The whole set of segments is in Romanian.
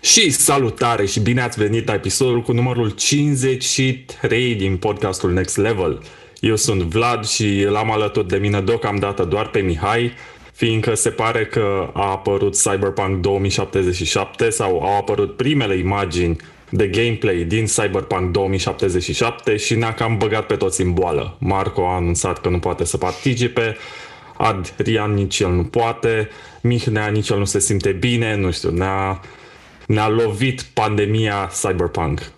Și salutare și bine ați venit la episodul cu numărul 53 din podcastul Next Level. Eu sunt Vlad și l-am alături de mine deocamdată doar pe Mihai, fiindcă se pare că a apărut Cyberpunk 2077 sau au apărut primele imagini de gameplay din Cyberpunk 2077 și ne-a cam băgat pe toți în boală. Marco a anunțat că nu poate să participe, Adrian nici el nu poate, Mihnea nici el nu se simte bine, nu știu, ne-a, ne-a lovit pandemia Cyberpunk.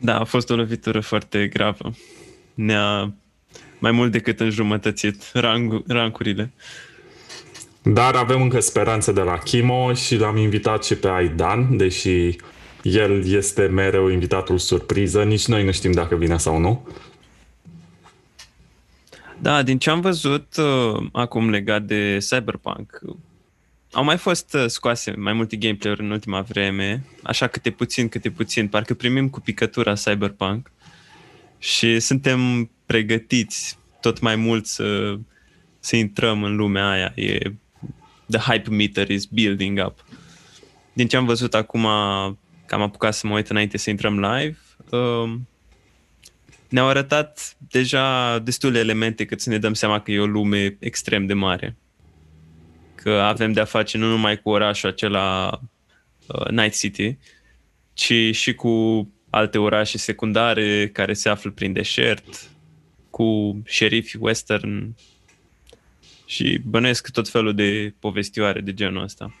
Da, a fost o lovitură foarte gravă. Ne-a mai mult decât înjumătățit rang, rancurile. Dar avem încă speranțe de la Kimo și l-am invitat și pe Aidan, deși el este mereu invitatul surpriză, nici noi nu știm dacă vine sau nu. Da, din ce am văzut uh, acum legat de Cyberpunk, au mai fost uh, scoase mai multe gameplay-uri în ultima vreme, așa câte puțin, câte puțin, parcă primim cu picătura Cyberpunk și suntem pregătiți tot mai mult să, să intrăm în lumea aia. E, the hype meter is building up. Din ce am văzut acum, că am apucat să mă uit înainte să intrăm live, uh, ne-au arătat deja destule elemente cât să ne dăm seama că e o lume extrem de mare. Că avem de-a face nu numai cu orașul acela uh, Night City, ci și cu alte orașe secundare care se află prin deșert, cu șerifi western și bănuiesc tot felul de povestioare de genul ăsta.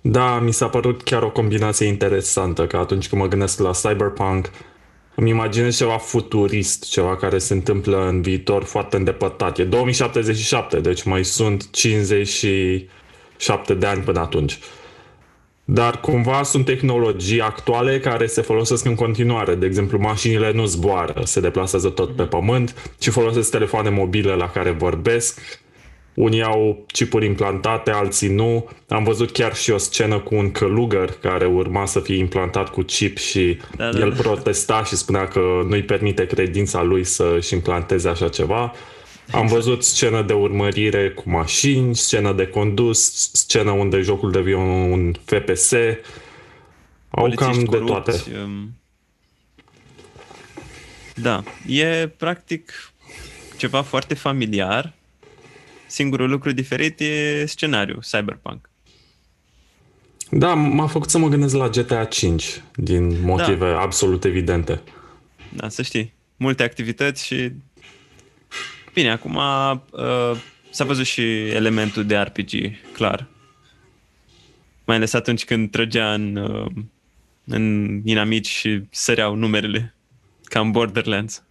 Da, mi s-a părut chiar o combinație interesantă, că atunci când mă gândesc la Cyberpunk, îmi imaginez ceva futurist, ceva care se întâmplă în viitor foarte îndepărtat. E 2077, deci mai sunt 57 de ani până atunci. Dar cumva sunt tehnologii actuale care se folosesc în continuare. De exemplu, mașinile nu zboară, se deplasează tot pe pământ, ci folosesc telefoane mobile la care vorbesc, unii au chipuri implantate, alții nu. Am văzut chiar și o scenă cu un călugăr care urma să fie implantat cu chip și da, da, el da. protesta și spunea că nu-i permite credința lui să-și implanteze așa ceva. Am văzut scenă de urmărire cu mașini, scenă de condus, scenă unde jocul devine un FPS. Au cam de toate. Um... Da, e practic ceva foarte familiar Singurul lucru diferit e scenariul, Cyberpunk. Da, m-a făcut să mă gândesc la GTA 5 din motive da. absolut evidente. Da, să știi. Multe activități și... Bine, acum uh, s-a văzut și elementul de RPG, clar. Mai ales atunci când trăgea în, uh, în inamici și săreau numerele, ca în Borderlands.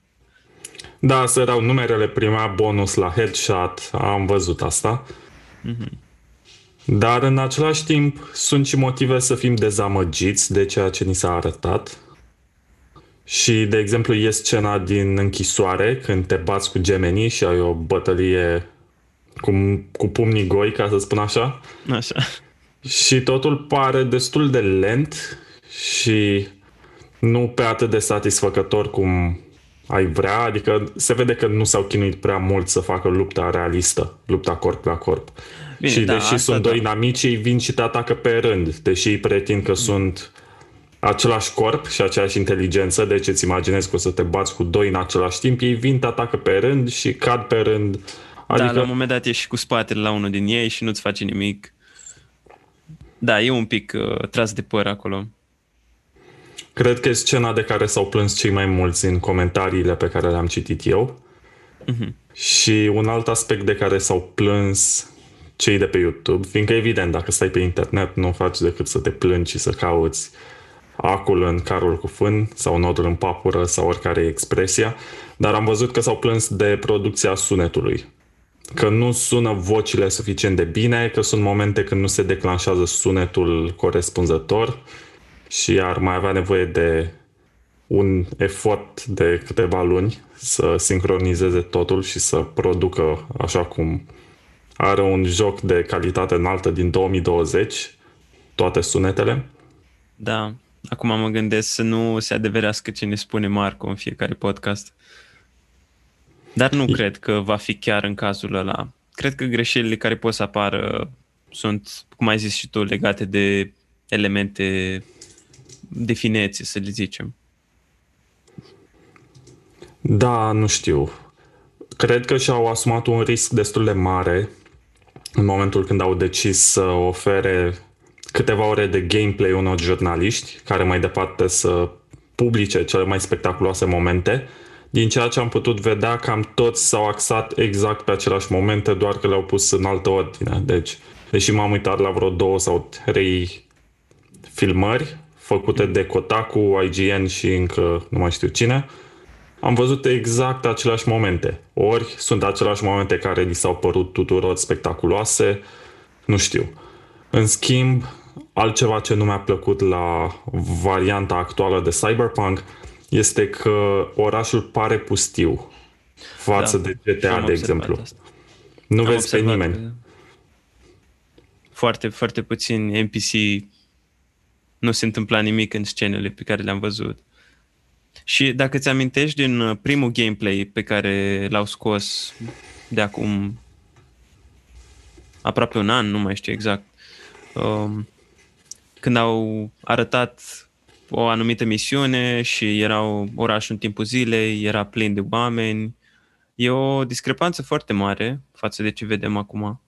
Da, să erau numerele prima bonus la headshot, am văzut asta. Mm-hmm. Dar în același timp sunt și motive să fim dezamăgiți de ceea ce ni s-a arătat. Și, de exemplu, e scena din închisoare când te bați cu gemenii și ai o bătălie cu, cu pumnii goi, ca să spun așa. Așa. Și totul pare destul de lent și nu pe atât de satisfăcător cum ai vrea, adică se vede că nu s-au chinuit prea mult să facă lupta realistă, lupta corp la corp. Bine, și da, deși sunt da. doi inamici, ei vin și te atacă pe rând, deși ei pretind că mm. sunt același corp și aceeași inteligență, deci îți imaginezi că o să te bați cu doi în același timp, ei vin, te atacă pe rând și cad pe rând. Adică... Da, la un moment dat ești cu spatele la unul din ei și nu-ți face nimic. Da, e un pic uh, tras de păr acolo. Cred că e scena de care s-au plâns cei mai mulți în comentariile pe care le-am citit eu. Uh-huh. Și un alt aspect de care s-au plâns cei de pe YouTube, fiindcă evident, dacă stai pe internet, nu faci decât să te plângi și să cauți acul în carul cu fân sau nodul în papură sau oricare e expresia, dar am văzut că s-au plâns de producția sunetului. Că nu sună vocile suficient de bine, că sunt momente când nu se declanșează sunetul corespunzător și ar mai avea nevoie de un efort de câteva luni să sincronizeze totul și să producă așa cum are un joc de calitate înaltă din 2020 toate sunetele. Da, acum mă gândesc să nu se adeverească ce ne spune Marco în fiecare podcast. Dar nu e... cred că va fi chiar în cazul ăla. Cred că greșelile care pot să apară sunt, cum ai zis și tu, legate de elemente defineție, să le zicem. Da, nu știu. Cred că și-au asumat un risc destul de mare în momentul când au decis să ofere câteva ore de gameplay unor jurnaliști care mai departe să publice cele mai spectaculoase momente. Din ceea ce am putut vedea, cam toți s-au axat exact pe aceleași momente, doar că le-au pus în altă ordine. Deci, deși m-am uitat la vreo două sau trei filmări făcute de Kotaku, IGN și încă nu mai știu cine, am văzut exact aceleași momente. Ori sunt aceleași momente care li s-au părut tuturor spectaculoase, nu știu. În schimb, altceva ce nu mi-a plăcut la varianta actuală de Cyberpunk este că orașul pare pustiu față da, de GTA, de exemplu. Asta. Nu am vezi pe nimeni. Foarte, foarte puțin NPC nu se întâmpla nimic în scenele pe care le-am văzut. Și dacă ți amintești din uh, primul gameplay pe care l-au scos de acum aproape un an, nu mai știu exact, um, când au arătat o anumită misiune și erau orașul în timpul zilei, era plin de oameni. E o discrepanță foarte mare față de ce vedem acum.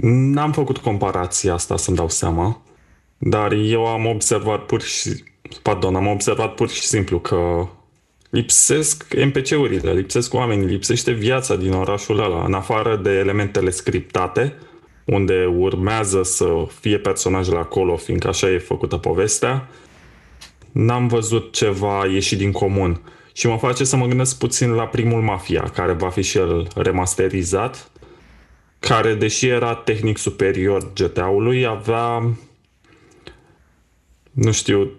N-am făcut comparația asta să-mi dau seama, dar eu am observat pur și pardon, am observat pur și simplu că lipsesc NPC-urile, lipsesc oamenii, lipsește viața din orașul ăla, în afară de elementele scriptate, unde urmează să fie personajele acolo, fiindcă așa e făcută povestea, n-am văzut ceva ieșit din comun. Și mă face să mă gândesc puțin la primul Mafia, care va fi și el remasterizat, care, deși era tehnic superior GTA-ului, avea, nu știu,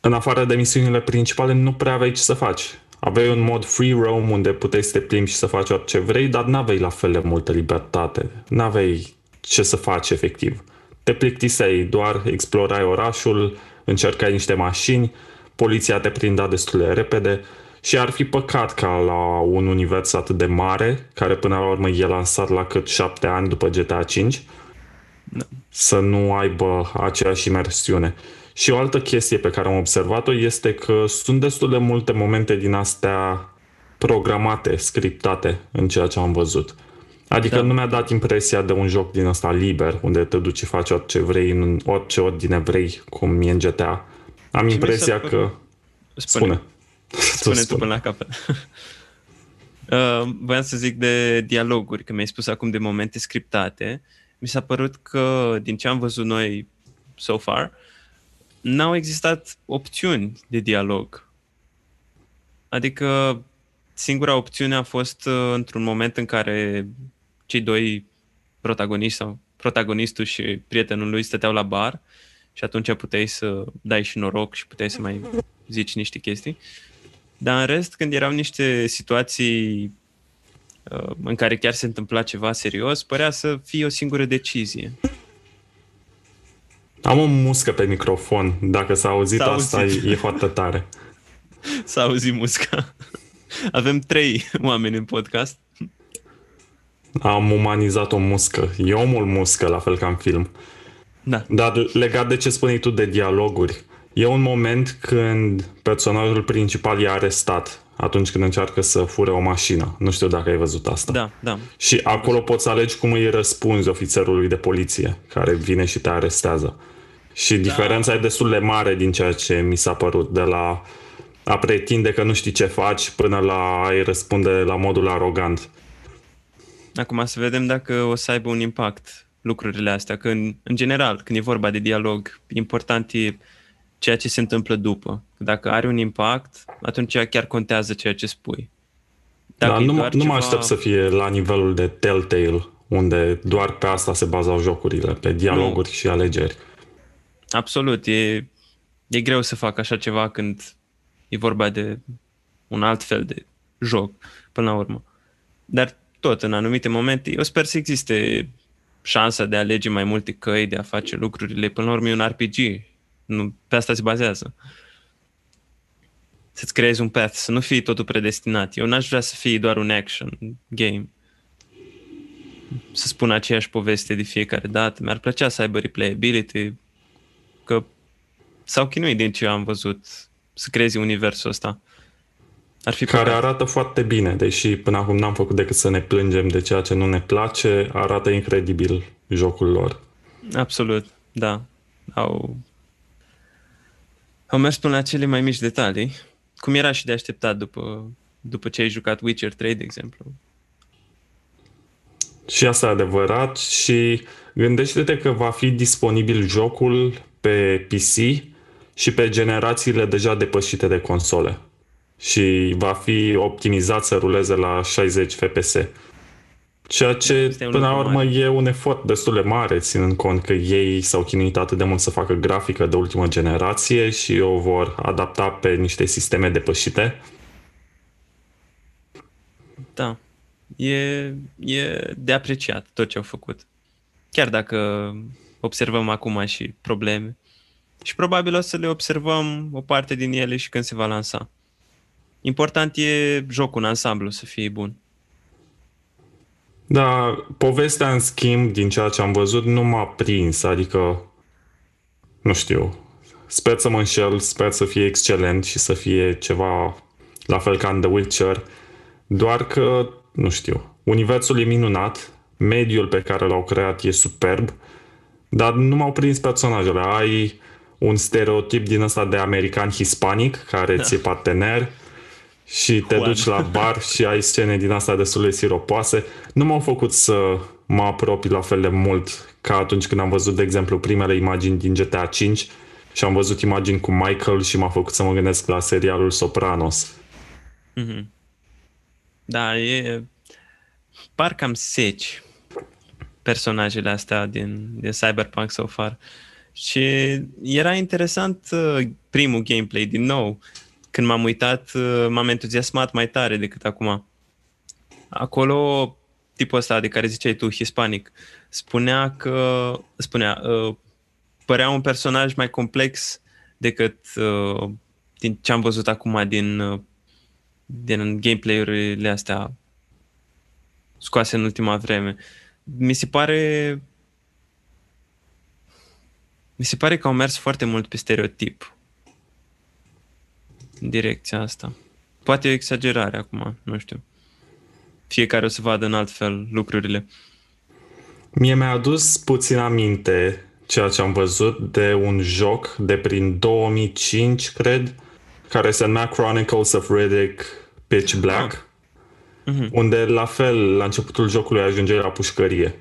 în afară de misiunile principale, nu prea aveai ce să faci. Aveai un mod free roam unde puteai să te plimbi și să faci orice vrei, dar n-aveai la fel de multă libertate. N-aveai ce să faci efectiv. Te plictiseai, doar explorai orașul, încercai niște mașini, poliția te prindea destul de repede și ar fi păcat ca la un univers atât de mare, care până la urmă e lansat la cât șapte ani după GTA 5, da. să nu aibă aceeași imersiune. Și o altă chestie pe care am observat-o este că sunt destul de multe momente din astea programate, scriptate în ceea ce am văzut. Adică da. nu mi-a dat impresia de un joc din ăsta liber, unde te duci și faci orice vrei, în orice ordine vrei, cum e în GTA. Am Ce impresia că... Spune. Spune, spune tu până la capăt. uh, voiam să zic de dialoguri, că mi-ai spus acum de momente scriptate. Mi s-a părut că, din ce am văzut noi so far, uh, n-au existat opțiuni de dialog. Adică singura opțiune a fost uh, într-un moment în care cei doi protagoniști sau protagonistul și prietenul lui stăteau la bar și atunci puteai să dai și noroc și puteai să mai zici niște chestii. Dar în rest, când erau niște situații uh, în care chiar se întâmpla ceva serios, părea să fie o singură decizie. Am o muscă pe microfon. Dacă s-a auzit s-a asta, auzit. E, e foarte tare. S-a auzit musca. Avem trei oameni în podcast. Am umanizat o muscă. E omul muscă, la fel ca în film. Da. Dar legat de ce spuneai tu de dialoguri, e un moment când personajul principal e arestat atunci când încearcă să fure o mașină. Nu știu dacă ai văzut asta. Da, da. Și acolo poți să alegi cum îi răspunzi ofițerului de poliție care vine și te arestează. Și da. diferența e destul de mare din ceea ce mi s-a părut, de la a pretinde că nu știi ce faci până la a-i răspunde la modul arogant. Acum să vedem dacă o să aibă un impact lucrurile astea, că în, în general, când e vorba de dialog, important e ceea ce se întâmplă după. Dacă are un impact, atunci chiar contează ceea ce spui. Dacă da, nu, nu ceva... mă aștept să fie la nivelul de Telltale, unde doar pe asta se bazau jocurile, pe dialoguri nu. și alegeri. Absolut, e, e greu să fac așa ceva când e vorba de un alt fel de joc, până la urmă. Dar tot, în anumite momente, eu sper să existe șansa de a alege mai multe căi, de a face lucrurile. Până la urmă e un RPG. Nu, pe asta se bazează. Să-ți creezi un path, să nu fii totul predestinat. Eu n-aș vrea să fie doar un action game. Să spun aceeași poveste de fiecare dată. Mi-ar plăcea să aibă replayability, s-au chinuit din ce am văzut să creezi universul ăsta. Ar fi care păcat. arată foarte bine, deși până acum n-am făcut decât să ne plângem de ceea ce nu ne place, arată incredibil jocul lor. Absolut, da. Au, au mers până la cele mai mici detalii, cum era și de așteptat după, după ce ai jucat Witcher 3, de exemplu. Și asta e adevărat și gândește-te că va fi disponibil jocul pe PC și pe generațiile deja depășite de console. Și va fi optimizat să ruleze la 60 FPS. Ceea ce, Este un până la lucru urmă, mare. e un efort destul de mare, ținând cont că ei s-au chinuit atât de mult să facă grafică de ultimă generație și o vor adapta pe niște sisteme depășite. Da. E, e de apreciat tot ce au făcut. Chiar dacă observăm acum și probleme. Și probabil o să le observăm o parte din ele și când se va lansa. Important e jocul în ansamblu să fie bun. Da, povestea, în schimb, din ceea ce am văzut, nu m-a prins, adică, nu știu, sper să mă înșel, sper să fie excelent și să fie ceva la fel ca în The Witcher, doar că, nu știu, universul e minunat, mediul pe care l-au creat e superb, dar nu m-au prins personajele. Ai un stereotip din ăsta de american hispanic, care ți-e partener, și te Juan. duci la bar și ai scene din asta destul de siropoase. Nu m-au făcut să mă apropii la fel de mult ca atunci când am văzut, de exemplu, primele imagini din GTA 5 și am văzut imagini cu Michael și m-a făcut să mă gândesc la serialul Sopranos. Mhm. Da, e... Par cam seci personajele astea din, din Cyberpunk so far. Și era interesant uh, primul gameplay din nou. Când m-am uitat, uh, m-am entuziasmat mai tare decât acum. Acolo, tipul ăsta de care ziceai tu, hispanic, spunea că, spunea, uh, părea un personaj mai complex decât uh, din ce am văzut acum din uh, din gameplay-urile astea scoase în ultima vreme. Mi se pare mi se pare că au mers foarte mult pe stereotip în direcția asta. Poate e o exagerare acum, nu știu. Fiecare o să vadă în alt fel lucrurile. Mie mi-a adus puțin aminte ceea ce am văzut de un joc de prin 2005, cred, care se numea Chronicles of Riddick Pitch Black, Mhm. unde la fel, la începutul jocului ajungeai la pușcărie.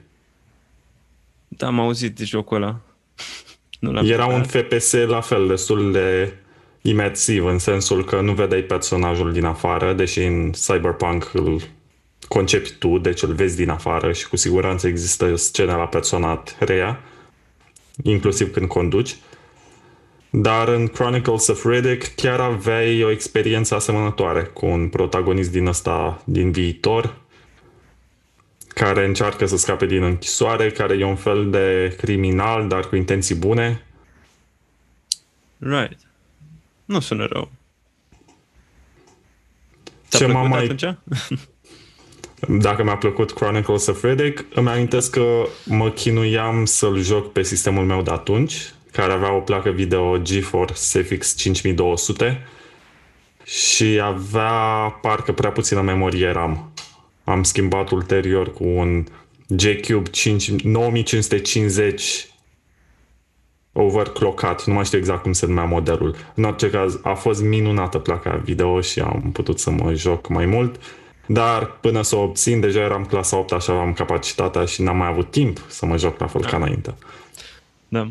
Da, am auzit de jocul ăla. Nu l-am Era un jucat. FPS la fel, destul de imersiv, în sensul că nu vedeai personajul din afară, deși în Cyberpunk îl concepi tu, deci îl vezi din afară și cu siguranță există scene la persoana a treia, inclusiv când conduci. Dar în Chronicles of Riddick chiar aveai o experiență asemănătoare cu un protagonist din ăsta din viitor care încearcă să scape din închisoare, care e un fel de criminal, dar cu intenții bune. Right. Nu sună rău. Ți-a Ce m-a plăcut mai- atunci? Dacă mi-a plăcut Chronicles of Riddick, îmi amintesc că mă chinuiam să-l joc pe sistemul meu de atunci, care avea o placă video GeForce FX 5200 și avea parcă prea puțină memorie RAM. Am schimbat ulterior cu un G-Cube 5, 9550 overclockat, nu mai știu exact cum se numea modelul. În orice caz, a fost minunată placa video și am putut să mă joc mai mult, dar până să o obțin, deja eram clasa 8 așa aveam capacitatea și n-am mai avut timp să mă joc la fel ca înainte. Da.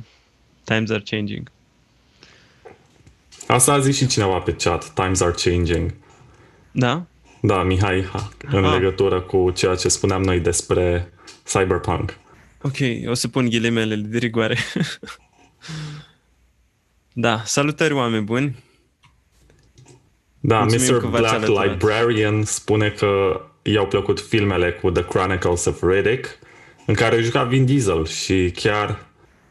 Times are changing. Asta a zis și cineva pe chat, times are changing. Da? Da, Mihai, ha, în Ah. legătură cu ceea ce spuneam noi despre Cyberpunk. Ok, o să pun ghilimele de rigoare. da, salutări oameni buni. Da, Mulțumim Mr. că v-ați Black alăturat. Librarian spune că i-au plăcut filmele cu The Chronicles of Riddick, în care juca Vin Diesel și chiar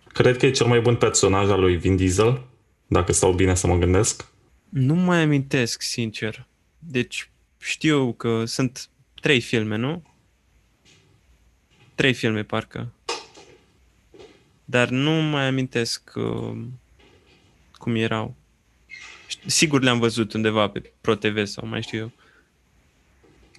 cred că e cel mai bun personaj al lui Vin Diesel, dacă stau bine să mă gândesc. Nu mai amintesc, sincer. Deci știu că sunt trei filme, nu? Trei filme, parcă. Dar nu mai amintesc uh, cum erau. Sigur le-am văzut undeva pe Pro TV sau mai știu eu.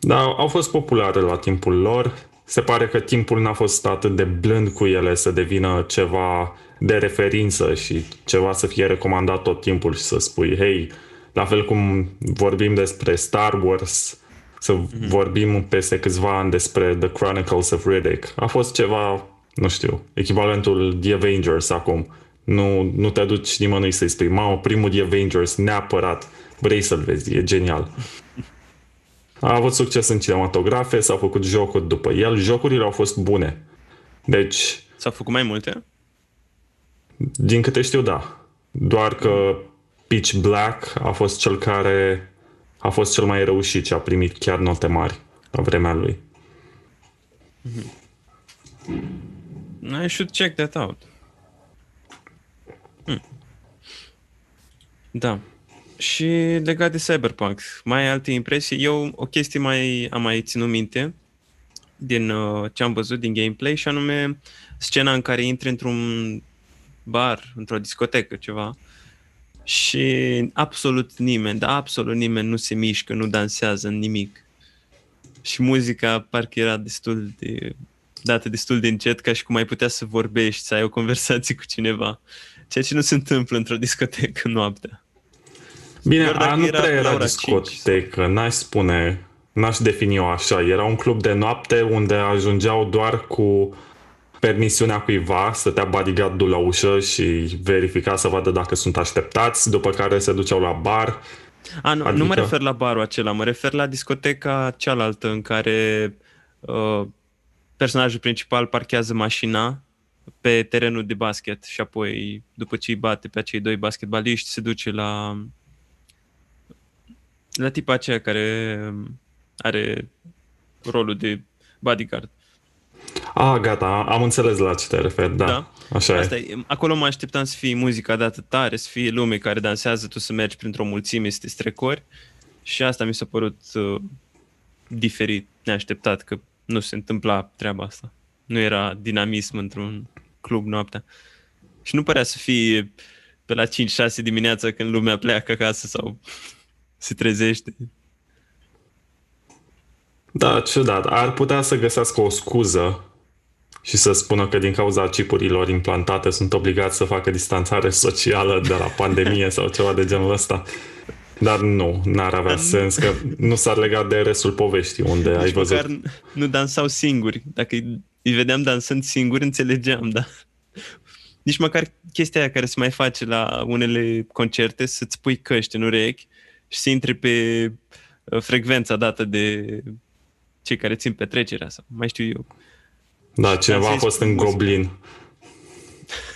Da, au fost populare la timpul lor. Se pare că timpul n-a fost atât de blând cu ele să devină ceva de referință și ceva să fie recomandat tot timpul și să spui, hei, la fel cum vorbim despre Star Wars, să mm-hmm. vorbim peste câțiva ani despre The Chronicles of Riddick. A fost ceva, nu știu, echivalentul The Avengers acum. Nu, nu te duci nimănui să-i spui, mamă, primul The Avengers, neapărat, vrei să-l vezi, e genial. A avut succes în cinematografe, s-au făcut jocuri după el, jocurile au fost bune. Deci... S-au făcut mai multe? Din câte știu, da. Doar că Pitch Black a fost cel care a fost cel mai reușit și a primit chiar note mari la vremea lui. Mm-hmm. I should check that out. Hmm. Da. Și legat de Cyberpunk, mai ai alte impresii? Eu o chestie mai am mai ținut minte din uh, ce am văzut din gameplay și anume scena în care intri într-un bar, într-o discotecă, ceva și absolut nimeni, dar absolut nimeni nu se mișcă, nu dansează nimic. Și muzica parcă era destul de dată destul de încet, ca și cum ai putea să vorbești, să ai o conversație cu cineva. Ceea ce nu se întâmplă într-o discotecă noaptea. Bine, a, nu prea era discotecă, n-aș spune, n-aș defini-o așa. Era un club de noapte unde ajungeau doar cu permisiunea cuiva, stătea bodyguard-ul la ușă și verifica să vadă dacă sunt așteptați, după care se duceau la bar. A, nu, adică... nu mă refer la barul acela, mă refer la discoteca cealaltă în care uh, personajul principal parchează mașina pe terenul de basket și apoi, după ce îi bate pe acei doi basketbaliști, se duce la la tipa aceea care are rolul de bodyguard. Ah, gata, am înțeles la ce te referi, da. da. Așa Asta e. e. Acolo mă așteptam să fie muzica dată tare, să fie lume care dansează, tu să mergi printr-o mulțime, să te strecori și asta mi s-a părut uh, diferit, neașteptat, că nu se întâmpla treaba asta. Nu era dinamism într-un club noaptea. Și nu părea să fie pe la 5-6 dimineața când lumea pleacă acasă sau se trezește. Da, ciudat. Ar putea să găsească o scuză și să spună că din cauza chipurilor implantate sunt obligați să facă distanțare socială de la pandemie sau ceva de genul ăsta. Dar nu, n-ar avea sens, că nu s-ar lega de restul poveștii unde Nici ai văzut. Măcar nu dansau singuri. Dacă îi vedeam dansând singuri, înțelegeam, da. Nici măcar chestia aia care se mai face la unele concerte, să-ți pui căști în urechi și să intri pe uh, frecvența dată de cei care țin petrecerea sau mai știu eu. Da, cineva a fost în Goblin.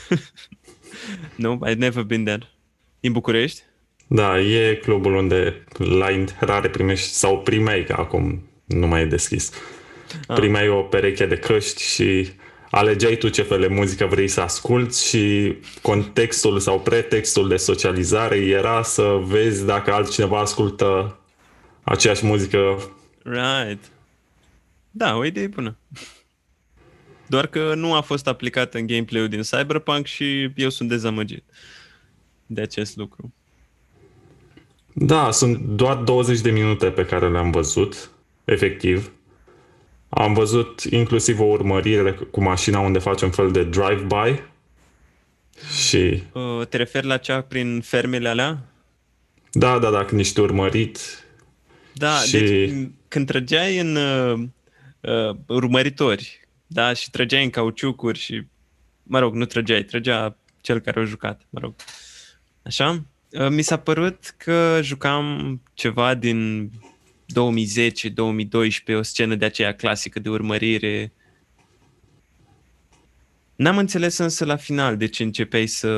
no, I've never been there. Din București? Da, e clubul unde la intrare primești, sau primeai, că acum nu mai e deschis. Ah. Primeai o pereche de căști și alegeai tu ce fel de muzică vrei să asculti și contextul sau pretextul de socializare era să vezi dacă altcineva ascultă aceeași muzică. Right. Da, o idee bună. Doar că nu a fost aplicată în gameplay-ul din Cyberpunk și eu sunt dezamăgit de acest lucru. Da, sunt doar 20 de minute pe care le-am văzut, efectiv. Am văzut inclusiv o urmărire cu mașina unde face un fel de drive-by și... Uh, te referi la cea prin fermele alea? Da, da, da, când ești urmărit. Da, și... deci când trăgeai în uh, uh, urmăritori, da, și trăgeai în cauciucuri și, mă rog, nu trăgeai, trăgea cel care a jucat, mă rog. Așa? Uh, mi s-a părut că jucam ceva din 2010-2012, o scenă de aceea clasică de urmărire. N-am înțeles însă la final de ce începeai să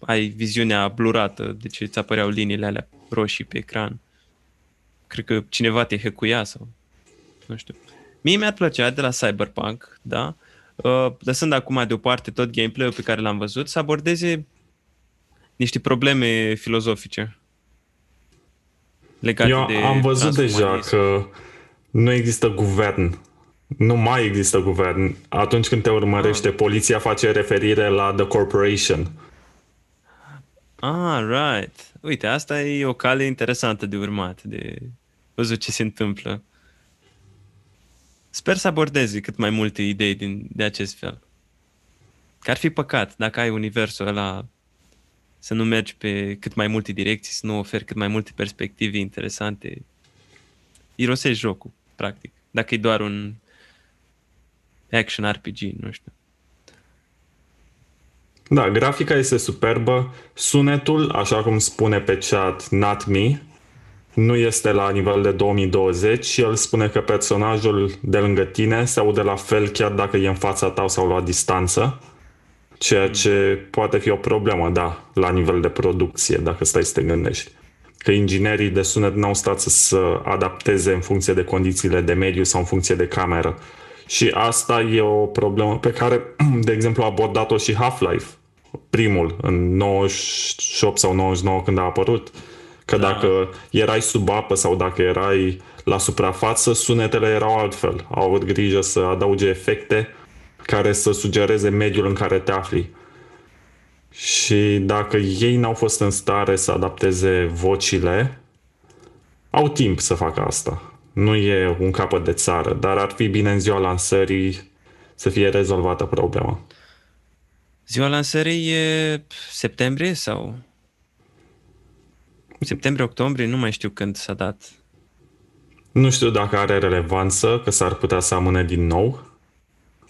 ai viziunea blurată, de ce îți apăreau liniile alea roșii pe ecran. Cred că cineva te hecuia sau nu știu. Mie mi-ar plăcea de la Cyberpunk, da, uh, lăsând acum deoparte tot gameplay-ul pe care l-am văzut, să abordeze niște probleme filozofice legate Eu de am văzut deja că nu există guvern. Nu mai există guvern. Atunci când te urmărește, ah. poliția face referire la The Corporation. Ah, right. Uite, asta e o cale interesantă de urmat, de văzut ce se întâmplă. Sper să abordezi cât mai multe idei din, de acest fel. Că ar fi păcat dacă ai universul ăla să nu mergi pe cât mai multe direcții, să nu oferi cât mai multe perspective interesante. Irosești jocul, practic. Dacă e doar un action RPG, nu știu. Da, grafica este superbă. Sunetul, așa cum spune pe chat Not Me, nu este la nivel de 2020 și el spune că personajul de lângă tine se aude la fel chiar dacă e în fața ta sau la distanță, ceea ce poate fi o problemă, da, la nivel de producție, dacă stai să te gândești. Că inginerii de sunet n-au stat să se adapteze în funcție de condițiile de mediu sau în funcție de cameră. Și asta e o problemă pe care, de exemplu, a abordat-o și Half-Life, primul, în 98 sau 99 când a apărut. Că da. dacă erai sub apă sau dacă erai la suprafață, sunetele erau altfel. Au avut grijă să adauge efecte care să sugereze mediul în care te afli. Și dacă ei n-au fost în stare să adapteze vocile, au timp să facă asta. Nu e un capăt de țară, dar ar fi bine în ziua lansării să fie rezolvată problema. Ziua lansării e septembrie sau? Septembrie-octombrie, nu mai știu când s-a dat. Nu știu dacă are relevanță, că s-ar putea să amâne din nou.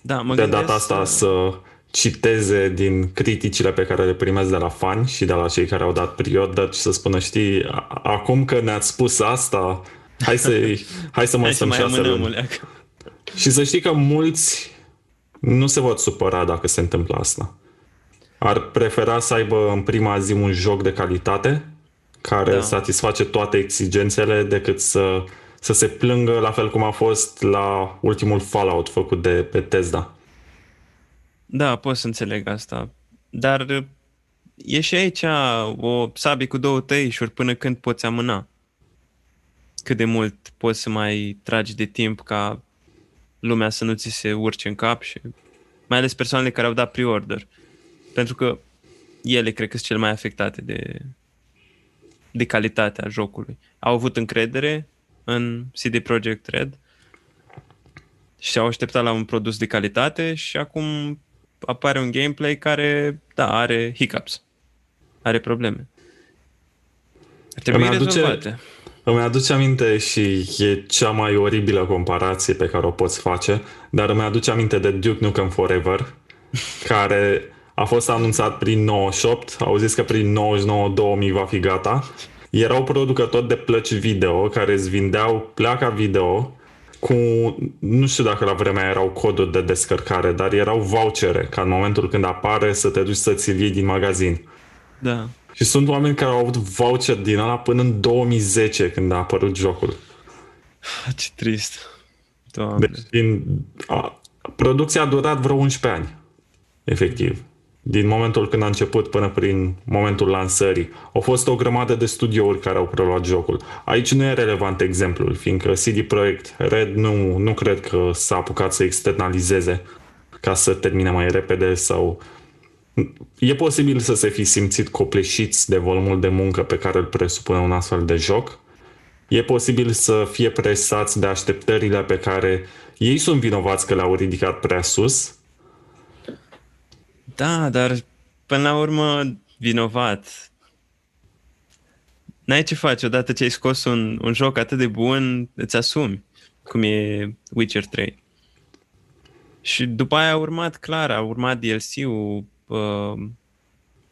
Da, mă de data asta să... să citeze din criticile pe care le primesc de la fani și de la cei care au dat pre și să spună, știi, acum că ne-ați spus asta, hai să, hai să mă să mai șase luni. Și să știi că mulți nu se vor supăra dacă se întâmplă asta. Ar prefera să aibă în prima zi un joc de calitate care da. satisface toate exigențele decât să, să se plângă la fel cum a fost la ultimul Fallout făcut de Bethesda. Da, pot să înțeleg asta. Dar e și aici o sabie cu două tăișuri până când poți amâna. Cât de mult poți să mai tragi de timp ca lumea să nu ți se urce în cap și mai ales persoanele care au dat pre-order. Pentru că ele cred că sunt cele mai afectate de, de calitatea jocului. Au avut încredere în CD Projekt Red și au așteptat la un produs de calitate și acum apare un gameplay care, da, are hiccups, are probleme. Ar trebui îmi aduce, rezolvate. Îmi aduce aminte și e cea mai oribilă comparație pe care o poți face, dar îmi aduce aminte de Duke Nukem Forever, care a fost anunțat prin 98, au zis că prin 99-2000 va fi gata. Erau producători de plăci video care îți vindeau placa video cu, nu știu dacă la vremea erau coduri de descărcare, dar erau vouchere, ca în momentul când apare să te duci să ți iei din magazin. Da. Și sunt oameni care au avut voucher din ala până în 2010, când a apărut jocul. Ce trist. Doamne. Deci, din, a, producția a durat vreo 11 ani, efectiv din momentul când a început până prin momentul lansării. Au fost o grămadă de studiouri care au preluat jocul. Aici nu e relevant exemplul, fiindcă CD Projekt Red nu, nu cred că s-a apucat să externalizeze ca să termine mai repede sau E posibil să se fi simțit copleșiți de volumul de muncă pe care îl presupune un astfel de joc. E posibil să fie presați de așteptările pe care ei sunt vinovați că le-au ridicat prea sus da, dar până la urmă vinovat. N-ai ce faci odată ce ai scos un, un joc atât de bun, îți asumi, cum e Witcher 3. Și după aia a urmat, clar, a urmat DLC-ul uh,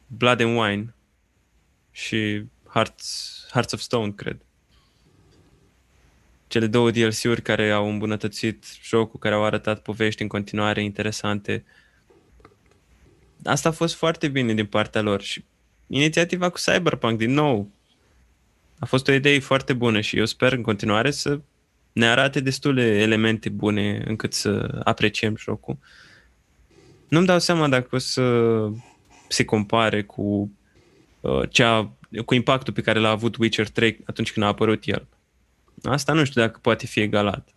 Blood and Wine și Hearts, Hearts of Stone, cred. Cele două DLC-uri care au îmbunătățit jocul, care au arătat povești în continuare interesante, uh, asta a fost foarte bine din partea lor și inițiativa cu Cyberpunk, din nou, a fost o idee foarte bună și eu sper în continuare să ne arate destule elemente bune încât să apreciem jocul. Nu-mi dau seama dacă o să se compare cu uh, cea, cu impactul pe care l-a avut Witcher 3 atunci când a apărut el. Asta nu știu dacă poate fi egalat.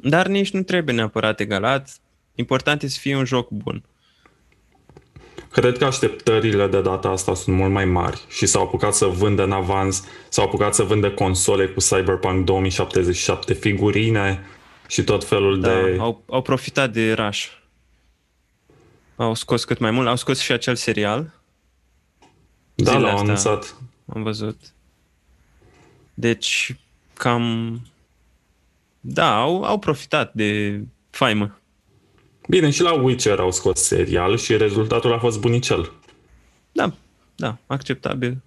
Dar nici nu trebuie neapărat egalat. Important e să fie un joc bun. Cred că așteptările de data asta sunt mult mai mari și s-au apucat să vândă în avans, s-au apucat să vândă console cu Cyberpunk 2077, figurine și tot felul Da, de... au, au profitat de rush. Au scos cât mai mult. Au scos și acel serial, Da, zilele l-au astea. anunțat. am văzut. Deci, cam... Da, au, au profitat de faimă. Bine, și la Witcher au scos serial și rezultatul a fost bunicel. Da, da, acceptabil.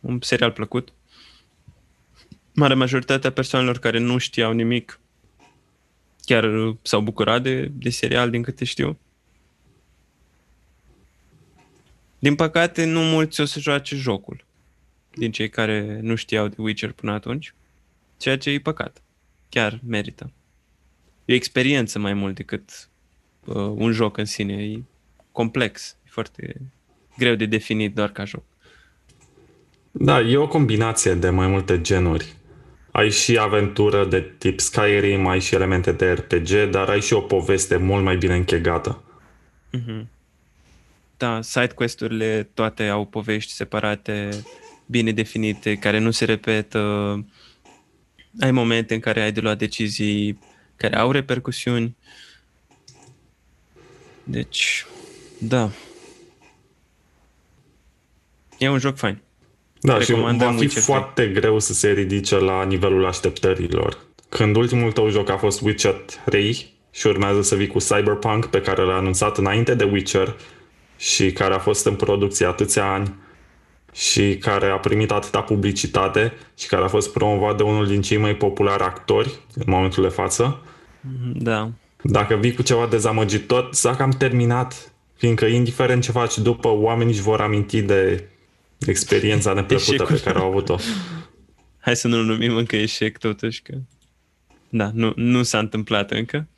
Un serial plăcut. Marea majoritatea persoanelor care nu știau nimic chiar uh, s-au bucurat de, de serial, din câte știu. Din păcate, nu mulți o să joace jocul din cei care nu știau de Witcher până atunci, ceea ce e păcat. Chiar merită. E o experiență mai mult decât uh, un joc în sine. E complex, e foarte greu de definit doar ca joc. Da, e o combinație de mai multe genuri. Ai și aventură de tip Skyrim, ai și elemente de RPG, dar ai și o poveste mult mai bine închegată. Da, side quest-urile toate au povești separate, bine definite, care nu se repetă. Ai momente în care ai de luat decizii care au repercusiuni. Deci, da. E un joc fain. Da, și Recomandăm va fi Witcher trei. foarte greu să se ridice la nivelul așteptărilor. Când ultimul tău joc a fost Witcher 3 și urmează să vii cu Cyberpunk pe care l-a anunțat înainte de Witcher și care a fost în producție atâția ani și care a primit atâta publicitate și care a fost promovat de unul din cei mai populari actori în momentul de față, Da. Dacă vii cu ceva dezamăgitor, s-a cam terminat, fiindcă indiferent ce faci după, oamenii își vor aminti de experiența neplăcută Eșecul. pe care au avut-o. Hai să nu-l numim încă eșec totuși că... Da, nu, nu s-a întâmplat încă.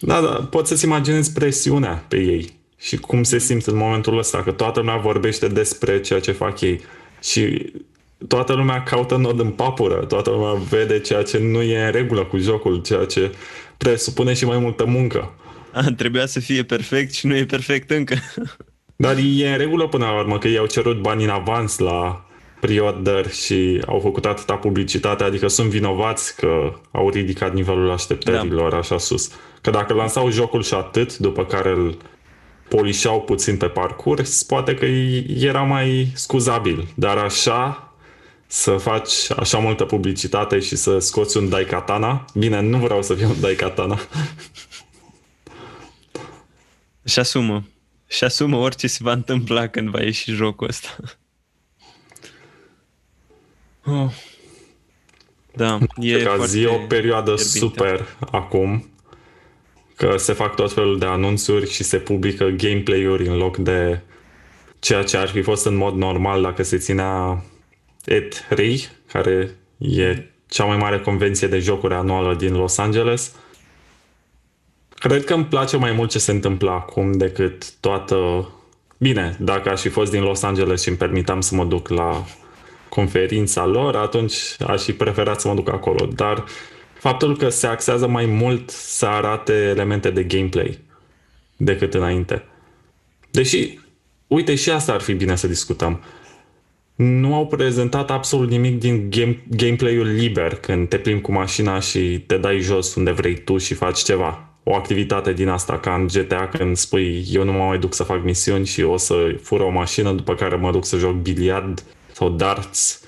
Da, da, poți să-ți imaginezi presiunea pe ei și cum se simt în momentul ăsta, că toată lumea vorbește despre ceea ce fac ei și toată lumea caută nod în papură, toată lumea vede ceea ce nu e în regulă cu jocul, ceea ce presupune și mai multă muncă. A, trebuia să fie perfect și nu e perfect încă. Dar e în regulă până la urmă că ei au cerut bani în avans la pre-order și au făcut atâta publicitate, adică sunt vinovați că au ridicat nivelul așteptărilor așa sus. Că dacă lansau jocul și atât, după care îl polișau puțin pe parcurs, poate că era mai scuzabil. Dar așa, să faci așa multă publicitate și să scoți un Daikatana, bine, nu vreau să fiu un Daikatana, Și asumă. Și asumă orice se va întâmpla când va ieși jocul ăsta. Oh. Da, e E ca foarte zi o perioadă fierbinte. super acum, că se fac tot felul de anunțuri și se publică gameplay-uri în loc de ceea ce ar fi fost în mod normal dacă se ținea E3, care e cea mai mare convenție de jocuri anuală din Los Angeles. Cred că îmi place mai mult ce se întâmplă acum decât toată... Bine, dacă aș fi fost din Los Angeles și îmi permitam să mă duc la conferința lor, atunci aș fi preferat să mă duc acolo. Dar faptul că se axează mai mult să arate elemente de gameplay decât înainte. Deși, uite, și asta ar fi bine să discutăm. Nu au prezentat absolut nimic din game, gameplay-ul liber când te plimbi cu mașina și te dai jos unde vrei tu și faci ceva. O activitate din asta, ca în GTA când spui eu nu mă mai duc să fac misiuni și o să fură o mașină după care mă duc să joc biliard sau darts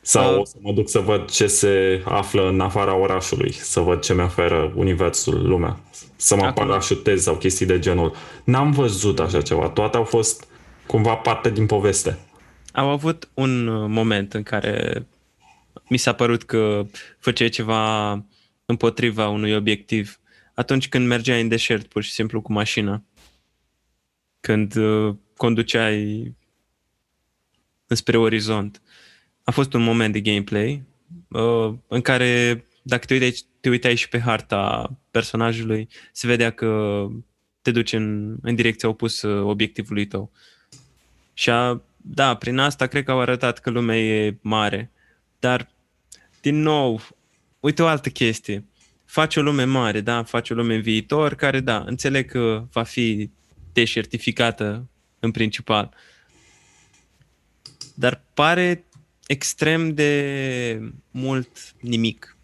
sau Uh. o să mă duc să văd ce se află în afara orașului, să văd ce mi oferă universul, lumea, să mă Acum- parașutez sau chestii de genul. N-am văzut așa ceva, toate au fost cumva parte din poveste. Au avut un uh, moment în care mi s-a părut că făceai ceva împotriva unui obiectiv atunci când mergeai în deșert pur și simplu cu mașina. Când uh, conduceai înspre orizont. A fost un moment de gameplay uh, în care dacă te uitai, te uitai și pe harta personajului, se vedea că te duci în, în direcția opusă obiectivului tău. Și a, da, prin asta cred că au arătat că lumea e mare. Dar, din nou, uite o altă chestie. Faci o lume mare, da? Faci o lume în viitor care, da, înțeleg că va fi deșertificată în principal. Dar pare extrem de mult nimic.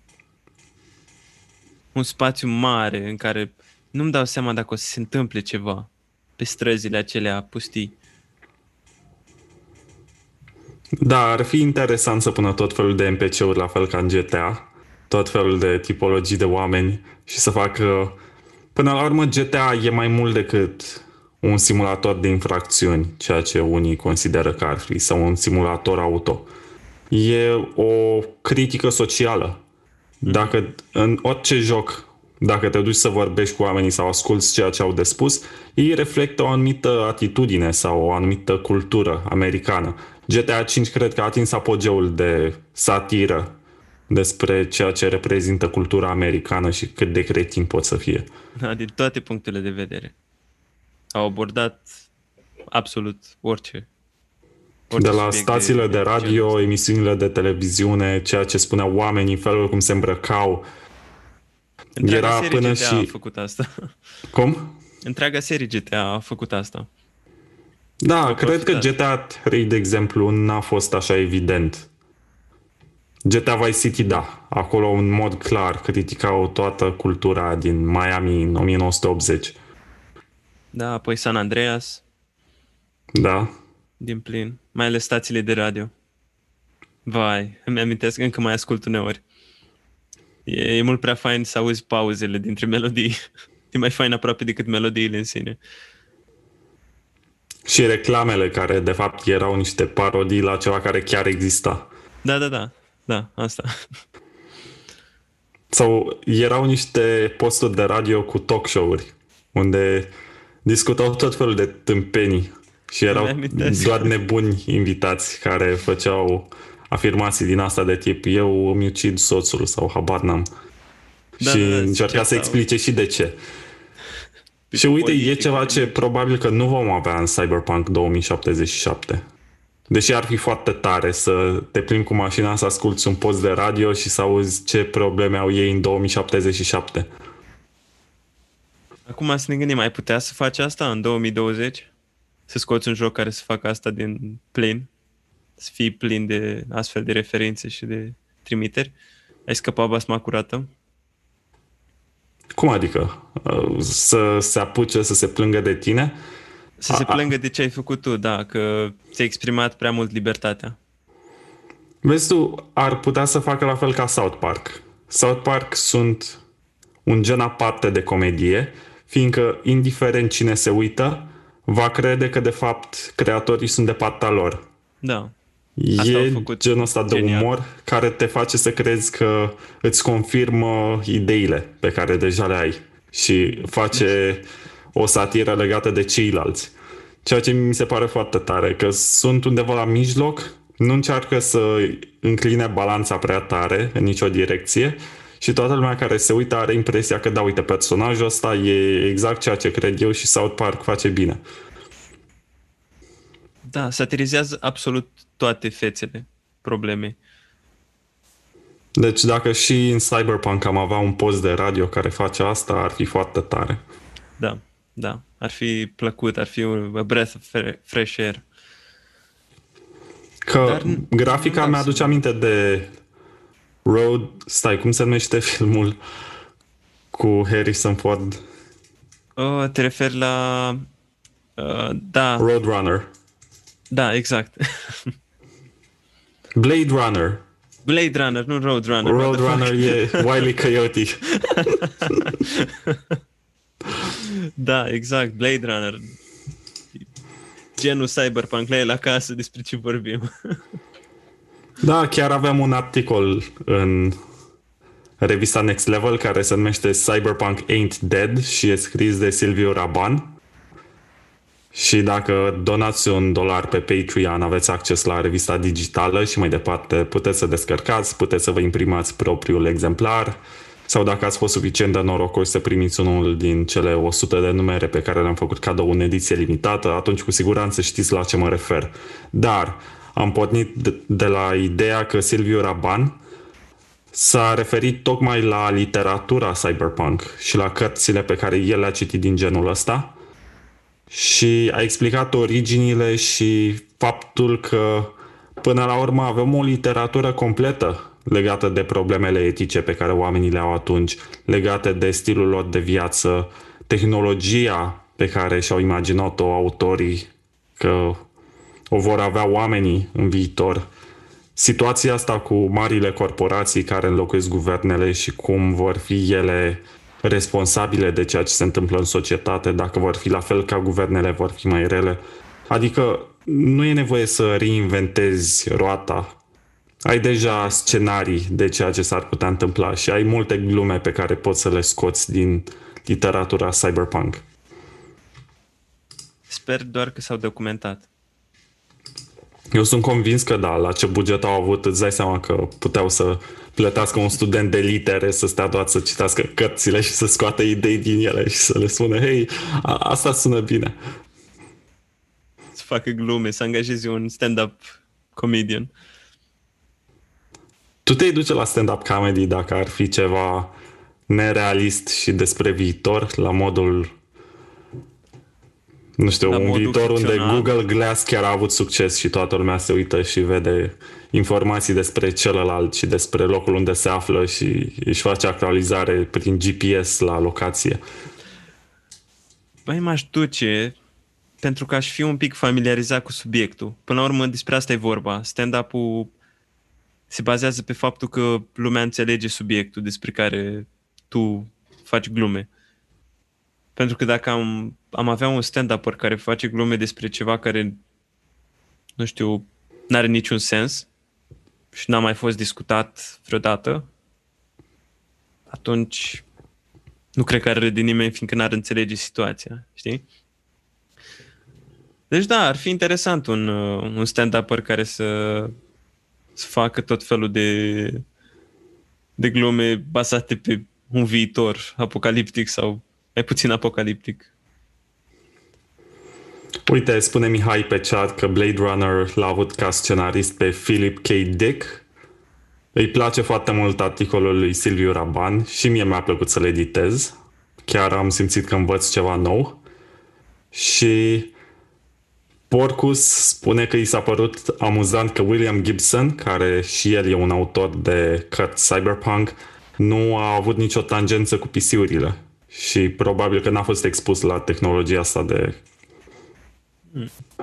Un spațiu mare în care nu-mi dau seama dacă o să se întâmple ceva pe străzile acelea pustii. Da, ar fi interesant să pună tot felul de NPC-uri la fel ca în GTA, tot felul de tipologii de oameni și să facă... Până la urmă, GTA e mai mult decât un simulator de infracțiuni, ceea ce unii consideră că ar fi, sau un simulator auto. E o critică socială. Dacă în orice joc, dacă te duci să vorbești cu oamenii sau asculți ceea ce au de spus, ei reflectă o anumită atitudine sau o anumită cultură americană. GTA 5 cred că a atins apogeul de satiră despre ceea ce reprezintă cultura americană și cât de cretin pot să fie. Da, din toate punctele de vedere. Au abordat absolut orice. orice de la stațiile de, de radio, emisiunile de televiziune, ceea ce spuneau oamenii, felul cum se îmbrăcau. Întreaga Era până GTA și... a făcut asta. Cum? Întreaga serie GTA a făcut asta. Da, cred că GTA 3, de exemplu, n-a fost așa evident. GTA Vice City, da. Acolo, în mod clar, criticau toată cultura din Miami în 1980. Da, apoi San Andreas. Da. Din plin. Mai ales stațiile de radio. Vai, îmi amintesc, încă mai ascult uneori. E, e mult prea fain să auzi pauzele dintre melodii. E mai fain aproape decât melodiile în sine. Și reclamele care, de fapt, erau niște parodii la ceva care chiar exista. Da, da, da. Da, asta. Sau erau niște posturi de radio cu talk show-uri, unde discutau tot felul de tâmpenii și erau doar nebuni invitați care făceau afirmații din asta de tip eu îmi ucid soțul sau habar n-am. Da, și da, da, încerca să explice și de ce. Și uite, e ceva ce probabil că nu vom avea în Cyberpunk 2077. Deși ar fi foarte tare să te plimbi cu mașina, să asculti un post de radio și să auzi ce probleme au ei în 2077. Acum să ne gândim, ai putea să faci asta în 2020? Să scoți un joc care să facă asta din plin? Să fii plin de astfel de referințe și de trimiteri? Ai scăpat basma curată? Cum adică? Uh, să se apuce să se plângă de tine? Să se plângă de ce ai făcut tu, da, că ți-ai exprimat prea mult libertatea. Vezi tu, ar putea să facă la fel ca South Park. South Park sunt un gen aparte de comedie, fiindcă, indiferent cine se uită, va crede că, de fapt, creatorii sunt de partea lor. Da. Asta e genul ăsta de genial. umor care te face să crezi că îți confirmă ideile pe care deja le ai și face o satiră legată de ceilalți. Ceea ce mi se pare foarte tare, că sunt undeva la mijloc, nu încearcă să încline balanța prea tare în nicio direcție și toată lumea care se uită are impresia că, da, uite, personajul ăsta e exact ceea ce cred eu și South Park face bine. Da, satirizează absolut toate fețele problemei. Deci dacă și în Cyberpunk am avea un post de radio care face asta, ar fi foarte tare. Da, da. Ar fi plăcut, ar fi un breath of fresh air. Că Dar, grafica mi-aduce aminte de Road... Stai, cum se numește filmul cu Harrison Ford? Oh, te referi la... Uh, da. Roadrunner. Da, exact. Blade Runner. Blade Runner, nu Roadrunner. Roadrunner e Wiley Coyote. da, exact, Blade Runner. Genul Cyberpunk, la el acasă, despre ce vorbim. da, chiar aveam un articol în revista Next Level care se numește Cyberpunk Ain't Dead și e scris de Silviu Raban. Și dacă donați un dolar pe Patreon, aveți acces la revista digitală și mai departe. Puteți să descărcați, puteți să vă imprimați propriul exemplar. Sau dacă ați fost suficient de norocoși să primiți unul din cele 100 de numere pe care le-am făcut cadou în ediție limitată, atunci cu siguranță știți la ce mă refer. Dar am pornit de, de la ideea că Silviu Raban s-a referit tocmai la literatura cyberpunk și la cărțile pe care el le-a citit din genul ăsta și a explicat originile și faptul că până la urmă avem o literatură completă legată de problemele etice pe care oamenii le au atunci, legate de stilul lor de viață, tehnologia pe care și-au imaginat-o autorii că o vor avea oamenii în viitor. Situația asta cu marile corporații care înlocuiesc guvernele și cum vor fi ele responsabile de ceea ce se întâmplă în societate, dacă vor fi la fel ca guvernele, vor fi mai rele. Adică nu e nevoie să reinventezi roata. Ai deja scenarii de ceea ce s-ar putea întâmpla și ai multe glume pe care poți să le scoți din literatura cyberpunk. Sper doar că s-au documentat. Eu sunt convins că da, la ce buget au avut, îți dai seama că puteau să plătească un student de litere să stea doar să citească cărțile și să scoată idei din ele și să le spună, hei, a- asta sună bine. Să facă glume, să angajezi un stand-up comedian. Tu te duce la stand-up comedy dacă ar fi ceva nerealist și despre viitor, la modul nu știu, La un modul viitor unde ficțional. Google Glass chiar a avut succes și toată lumea se uită și vede informații despre celălalt și despre locul unde se află și își face actualizare prin GPS la locație. Băi, m-aș duce pentru că aș fi un pic familiarizat cu subiectul. Până la urmă, despre asta e vorba. Stand-up-ul se bazează pe faptul că lumea înțelege subiectul despre care tu faci glume. Pentru că dacă am, am avea un stand-upper care face glume despre ceva care, nu știu, n-are niciun sens și n-a mai fost discutat vreodată, atunci nu cred că ar râde nimeni, fiindcă n-ar înțelege situația, știi? Deci da, ar fi interesant un, uh, un stand-upper care să, să facă tot felul de, de glume bazate pe un viitor apocaliptic sau mai puțin apocaliptic. Uite, spune Mihai pe chat că Blade Runner l-a avut ca scenarist pe Philip K. Dick. Îi place foarte mult articolul lui Silviu Raban și mie mi-a plăcut să-l editez. Chiar am simțit că învăț ceva nou. Și Porcus spune că i s-a părut amuzant că William Gibson, care și el e un autor de cărți cyberpunk, nu a avut nicio tangență cu PC-urile. Și probabil că n-a fost expus la tehnologia asta de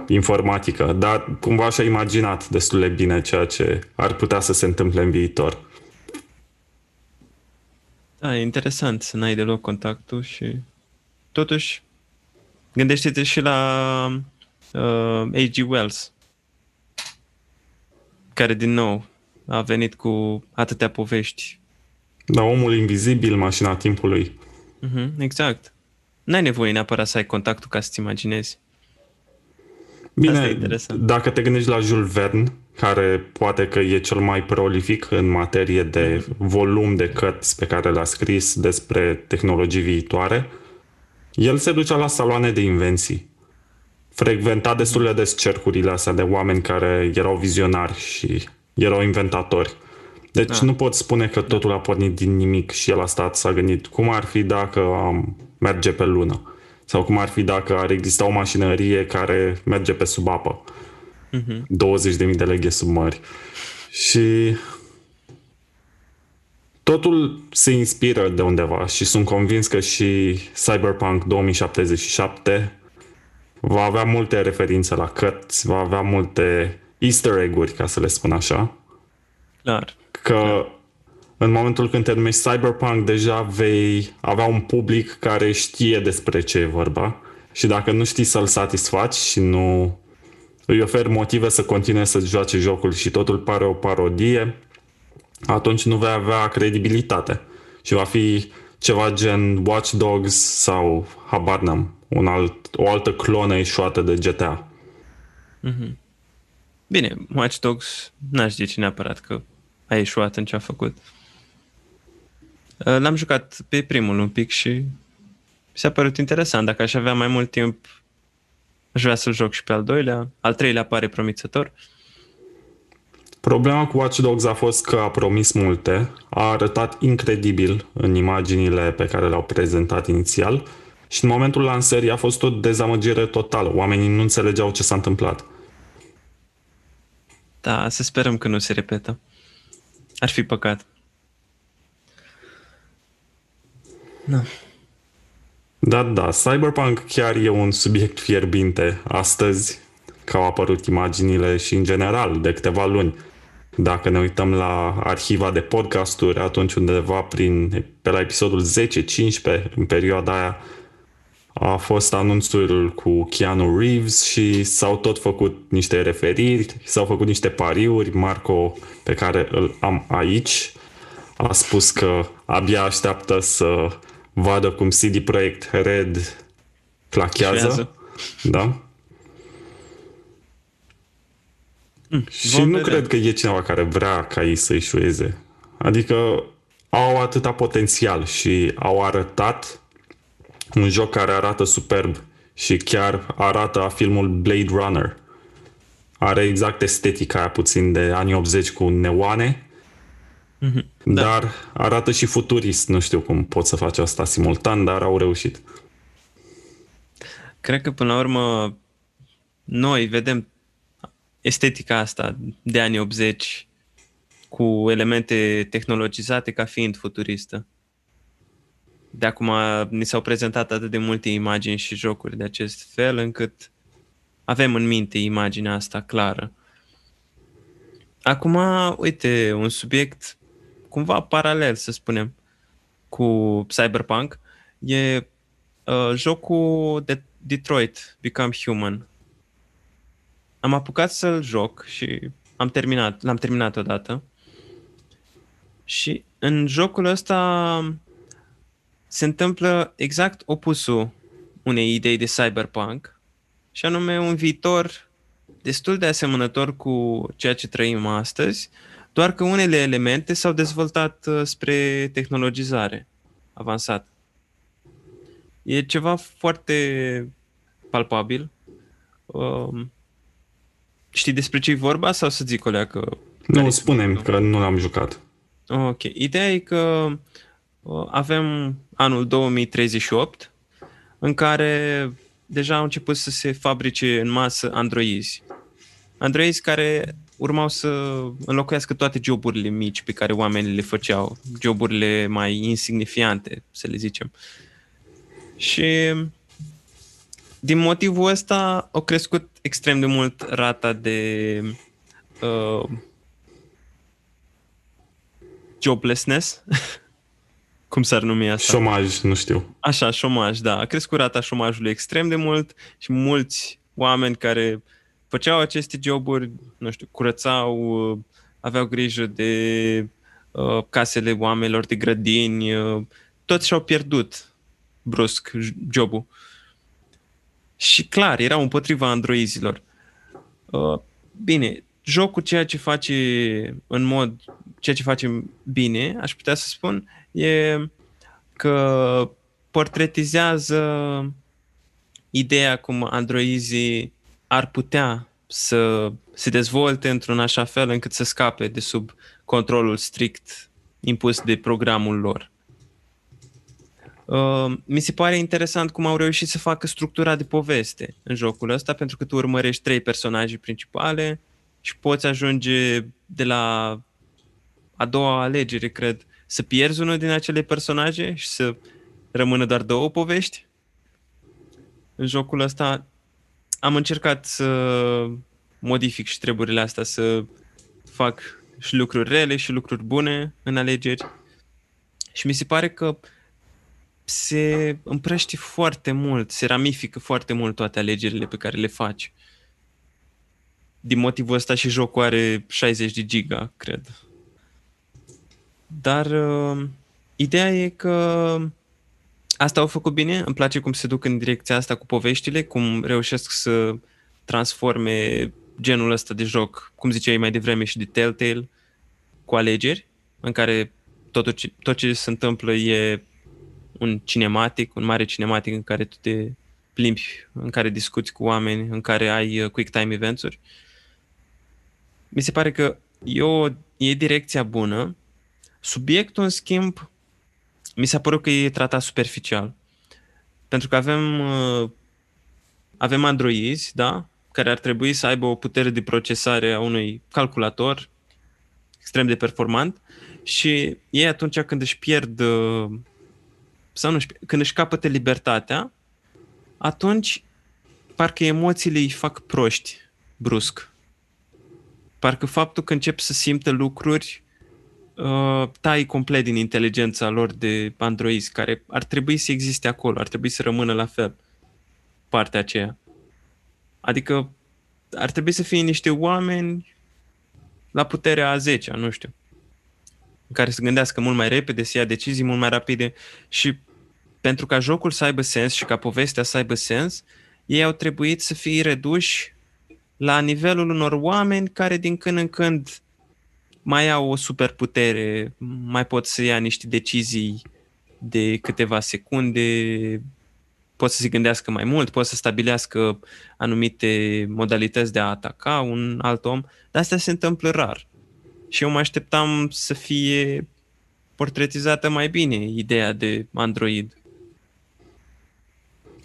informatică, dar cumva și-a imaginat destul de bine ceea ce ar putea să se întâmple în viitor. Da, e interesant să n-ai deloc contactul și totuși gândește-te și la uh, A.G. Wells care din nou a venit cu atâtea povești. Dar omul invizibil, mașina timpului, Uh-huh, exact. N-ai nevoie neapărat să ai contactul ca să-ți imaginezi. Asta e Bine, interesant. dacă te gândești la Jules Verne, care poate că e cel mai prolific în materie de volum de cărți pe care le-a scris despre tehnologii viitoare, el se ducea la saloane de invenții. Frecventa destul de des cercurile astea de oameni care erau vizionari și erau inventatori. Deci Da. nu pot spune că totul a pornit din nimic și el a stat, s-a gândit cum ar fi dacă am merge pe lună sau cum ar fi dacă ar exista o mașinărie care merge pe sub apă. Uh-huh. 20.000 de leghe sub mări. Și totul se inspiră de undeva și sunt convins că și Cyberpunk 2077 va avea multe referințe la cărți, va avea multe easter egg-uri, ca să le spun așa, Clar. că în momentul când te numești Cyberpunk deja vei avea un public care știe despre ce e vorba și dacă nu știi să-l satisfaci și nu îi oferi motive să continue să joace jocul și totul pare o parodie, atunci nu vei avea credibilitate și va fi ceva gen Watch Dogs sau habar n-am, un alt, o altă clonă eșuată de GTA. Bine, Watch Dogs n-aș zice neapărat că a ieșuat în ce a făcut. Uh, L-am jucat pe primul un pic și mi s-a părut interesant. Dacă aș avea mai mult timp, aș vrea să-l joc și pe al doilea. Al treilea pare promițător. Problema cu Watch Dogs a fost că a promis multe, a arătat incredibil în imaginile pe care le-au prezentat inițial și în momentul lansării a fost o dezamăgire totală. Oamenii nu înțelegeau ce s-a întâmplat. Da, să sperăm că nu se repetă. Ar fi păcat. Da. Da, da, Cyberpunk chiar e un subiect fierbinte astăzi, că au apărut imaginile și în general de câteva luni. Dacă ne uităm la arhiva de podcasturi, atunci undeva prin, pe la episodul 10-15, în perioada aia, a fost anunțul cu Keanu Reeves și s-au tot făcut niște referiri, s-au făcut niște pariuri. Marco, pe care îl am aici, a spus că abia așteaptă să vadă cum CD Projekt Red clachează. Da? Mm, și nu vedea. cred că e cineva care vrea ca ei să șueze. Adică au atâta potențial și au arătat un joc care arată superb și chiar arată a filmul Blade Runner. Are exact estetica aia puțin de anii 80 cu neoane, mm-hmm, dar da. arată și futurist. Nu știu cum pot să faci asta simultan, dar au reușit. Cred că până la urmă noi vedem estetica asta de anii 80 cu elemente tehnologizate ca fiind futuristă. De acum ni s-au prezentat atât de multe imagini și jocuri de acest fel încât avem în minte imaginea asta clară. Acum, uite, un subiect cumva paralel, să spunem, cu Cyberpunk e uh, jocul de Detroit Become Human am apucat să-l joc și am terminat, l-am terminat odată. Și în jocul ăsta se întâmplă exact opusul unei idei de cyberpunk, și anume un viitor destul de asemănător cu ceea ce trăim astăzi, doar că unele elemente s-au dezvoltat uh, spre tehnologizare avansat. E ceva foarte palpabil. Um, Știi despre ce e vorba sau să zic o leacă? Nu, spunem că nu l-am jucat. Ok. Ideea e că uh, avem anul 2038 în care deja au început să se fabrice în masă androizi. Androizi care urmau să înlocuiască toate joburile mici pe care oamenii le făceau, joburile mai insignifiante, să le zicem. Și din motivul ăsta au crescut extrem de mult rata de uh, joblessness, cum s-ar numi asta? Șomaj, nu știu. Așa, șomaj, da. A crescut rata șomajului extrem de mult și mulți oameni care făceau aceste joburi, nu știu, curățau, uh, aveau grijă de uh, casele oamenilor, de grădini, uh, toți și-au pierdut brusc jobul. Și clar, erau împotriva androizilor. Uh, bine, jocul ceea ce face în mod, ceea ce face bine, aș putea să spun, e că portretizează ideea cum androizii ar putea să se dezvolte într-un așa fel încât să scape de sub controlul strict impus de programul lor. Uh, mi se pare interesant cum au reușit să facă structura de poveste în jocul ăsta, pentru că tu urmărești trei personaje principale și poți ajunge de la a doua alegere, cred, să pierzi unul din acele personaje și să rămână doar două povești. În jocul ăsta am încercat să modific și treburile astea, să fac și lucruri rele și lucruri bune în alegeri. Și mi se pare că uh, se împrăște foarte mult, se ramifică foarte mult toate alegerile pe care le faci. Din motivul ăsta și jocul are 60 de giga, cred. Dar uh, ideea e că asta au făcut bine, îmi place cum se duc în direcția asta cu poveștile, cum reușesc să transforme genul ăsta de joc, cum ziceai mai devreme și de Telltale, cu alegeri, în care totul ce, tot ce se întâmplă e un cinematic, un mare cinematic în care tu te plimbi, în care discuți cu oameni, în care ai uh, quick time events-uri. Mi se pare că e, o, e direcția bună. Subiectul, în schimb, mi s-a părut că e tratat superficial. Pentru că avem, uh, avem androizi, da? Care ar trebui să aibă o putere de procesare a unui calculator extrem de performant și ei atunci când își pierd uh, sau nu când își capătă libertatea, atunci parcă emoțiile îi fac proști brusc. Parcă faptul că încep să simtă lucruri uh, tai complet din inteligența lor de androizi, care ar trebui să existe acolo, ar trebui să rămână la fel partea aceea. Adică ar trebui să fie niște oameni la puterea a 10 nu știu, în care să gândească mult mai repede, să ia decizii mult mai rapide și pentru ca jocul să aibă sens și ca povestea să aibă sens, ei au trebuit să fie reduși la nivelul unor oameni care din când în când mai au o superputere, mai pot să ia niște decizii de câteva secunde, pot să se gândească mai mult, pot să stabilească anumite modalități de a ataca un alt om, dar asta se întâmplă rar. Și eu mă așteptam să fie portretizată mai bine ideea de Android.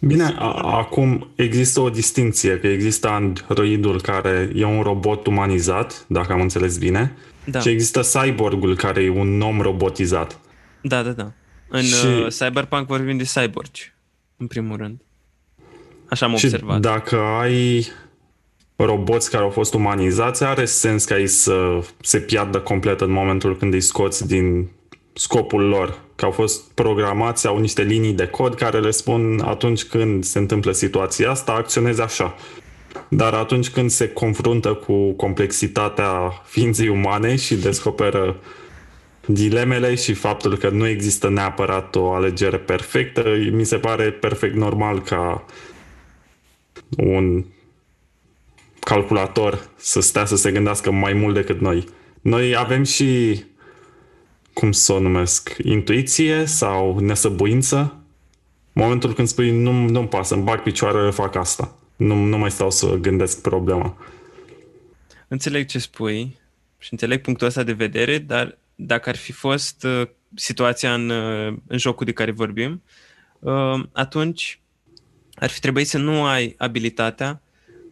Bine, a- acum există o distinție, că există androidul care e un robot umanizat, dacă am înțeles bine, da. și există cyborgul care e un om robotizat. Da, da, da. În și... uh, Cyberpunk vorbim de cyborgi, în primul rând. Așa am și observat. dacă ai roboți care au fost umanizați, are sens ca ei să se piardă complet în momentul când îi scoți din scopul lor, că au fost programați, au niște linii de cod care le spun atunci când se întâmplă situația asta, acționezi așa. Dar atunci când se confruntă cu complexitatea ființei umane și descoperă dilemele și faptul că nu există neapărat o alegere perfectă, mi se pare perfect normal ca un calculator să stea să se gândească mai mult decât noi. Noi avem și cum să o numesc, intuiție sau nesăbuință. Momentul când spui nu, nu-mi pasă, îmi bag picioarele, fac asta. Nu, nu mai stau să gândesc problema. Înțeleg ce spui și înțeleg punctul ăsta de vedere, dar dacă ar fi fost uh, situația în, uh, în jocul de care vorbim, uh, atunci ar fi trebuit să nu ai abilitatea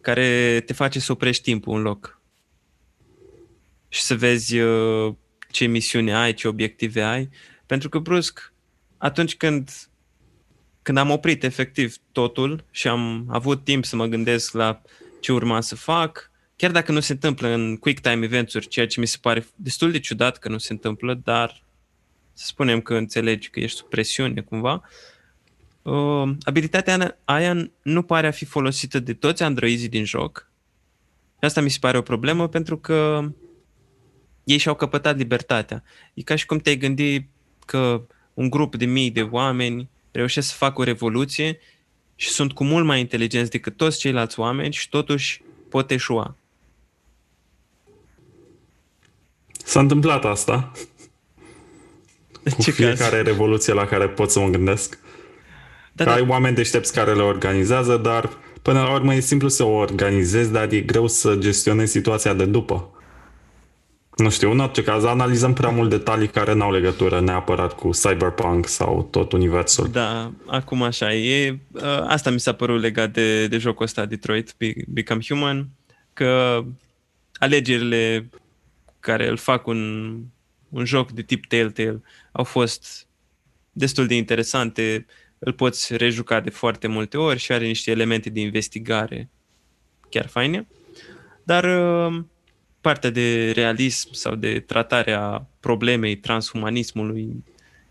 care te face să oprești timpul în loc și să vezi uh, ce misiune ai, ce obiective ai, pentru că brusc, atunci când, când am oprit efectiv totul și am avut timp să mă gândesc la ce urma să fac, chiar dacă nu se întâmplă în quick time events-uri, ceea ce mi se pare destul de ciudat că nu se întâmplă, dar să spunem că înțelegi că ești sub presiune cumva, uh, abilitatea aia nu pare a fi folosită de toți androizii din joc. Asta mi se pare o problemă pentru că ei și-au căpătat libertatea. E ca și cum te-ai gândi că un grup de mii de oameni reușesc să facă o revoluție și sunt cu mult mai inteligenți decât toți ceilalți oameni și totuși pot eșua. S-a întâmplat asta. Cu Ce fiecare caz? revoluție la care pot să mă gândesc. Da, da. Ai oameni deștepți care le organizează, dar până la urmă e simplu să o organizezi, dar e greu să gestionezi situația de după. Nu știu, în orice caz, analizăm prea mult detalii care n-au legătură neapărat cu Cyberpunk sau tot universul. Da, acum așa e. Ă, asta mi s-a părut legat de, de jocul ăsta, Detroit Become Human, că alegerile care îl fac un, un joc de tip Telltale au fost destul de interesante, îl poți rejuca de foarte multe ori și are niște elemente de investigare chiar faine, dar ă, partea de realism sau de tratarea problemei transhumanismului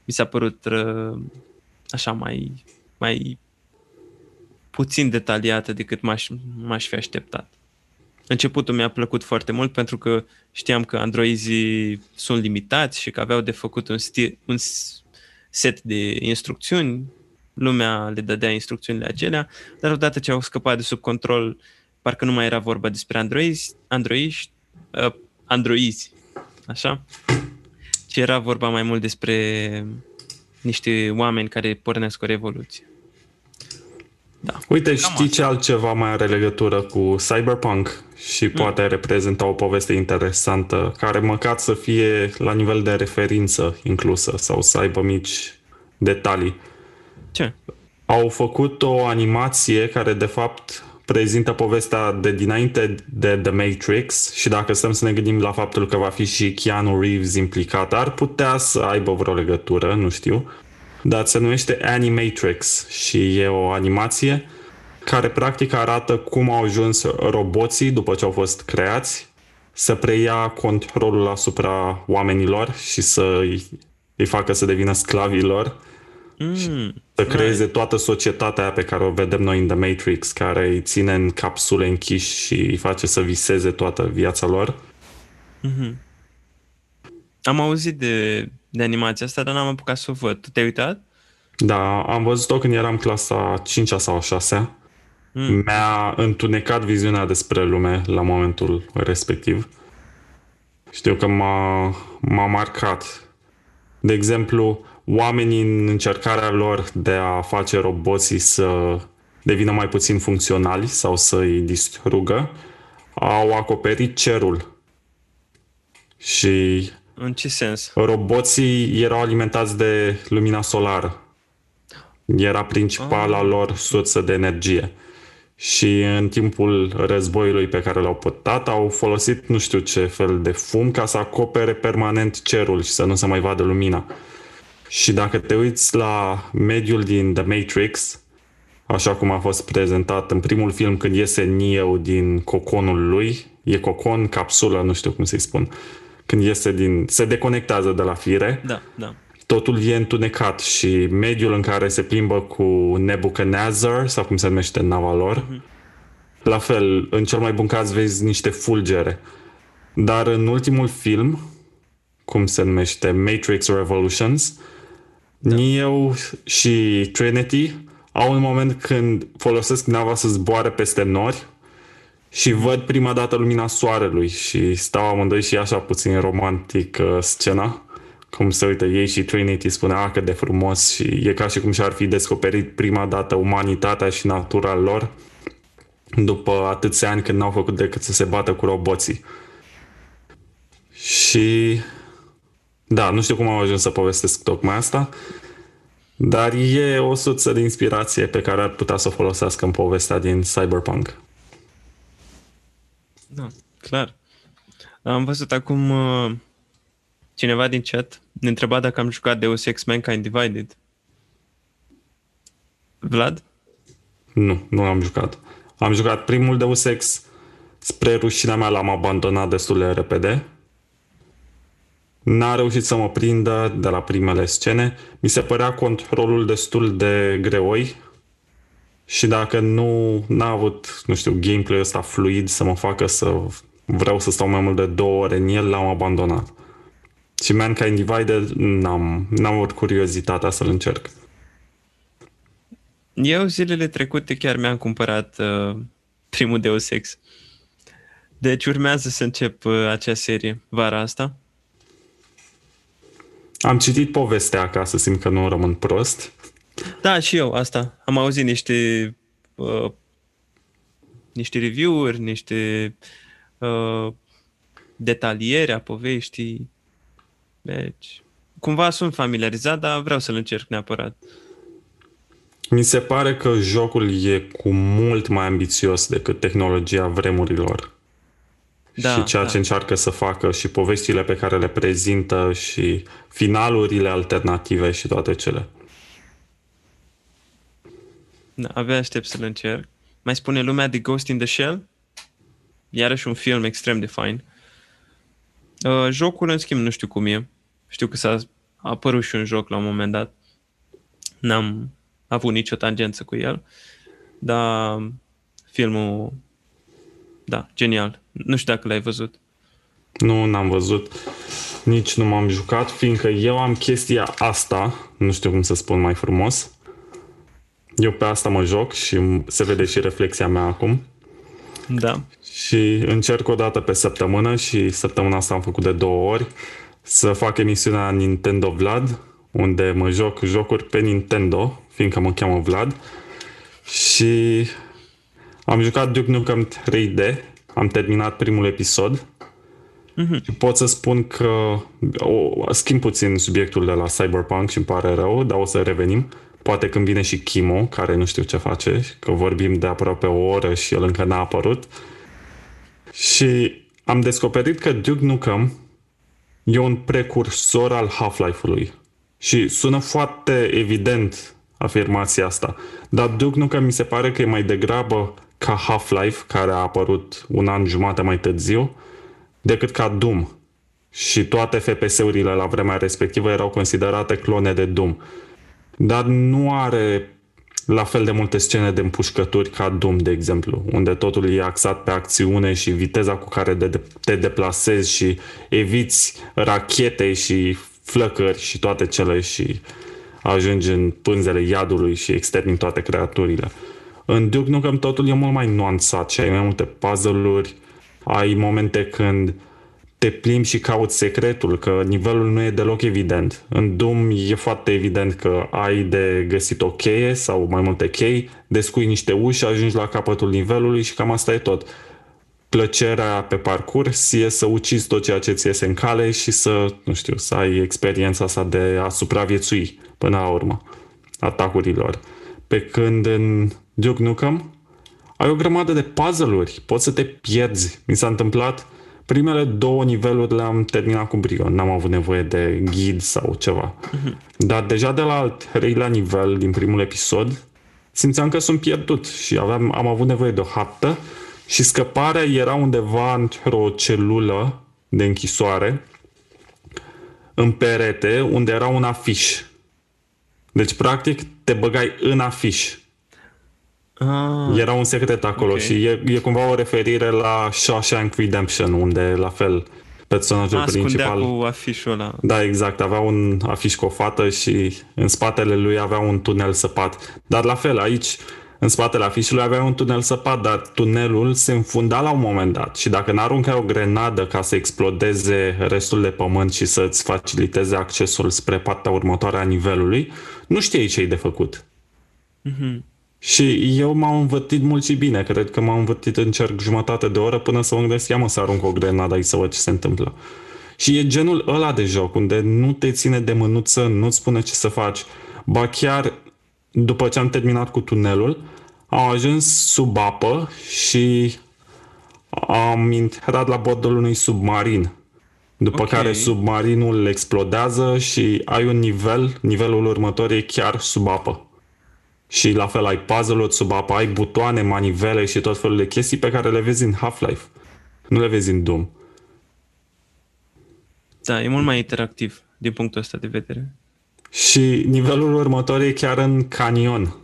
mi s-a părut uh, așa mai, mai puțin detaliată decât m-aș, m-aș fi așteptat. Începutul mi-a plăcut foarte mult pentru că știam că androizii sunt limitați și că aveau de făcut un, sti- un set de instrucțiuni, lumea le dădea instrucțiunile acelea, dar odată ce au scăpat de sub control, parcă nu mai era vorba despre androizi, androiști, uh, androizi, așa? Ci era vorba mai mult despre niște oameni care pornesc o revoluție. Da. Uite, Cam știi așa. ce altceva mai are legătură cu Cyberpunk și mm. poate reprezenta o poveste interesantă, care măcar să fie la nivel de referință inclusă sau să aibă mici detalii. Ce? au făcut o animație care de fapt prezintă povestea de dinainte de The Matrix și dacă stăm să ne gândim la faptul că va fi și Keanu Reeves implicat, ar putea să aibă vreo legătură, nu știu, dar se numește Animatrix și e o animație care practic arată cum au ajuns roboții după ce au fost creați să preia controlul asupra oamenilor și să îi, îi facă să devină sclavilor mm, să creeze right. toată societatea pe care o vedem noi în The Matrix, care îi ține în capsule închiși și îi face să viseze toată viața lor. Mm-hmm. Am auzit de, de animația asta, dar n-am apucat să o văd. Tu te-ai uitat? Da, am văzut-o când eram clasa 5 sau 6 Mm. Mi-a întunecat viziunea despre lume la momentul respectiv. Știu că m-a, m-a marcat. De exemplu, oamenii în încercarea lor de a face roboții să devină mai puțin funcționali sau să îi distrugă, au acoperit cerul. Și în ce sens? Roboții erau alimentați de lumina solară. Era principala ah. lor sursă de energie și în timpul războiului pe care l-au pătat au folosit nu știu ce fel de fum ca să acopere permanent cerul și să nu se mai vadă lumina. Și dacă te uiți la mediul din The Matrix, așa cum a fost prezentat în primul film când iese Neo din coconul lui, e cocon, capsulă, nu știu cum să-i spun, când iese din, se deconectează de la fire, da, da totul e întunecat și mediul în care se plimbă cu Nebuchadnezzar, sau cum se numește nava lor, mm-hmm. la fel, în cel mai bun caz vezi niște fulgere. Dar în ultimul film, cum se numește, Matrix Revolutions, da. Neo și Trinity au un moment când folosesc nava să zboare peste nori și văd prima dată lumina soarelui și stau amândoi și așa puțin romantic uh, scena cum se uită ei și Trinity spune, a, cât de frumos și e ca și cum și-ar fi descoperit prima dată umanitatea și natura lor după atâția ani când n-au făcut decât să se bată cu roboții. Și da, nu știu cum am ajuns să povestesc tocmai asta, dar e o suță de inspirație pe care ar putea să o folosească în povestea din Cyberpunk. Da, clar. Am văzut acum uh, cineva din chat ne întreba dacă am jucat Deus Ex Mankind Divided. Vlad? Nu, nu am jucat. Am jucat primul Deus Ex, spre rușinea mea l-am abandonat destul de repede. N-a reușit să mă prindă de la primele scene. Mi se părea controlul destul de greoi și dacă nu n-a avut, nu știu, gameplay ăsta fluid să mă facă să vreau să stau mai mult de două ore în el, l-am abandonat. Și Mankind Divided n-am, n-am avut curiozitatea să-l încerc. Eu zilele trecute chiar mi-am cumpărat uh, primul Deus Ex. Deci urmează să încep uh, acea serie vara asta. Am citit povestea ca să simt că nu rămân prost. Da, și eu asta. Am auzit niște uh, niște review-uri, niște uh, detaliere a poveștii. Deci, cumva sunt familiarizat, dar vreau să-l încerc neapărat. Mi se pare că jocul e cu mult mai ambițios decât tehnologia vremurilor. Da, și ceea da. ce încearcă să facă și poveștile pe care le prezintă și finalurile alternative și toate cele. Da, abia aștept să-l încerc. Mai spune lumea de Ghost in the Shell? Iarăși un film extrem de fain. Uh, jocul, în schimb, nu știu cum e. Știu că s-a apărut și un joc la un moment dat. N-am avut nicio tangență cu el. Dar filmul, da, genial. Nu știu dacă l-ai văzut. Nu, n-am văzut. Nici nu m-am jucat, fiindcă eu am chestia asta, nu știu cum să spun mai frumos. Eu pe asta mă joc și se vede și reflexia mea acum. Da. Și încerc o dată pe săptămână și săptămâna asta am făcut de două ori să fac emisiunea Nintendo Vlad, unde mă joc jocuri pe Nintendo, fiindcă mă cheamă Vlad. Și am jucat Duke Nukem 3D, am terminat primul episod mm-hmm. și pot să spun că o, schimb puțin subiectul de la Cyberpunk și îmi pare rău, dar o să revenim. poate când vine și Kimo, care nu știu ce face, că vorbim de aproape o oră și el încă n-a apărut. Și am descoperit că Duke Nukem e un precursor al Half-Life-ului. Și sună foarte evident afirmația asta. Dar Duke Nukem mi se pare că e mai degrabă ca Half-Life, care a apărut un an jumate mai târziu, decât ca Doom. Și toate FPS-urile la vremea respectivă erau considerate clone de Doom. Dar nu are la fel de multe scene de împușcături ca Doom, de exemplu, unde totul e axat pe acțiune și viteza cu care de, te deplasezi și eviți rachete și flăcări și toate cele și ajungi în pânzele iadului și extermin toate creaturile. În Duke Nukem totul e mult mai nuanțat și ai mai multe puzzle-uri, ai momente când te plimbi și cauți secretul, că nivelul nu e deloc evident. În Doom e foarte evident că ai de găsit o cheie sau mai multe chei, descui niște uși, ajungi la capătul nivelului și cam asta e tot. Plăcerea pe parcurs e să ucizi tot ceea ce ți iese în cale și să, nu știu, să ai experiența asta de a supraviețui până la urmă atacurilor. Pe când în Duke Nukem ai o grămadă de puzzle-uri, poți să te pierzi. Mi s-a întâmplat primele două niveluri le-am terminat cu brio, n-am avut nevoie de ghid sau ceva. Uh-huh. Dar deja de la al treilea nivel din primul episod simțeam că sunt pierdut și aveam, am avut nevoie de o hartă și scăparea era undeva într-o celulă de închisoare în perete unde era un afiș. Deci, practic, te băgai în afiș. Ah, Era un secret acolo okay. și e, e cumva o referire la Shawshank Redemption, unde la fel personajul ah, principal... cu afișul ăla. Da, exact. Avea un afiș cu o fată și în spatele lui avea un tunel săpat. Dar la fel, aici, în spatele afișului avea un tunel săpat, dar tunelul se înfunda la un moment dat și dacă n-aruncai o grenadă ca să explodeze restul de pământ și să-ți faciliteze accesul spre partea următoare a nivelului, nu știai ce-i de făcut. Mm-hmm. Și eu m-am învățit mult și bine. Cred că m-am învățit în cerc jumătate de oră până să mă gândesc, ia mă să arunc o grenadă aici să văd ce se întâmplă. Și e genul ăla de joc, unde nu te ține de mânuță, nu-ți spune ce să faci. Ba chiar după ce am terminat cu tunelul, am ajuns sub apă și am intrat la bordul unui submarin. După okay. care submarinul explodează și ai un nivel, nivelul următor e chiar sub apă și la fel ai puzzle-uri sub apă, ai butoane, manivele și tot felul de chestii pe care le vezi în Half-Life. Nu le vezi în Doom. Da, e mult mai interactiv din punctul ăsta de vedere. Și nivelul următor e chiar în canion.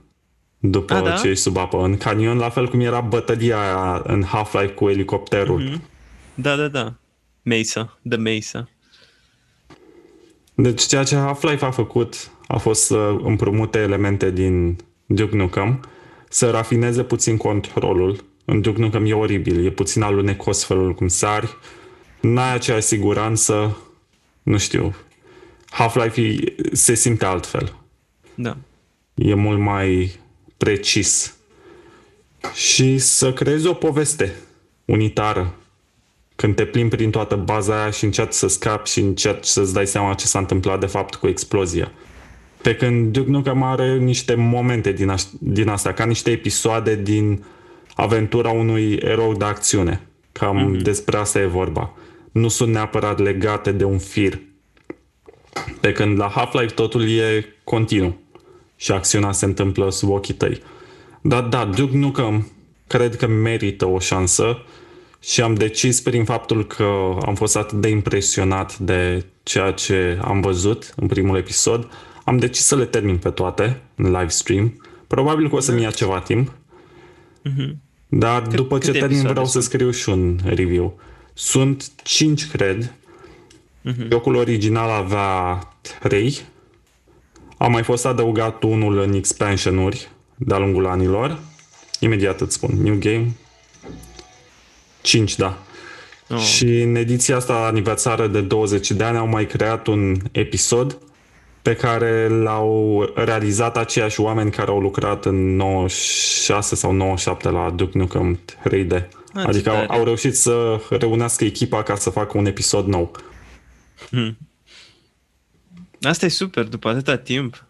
După A, da? ce ești sub apă. În canion, la fel cum era bătălia aia în Half-Life cu elicopterul. Mm-hmm. Da, da, da. Mesa. The Mesa. Deci ceea ce Half-Life a făcut a fost să împrumute elemente din Duke Nukem, să rafineze puțin controlul. În Duke Nukem e oribil, e puțin alunecos felul cum sari, n-ai aceeași siguranță, nu știu, Half-Life se simte altfel. Da. E mult mai precis. Și să creezi o poveste unitară. Când te plimbi prin toată baza aia și încerci să scapi și încerci să-ți dai seama ce s-a întâmplat de fapt cu explozia. Pe când Duke Nukem are niște momente din, aș, din astea, ca niște episoade din aventura unui erou de acțiune. Cam mm-hmm. despre asta e vorba. Nu sunt neapărat legate de un fir. Pe când la Half-Life totul e continuu și acțiunea se întâmplă sub ochii tăi. Dar da, Duke Nukem cred că merită o șansă și am decis prin faptul că am fost atât de impresionat de ceea ce am văzut în primul episod, am decis să le termin pe toate în live stream. Probabil că o să-mi ia ceva timp. Mm-hmm. Dar Cât, după ce termin vreau să scriu și un review. Sunt 5, cred. Mm-hmm. Jocul original avea 3. A mai fost adăugat unul în expansionuri de-a lungul anilor. Imediat îți spun. New Game. 5, da. Oh. Și în ediția asta aniversară de 20 de ani au mai creat un episod pe care l-au realizat aceiași oameni care au lucrat în 96 sau 97 la Duke Nukem 3D. Ah, adică au, au reușit să reunească echipa ca să facă un episod nou. Hmm. Asta e super, după atâta timp.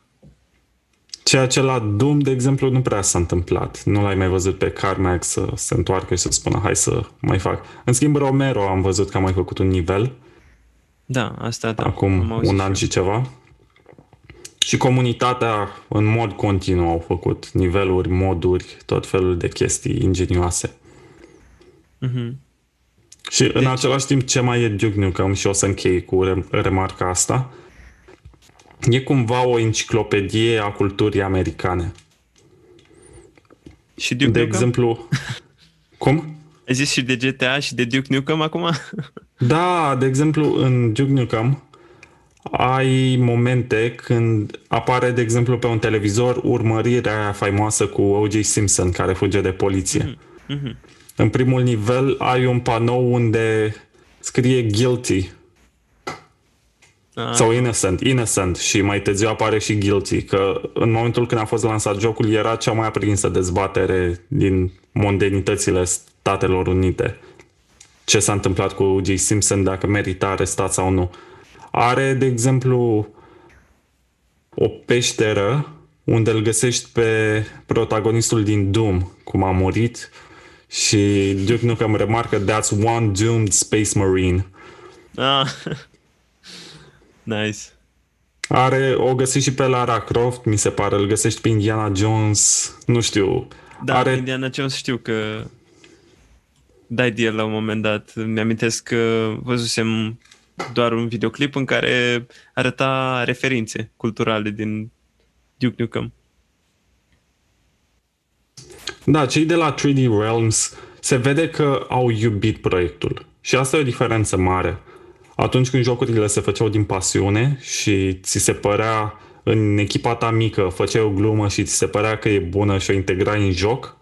Ceea ce la Doom, de exemplu, nu prea s-a întâmplat. Nu l-ai mai văzut pe Carmack să se întoarcă și să spună hai să mai fac. În schimb, Romero am văzut că a mai făcut un nivel. Da, asta da. Acum un an și ceva. Și comunitatea în mod continuu au făcut niveluri, moduri, tot felul de chestii ingenioase. Mm-hmm. Și deci... în același timp ce mai e Duke Nukem și o să închei cu remarca asta, e cumva o enciclopedie a culturii americane. Și Duke de Nukem? exemplu, cum? Ai zis și de GTA și de Duke Nukem acum? da, de exemplu, în Duke Nukem ai momente când apare, de exemplu, pe un televizor urmărirea aia faimoasă cu O.J. Simpson care fuge de poliție. Mm-hmm. În primul nivel ai un panou unde scrie guilty Ah. sau innocent, innocent și mai târziu apare și guilty, că în momentul când a fost lansat jocul era cea mai aprinsă dezbatere din mondenitățile Statelor Unite. Ce s-a întâmplat cu J. Simpson, dacă merită arestat sau nu. Are, de exemplu, o peșteră unde îl găsești pe protagonistul din Doom, cum a murit, și Duke Nukem remarcă That's one doomed space marine. Ah. nice. Are, o găsești și pe Lara Croft, mi se pare, îl găsești pe Indiana Jones, nu știu. Da, are... Indiana Jones știu că dai de el la un moment dat. Mi-amintesc că văzusem doar un videoclip în care arăta referințe culturale din Duke Nukem. Da, cei de la 3D Realms se vede că au iubit proiectul. Și asta e o diferență mare. Atunci când jocurile se făceau din pasiune și ți se părea în echipa ta mică, făceai o glumă și ți se părea că e bună și o integrai în joc,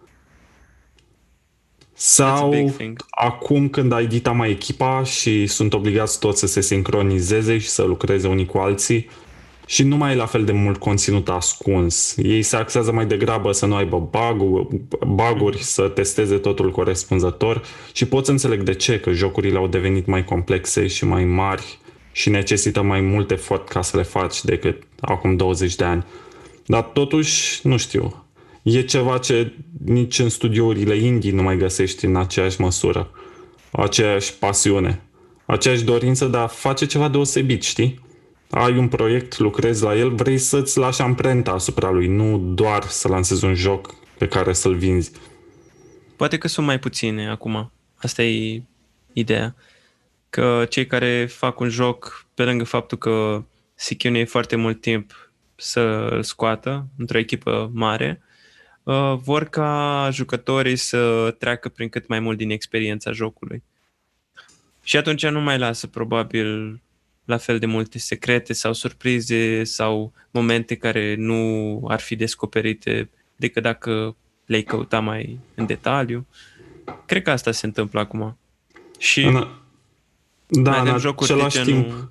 sau acum când ai dita mai echipa și sunt obligați toți să se sincronizeze și să lucreze unii cu alții, și nu mai e la fel de mult conținut ascuns. Ei se axează mai degrabă să nu aibă bug-uri, bug să testeze totul corespunzător și pot să înțeleg de ce, că jocurile au devenit mai complexe și mai mari și necesită mai mult efort ca să le faci decât acum 20 de ani. Dar totuși, nu știu, e ceva ce nici în studiourile indie nu mai găsești în aceeași măsură. Aceeași pasiune, aceeași dorință de a face ceva deosebit, știi? ai un proiect, lucrezi la el, vrei să-ți lași amprenta asupra lui, nu doar să lansezi un joc pe care să-l vinzi. Poate că sunt mai puține acum. Asta e ideea. Că cei care fac un joc, pe lângă faptul că se chinuie foarte mult timp să îl scoată într-o echipă mare, uh, vor ca jucătorii să treacă prin cât mai mult din experiența jocului. Și atunci nu mai lasă probabil la fel de multe secrete sau surprize sau momente care nu ar fi descoperite decât dacă le-ai căuta mai în detaliu. Cred că asta se întâmplă acum. Și da, în același timp, nu...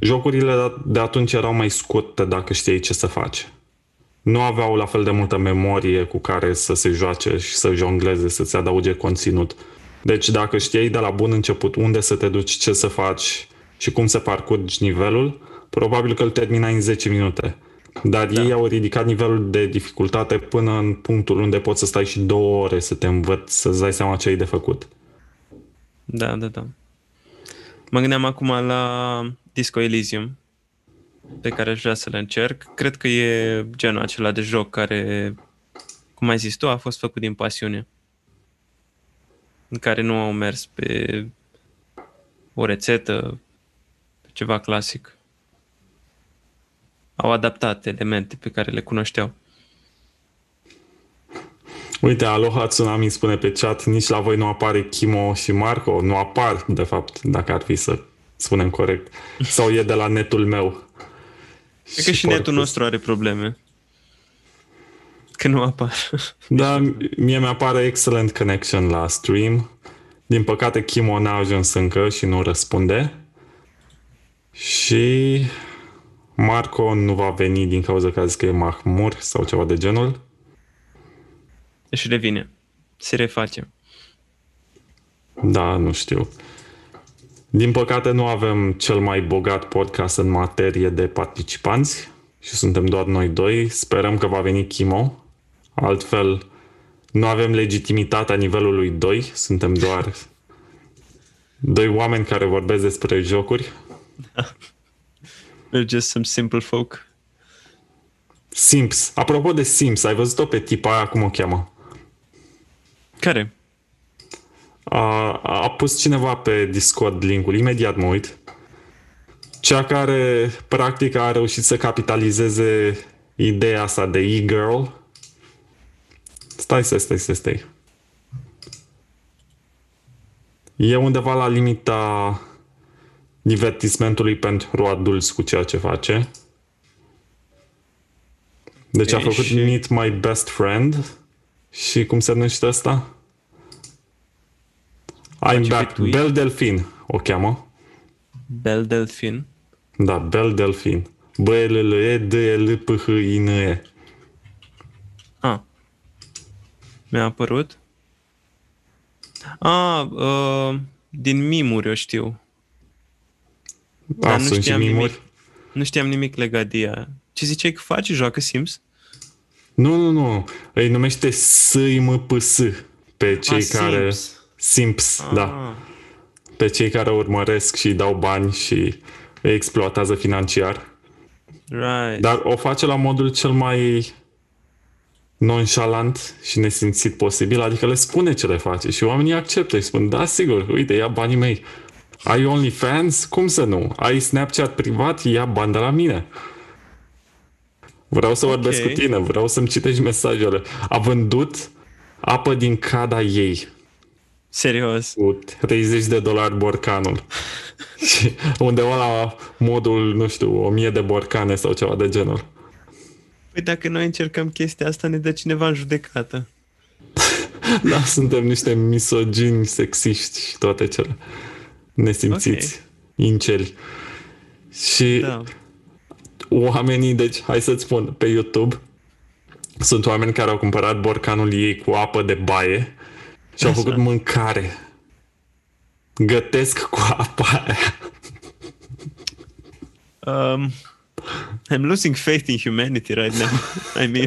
jocurile de atunci erau mai scurte dacă știai ce să faci. Nu aveau la fel de multă memorie cu care să se joace și să jongleze, să-ți adauge conținut. Deci dacă știai de la bun început unde să te duci, ce să faci, și cum să parcurgi nivelul, probabil că îl terminai în 10 minute. Dar da. ei au ridicat nivelul de dificultate până în punctul unde poți să stai și două ore să te învăț, să-ți dai seama ce ai de făcut. Da, da, da. Mă gândeam acum la Disco Elysium, pe care aș vrea să le încerc. Cred că e genul acela de joc care, cum ai zis tu, a fost făcut din pasiune. În care nu au mers pe o rețetă, ceva clasic. Au adaptat elemente pe care le cunoșteau. Uite, Aloha Tsunami spune pe chat, nici la voi nu apare Kimo și Marco, nu apar, de fapt, dacă ar fi să spunem corect. Sau e de la netul meu. Cred că și, și netul nostru are probleme. Că nu apar. Da, mie mi-apare excellent connection la stream. Din păcate, Kimo n-a ajuns încă și nu răspunde. Și Marco nu va veni din cauza că a zis că e mahmur sau ceva de genul. Și revine. Se reface. Da, nu știu. Din păcate nu avem cel mai bogat podcast în materie de participanți. și suntem doar noi doi. Sperăm că va veni Chimo. Altfel, nu avem legitimitatea nivelului 2. Suntem doar doi oameni care vorbesc despre jocuri. We're just some simple folk. Sims. Apropo de Sims, ai văzut-o pe tipa aia, cum o cheamă? Care? A, a pus cineva pe Discord linkul, imediat mă uit. Cea care practic a reușit să capitalizeze ideea asta de e-girl. Stai, stai, stai, stai, stai. E undeva la limita divertismentului pentru adulți cu ceea ce face. Deci Ok, a făcut și- Meet My Best Friend și cum se numește asta? I'm Face back. pe Twitch. Bel Delfin o cheamă. Bel Delfin. Da, Bel Delfin. b l l e d l p h i n e Ah. Mi-a apărut. Ah, uh, din mimuri o știu. Da, nu sunt și știam mimuri. nimic. Nu știam nimic legat de ea. Ce ziceai că face? Joacă Sims? Nu, nu, nu. Îi numește s i m p s pe cei Ah, care... Sims. Simps, da. Ah. Pe cei care o urmăresc și îi dau bani și îi exploatează financiar. Right. Dar o face la modul cel mai nonchalant și nesimțit posibil, adică le spune ce le face și oamenii acceptă și spun, da, sigur, uite, ia banii mei. Ai OnlyFans? Cum să nu? Ai Snapchat privat? Ia bani de la mine. Vreau să vorbesc Ok. cu tine, vreau să-mi citești mesajele. A vândut apă din cada ei Serios. cu 30 de dolari borcanul. și undeva la modul, nu știu, 1000 de borcane sau ceva de genul. Păi dacă noi încercăm chestia asta, ne dă cineva în judecată. Da, suntem niște misogini, sexiști și toate cele nesimțiți, inceli. Și Da. oamenii, deci, hai să-ți spun, pe YouTube sunt oameni care au cumpărat borcanul ei cu apă de baie și au Așa. făcut mâncare. Gătesc cu apa aia. Um, I'm losing faith in humanity right now. I mean...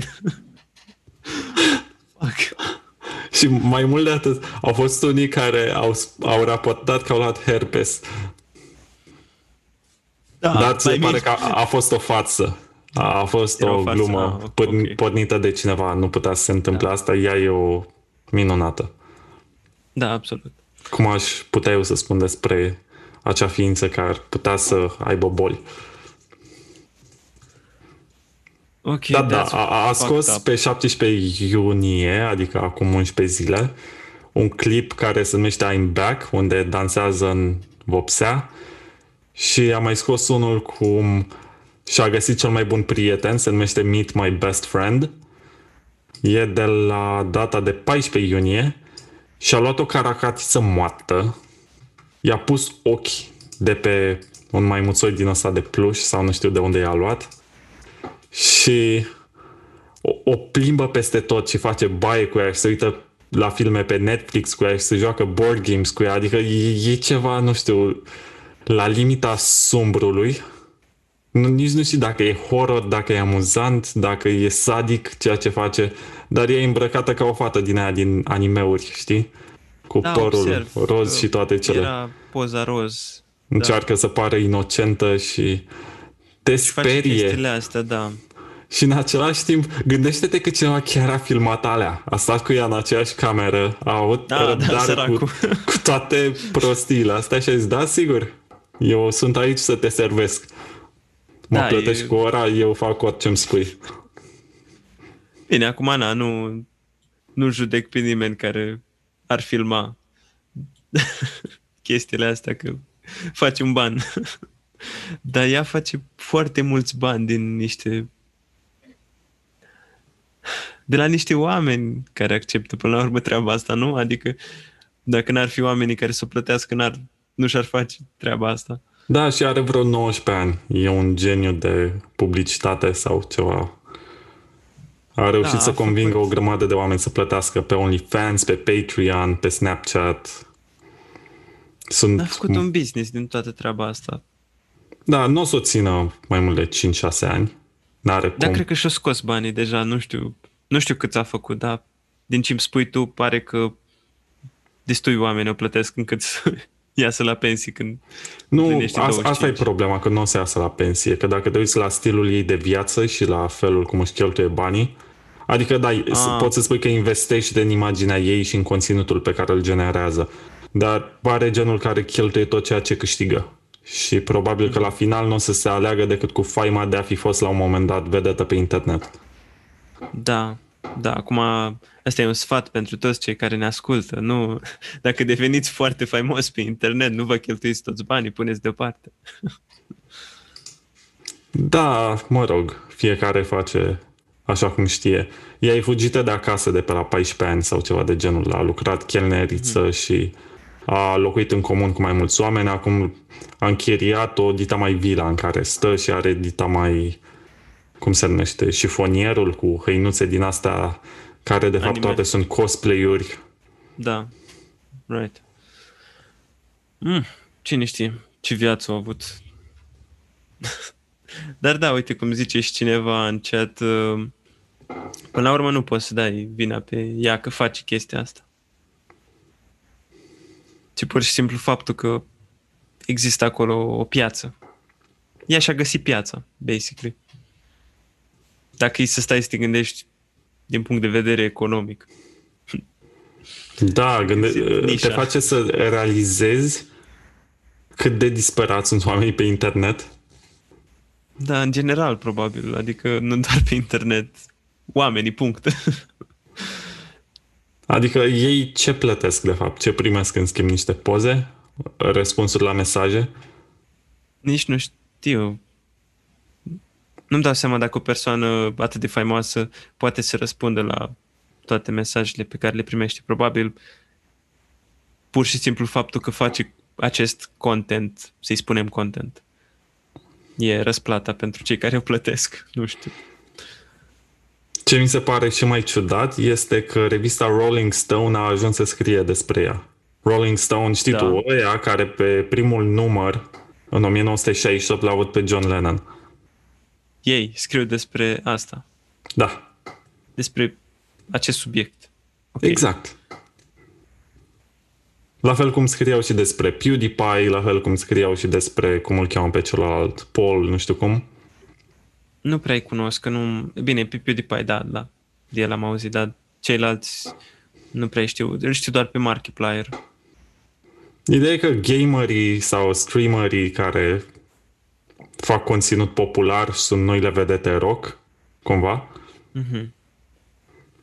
Fuck. Și mai mult de atât, au fost unii care au, au raportat că au luat herpes. Da, Dar se I pare mean- că a, a fost o față. A, a fost Era o, o față, glumă ah, porn- ok. pornită de cineva. Nu putea să se întâmple Da. asta. Ea e o minunată. Da, absolut. Cum aș putea eu să spun despre acea ființă care ar putea să aibă boli. Ok, Da, da, that's a, a fucked scos up. pe 17 iunie, adică acum 11 zile, un clip care se numește I'm Back, unde dansează în vopsea și a mai scos unul cum și-a găsit cel mai bun prieten, se numește Meet My Best Friend. E de la data de 14 iunie și a luat o caracatiță moartă, i-a pus ochi de pe un maimuțoi din ăsta de pluș sau nu știu de unde i-a luat și o, o plimbă peste tot și face baie cu ea și se uită la filme pe Netflix cu ea și se joacă board games cu ea. Adică e, e ceva, nu știu, la limita sumbrului. Nu, nici nu știu dacă e horror, dacă e amuzant, dacă e sadic ceea ce face, dar e îmbrăcată ca o fată din aia din animeuri, știi? Cu Da, părul observ roz că și toate cele. Era poza roz. Încearcă să pară inocentă și te Și face sperie. chestiile astea, da. Și în același timp, gândește-te că cineva chiar a filmat alea. A stat cu ea în aceeași cameră, a avut Da, da, răbdare cu, săracul. cu toate prostiile astea și a zis, da, sigur, eu sunt aici să te servesc. Mă Da, plătești e- cu ora, eu fac orice îmi spui. Bine, acum, na, nu, nu judec pe nimeni care ar filma chestiile astea, că face un ban. Dar ea face foarte mulți bani din niște de la niște oameni care acceptă până la urmă treaba asta, nu? Adică dacă n-ar fi oamenii care să o plătească, n-ar, nu și-ar face treaba asta. Da, și are vreo 19 ani. E un geniu de publicitate sau ceva. A reușit Da, să a convingă făcut- o grămadă de oameni să plătească pe OnlyFans, pe Patreon, pe Snapchat. Sunt... A făcut un business din toată treaba asta. Da, nu o să o țină mai mult de 5-6 ani. N-are Da, cum. cred că și-a scos banii deja, nu știu, nu știu cât a făcut, dar din ce îmi spui tu, pare că destui oameni o plătesc încât să iasă la pensii când Nu, împlinește asta, asta e 25. problema, că nu o să iasă la pensie. Că dacă te uiți la stilul ei de viață și la felul cum își cheltuie banii, adică da, Ah. poți să spui că investești în imaginea ei și în conținutul pe care îl generează, dar pare genul care cheltuie tot ceea ce câștigă. Și probabil că la final nu o să se aleagă decât cu faima de a fi fost la un moment dat vedetă pe internet. Da, da, acum asta e un sfat pentru toți cei care ne ascultă. Nu, dacă deveniți foarte faimos pe internet, nu vă cheltuiți toți banii, puneți deoparte. Da, mă rog, fiecare face așa cum știe. Ea e fugită de acasă de pe la 14 ani sau ceva de genul. A lucrat chelneriță mm-hmm. și a locuit în comun cu mai mulți oameni. Acum a închiriat o dita mai vila în care stă și are dita mai, cum se numește, șifonierul cu hăinuțe din astea care de fapt Anime. toate sunt cosplay-uri. Da, right. Mm, cine știe ce viață a avut. Dar da, uite cum zice și cineva în chat, uh, până la urmă nu poți să dai vina pe ea că face chestia asta. Ci pur și simplu faptul că există acolo o piață. Ea și-a găsit piața, basically. Dacă e să stai să te gândești din punct de vedere economic. Da, gânde- te nișa. face să realizezi cât de disperați sunt oamenii pe internet. Da, în general, probabil. Adică nu doar pe internet. Oamenii, punct. Adică ei ce plătesc de fapt? Ce primesc în schimb? Niște poze? Răspunsuri la mesaje? Nici nu știu. Nu-mi dau seama dacă o persoană atât de faimoasă poate să răspundă la toate mesajele pe care le primește. Probabil pur și simplu faptul că face acest content, să-i spunem content, e răsplata pentru cei care o plătesc. Nu știu. Ce mi se pare și mai ciudat este că revista Rolling Stone a ajuns să scrie despre ea. Rolling Stone, știi Da. tu, ăia care pe primul număr în 1968 l-a avut pe John Lennon. Ei scriu despre asta, Da, despre acest subiect. Ok. exact. La fel cum scriau și despre PewDiePie, la fel cum scriau și despre, cum îl cheamă pe celălalt, Paul, nu știu cum. Nu prea-i cunosc, că nu... Bine, pe PewDiePie, da, da. De el am auzit, dar ceilalți nu prea știu. Îl știu doar pe Markiplier. Ideea e că gamerii sau streamerii care fac conținut popular sunt noile vedete rock, cumva.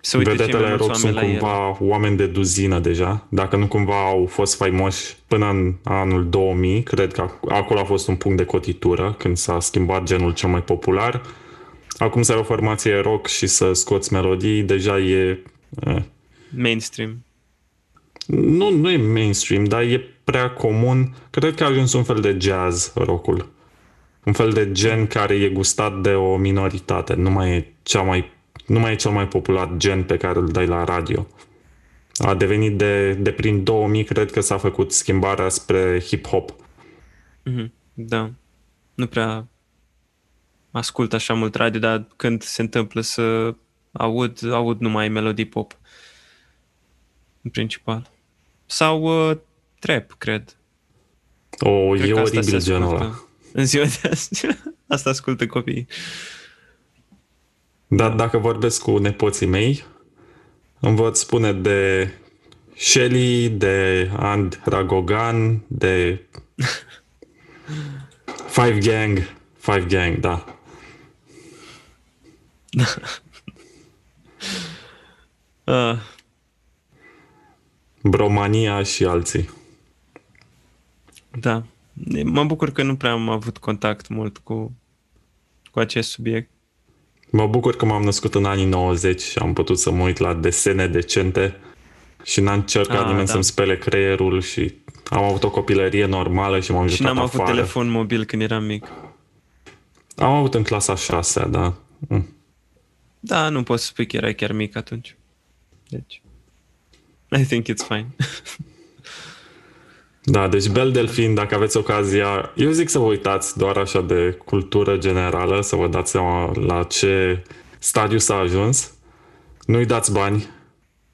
Să uite cei mai Vedetele mulți rock sunt oameni la el. cumva oameni de duzină deja. Dacă nu cumva au fost faimoși până în anul 2000, cred că ac- acolo a fost un punct de cotitură când s-a schimbat genul cel mai popular. Acum să ai o formație rock și să scoți melodii, deja e... Eh, Mainstream. nu, nu e mainstream, dar e prea comun. Cred că a ajuns un fel de jazz rockul. Un fel de gen care e gustat de o minoritate. Nu mai e, cea mai, nu mai e cel mai popular gen pe care îl dai la radio. A devenit de, de prin 2000, cred că s-a făcut schimbarea spre hip-hop. Mhm. Da. Nu prea ascult așa mult radio, dar când se întâmplă să aud, aud numai melodii pop. În principal. Sau uh, trap, cred. O, Cred e că asta se oribil genul ăla. ascultă. În ziua de azi. Asta ascultă copiii. Dar dacă vorbesc cu nepoții mei, îmi văd spune de Shelly, de And Ragogan, de Five Gang. Five Gang, da. Uh, Bromania și alții. da. Mă bucur că nu prea am avut contact mult cu, cu acest subiect. Mă bucur că m-am născut în anii 90 și am putut să mă uit la desene decente și n-a încercat Ah, nimeni da. să-mi spele creierul și am avut o copilărie normală și m-am Și jucat n-am avut afară. telefon mobil când eram mic. Am avut în clasa 6 da. Mm. Da, nu poți să spui că erai chiar mic atunci. Deci, I think it's fine. Da, deci Bel Delfin, dacă aveți ocazia, eu zic să vă uitați doar așa de cultură generală, să vă dați seama la ce stadiu s-a ajuns. Nu-i dați bani,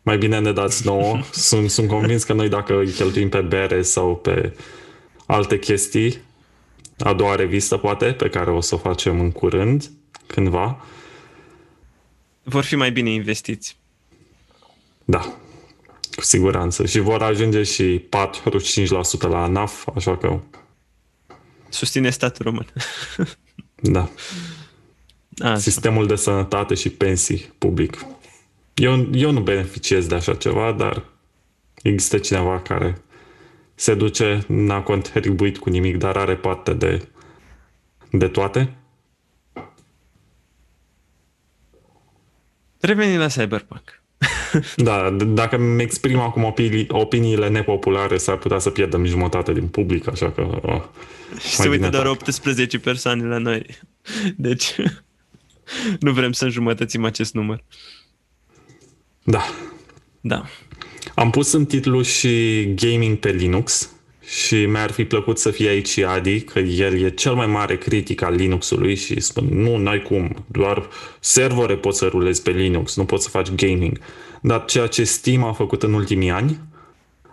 mai bine ne dați nouă. Sunt, sunt convins că noi dacă îi cheltuim pe bere sau pe alte chestii, a doua revistă poate, pe care o să o facem în curând, cândva. Vor fi mai bine investiți. Da, cu siguranță. Și vor ajunge și 45% la ANAF, așa că... Susține statul român. da. Așa. Sistemul de sănătate și pensii public. Eu, eu nu beneficiez de așa ceva, dar există cineva care se duce, n-a contribuit cu nimic, dar are parte de, de toate. Revenim la Cyberpunk. da, dacă îmi exprim acum opinii, opiniile nepopulare, s-ar putea să pierdem jumătate din public, așa că... Oh, și se uită doar 18 persoane la noi. Deci, nu vrem să înjumătățim acest număr. Da. Da. Am pus în titlu și gaming pe Linux și mi-ar fi plăcut să fie aici și Adi, că el e cel mai mare critic al Linuxului și spun, nu, n-ai cum, doar servere poți să rulezi pe Linux, nu poți să faci gaming. Dar ceea ce Steam a făcut în ultimii ani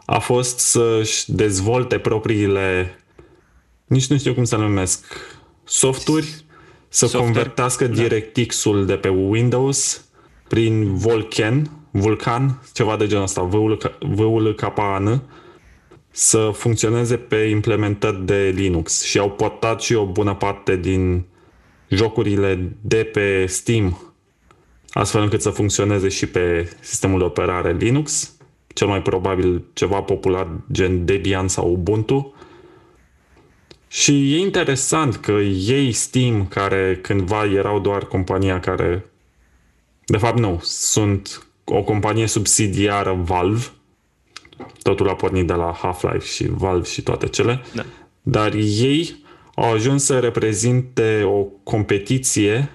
a fost să-și dezvolte propriile, nici nu știu cum să numesc, softuri, să Software. convertească da. DirectX-ul de pe Windows prin Vulkan, Vulkan, ceva de genul ăsta, VULKAN, să funcționeze pe implementări de Linux și au portat și o bună parte din jocurile de pe Steam astfel încât să funcționeze și pe sistemul de operare Linux, cel mai probabil ceva popular gen Debian sau Ubuntu. Și e interesant că ei Steam, care cândva erau doar compania care de fapt, nu. Sunt o companie subsidiară Valve. Totul a pornit de la Half-Life și Valve și toate cele. Da. Dar ei au ajuns să reprezinte o competiție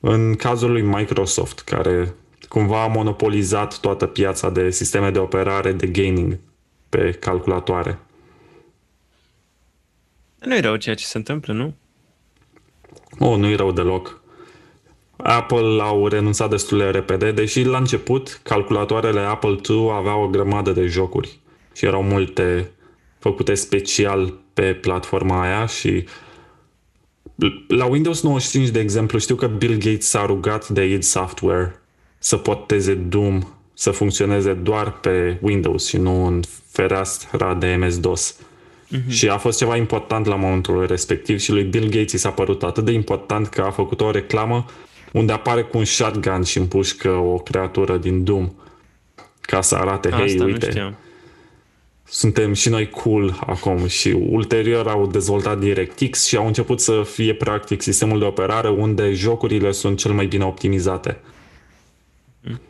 în cazul lui Microsoft, care cumva a monopolizat toată piața de sisteme de operare de gaming pe calculatoare. Nu e rău ceea ce se întâmplă, nu? Oh, nu e rău deloc. Apple au renunțat destul de repede, deși la început calculatoarele Apple II aveau o grămadă de jocuri și erau multe făcute special pe platforma aia și la Windows 95, de exemplu, știu că Bill Gates s-a rugat de id Software să poteze Doom să funcționeze doar pe Windows și nu în fereastra de MS-DOS. Uh-huh. Și a fost ceva important la momentul respectiv și lui Bill Gates i s-a părut atât de important că a făcut o reclamă unde apare cu un shotgun și împușcă o creatură din Doom ca să arate, Asta hei, uite, suntem și noi cool acum și ulterior au dezvoltat DirectX și au început să fie practic sistemul de operare unde jocurile sunt cel mai bine optimizate. Mm.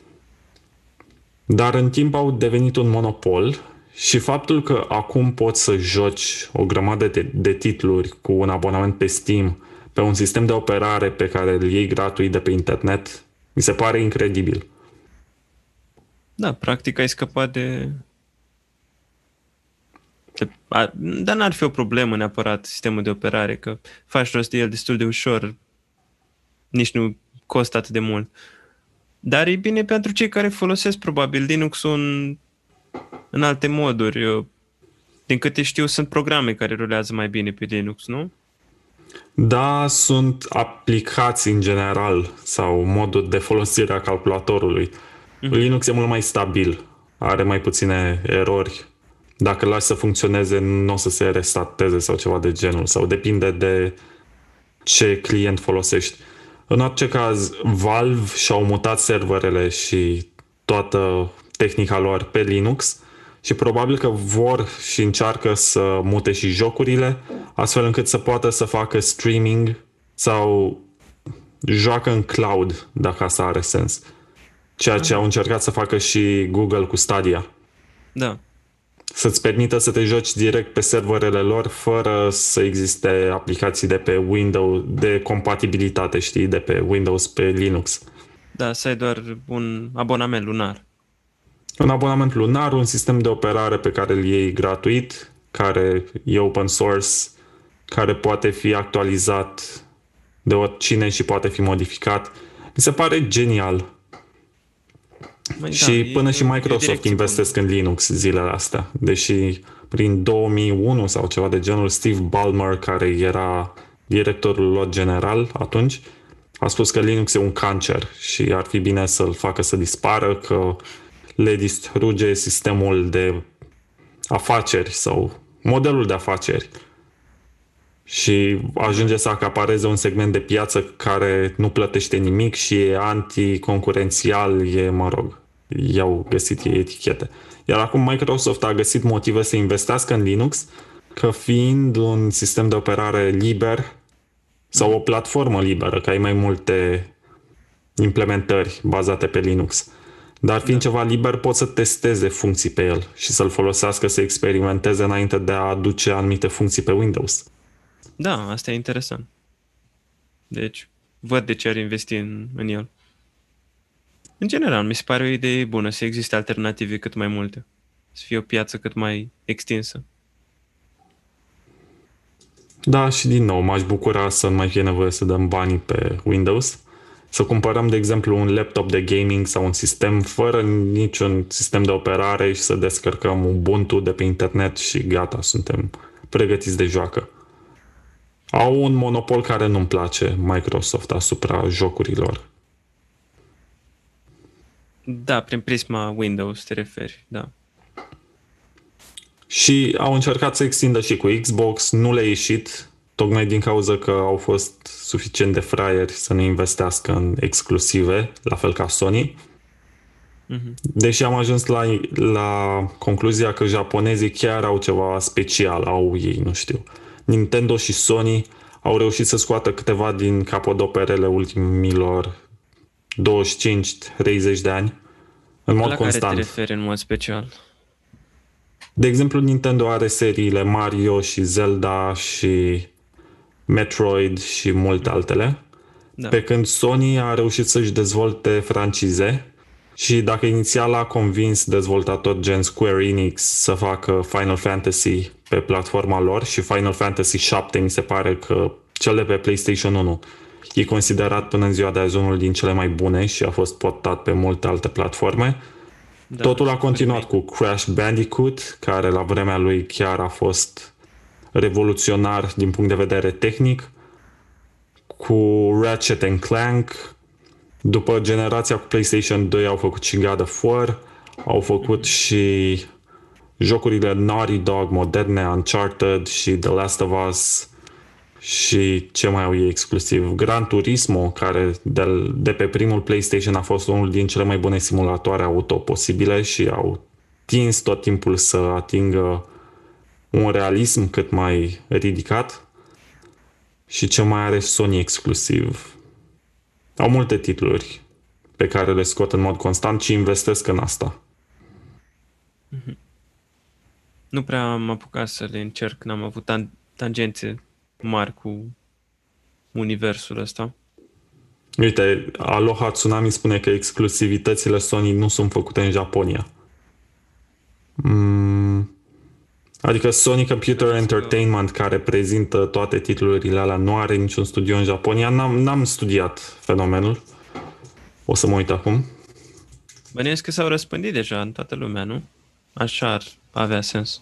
Dar în timp au devenit un monopol și faptul că acum poți să joci o grămadă de, de titluri cu un abonament pe Steam pe un sistem de operare pe care îl iei gratuit de pe internet, mi se pare incredibil. Da, practic ai scăpat de... de... Dar n-ar fi o problemă neapărat sistemul de operare, că faci rost de el destul de ușor, nici nu costă atât de mult. Dar e bine pentru cei care folosesc probabil Linux-ul în, în alte moduri. din câte știu, sunt programe care rulează mai bine pe Linux, nu? Da, sunt aplicații în general sau modul de folosire a calculatorului. Mm-hmm. Linux e mult mai stabil, are mai puține erori. Dacă îl lași să funcționeze, nu o să se restateze sau ceva de genul, sau depinde de ce client folosești. În orice caz, Valve și-au mutat serverele și toată tehnica lor pe Linux și probabil că vor și încearcă să mute și jocurile, astfel încât să poată să facă streaming sau joacă în cloud, dacă asta are sens. Ceea ce au încercat să facă și Google cu Stadia. Da. Să-ți permită să te joci direct pe serverele lor fără să existe aplicații de pe Windows, de compatibilitate, știi, de pe Windows pe Linux. Da, să ai doar un abonament lunar. Un abonament lunar, un sistem de operare pe care îl iei gratuit, care e open source, care poate fi actualizat de oricine și poate fi modificat. Mi se pare genial. Mai și da, până e, și Microsoft investesc bună. în Linux zilele astea. Deși prin 2001 sau ceva de genul, Steve Ballmer, care era directorul lor general atunci, a spus că Linux e un cancer și ar fi bine să-l facă să dispară, că le distruge sistemul de afaceri sau modelul de afaceri și ajunge să acapareze un segment de piață care nu plătește nimic și e anticoncurențial, e, mă rog, i-au găsit ei etichete. Iar acum Microsoft a găsit motive să investească în Linux, că fiind un sistem de operare liber sau o platformă liberă, că ai mai multe implementări bazate pe Linux. Dar fiind da. ceva liber, poți să testeze funcții pe el și să-l folosească să experimenteze înainte de a aduce anumite funcții pe Windows. Da, asta e interesant. Deci, văd de ce ar investi în, în el. În general, mi se pare o idee bună să existe alternative cât mai multe. Să fie o piață cât mai extinsă. Da, și din nou, m-aș bucura să nu mai fie nevoie să dăm banii pe Windows. Să cumpărăm, de exemplu, un laptop de gaming sau un sistem fără niciun sistem de operare și să descărcăm Ubuntu de pe internet și gata, suntem pregătiți de joacă. Au un monopol care nu-mi place, Microsoft, asupra jocurilor. Da, prin prisma Windows te referi, da. Și au încercat să extindă și cu Xbox, nu le-a ieșit, tocmai din cauza că au fost suficient de fraieri să ne investească în exclusive, la fel ca Sony. Mm-hmm. Deși am ajuns la, la concluzia că japonezii chiar au ceva special, au ei, nu știu. Nintendo și Sony au reușit să scoată câteva din capodoperele ultimilor 25-30 de ani în mod la constant. La care te referi în mod special? De exemplu, Nintendo are seriile Mario și Zelda și Metroid și multe altele. Da. Pe când Sony a reușit să-și dezvolte francize și dacă inițial a convins dezvoltatori gen Square Enix să facă Final Fantasy pe platforma lor și Final Fantasy 7 mi se pare că cel de pe PlayStation 1 e considerat până în ziua de azi unul din cele mai bune și a fost portat pe multe alte platforme. Da, Totul a continuat cu Crash Bandicoot, care la vremea lui chiar a fost revoluționar din punct de vedere tehnic, cu Ratchet and Clank, după generația cu PlayStation 2 au făcut și God of War, au făcut și jocurile Naughty Dog moderne, Uncharted și The Last of Us, și ce mai au ei exclusiv? Gran Turismo, care de, de pe primul PlayStation a fost unul din cele mai bune simulatoare auto posibile și au tins tot timpul să atingă un realism cât mai ridicat și ce mai are Sony exclusiv. Au multe titluri pe care le scot în mod constant și investesc în asta. Mm-hmm. Nu prea am apucat să le încerc, n-am avut tan- tangențe mari cu universul ăsta. Uite, Aloha Tsunami spune că exclusivitățile Sony nu sunt făcute în Japonia. Mm, adică Sony Computer Entertainment, care prezintă toate titlurile alea, nu are niciun studio în Japonia. N-am, n-am studiat fenomenul. O să mă uit acum. Bănuiesc că s-au răspândit deja în toată lumea, nu? Așa ar avea sens.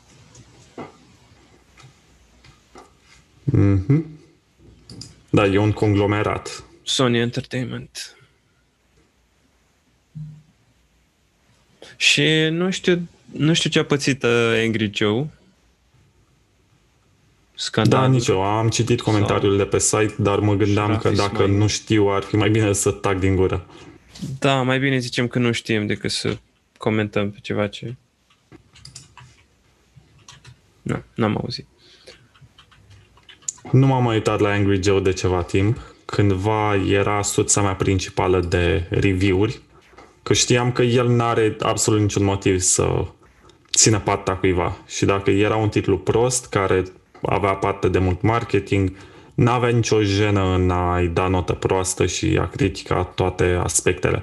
Mm-hmm. Da, e un conglomerat. Sony Entertainment. Și nu știu, nu știu ce a pățit uh, Angry Joe. Scandal. Da, nici eu. Am citit comentariul de pe site, dar mă gândeam că dacă mai... nu știu, ar fi mai bine să tac din gură. Da, mai bine zicem că nu știm decât să comentăm pe ceva ce... Nu, n-am auzit. Nu m-am mai uitat la Angry Joe de ceva timp. Cândva era sursa mea principală de review-uri, că știam că el nu are absolut niciun motiv să țină partea cuiva. Și dacă era un titlu prost, care avea parte de mult marketing, n-avea nicio jenă în a-i da notă proastă și a critica toate aspectele.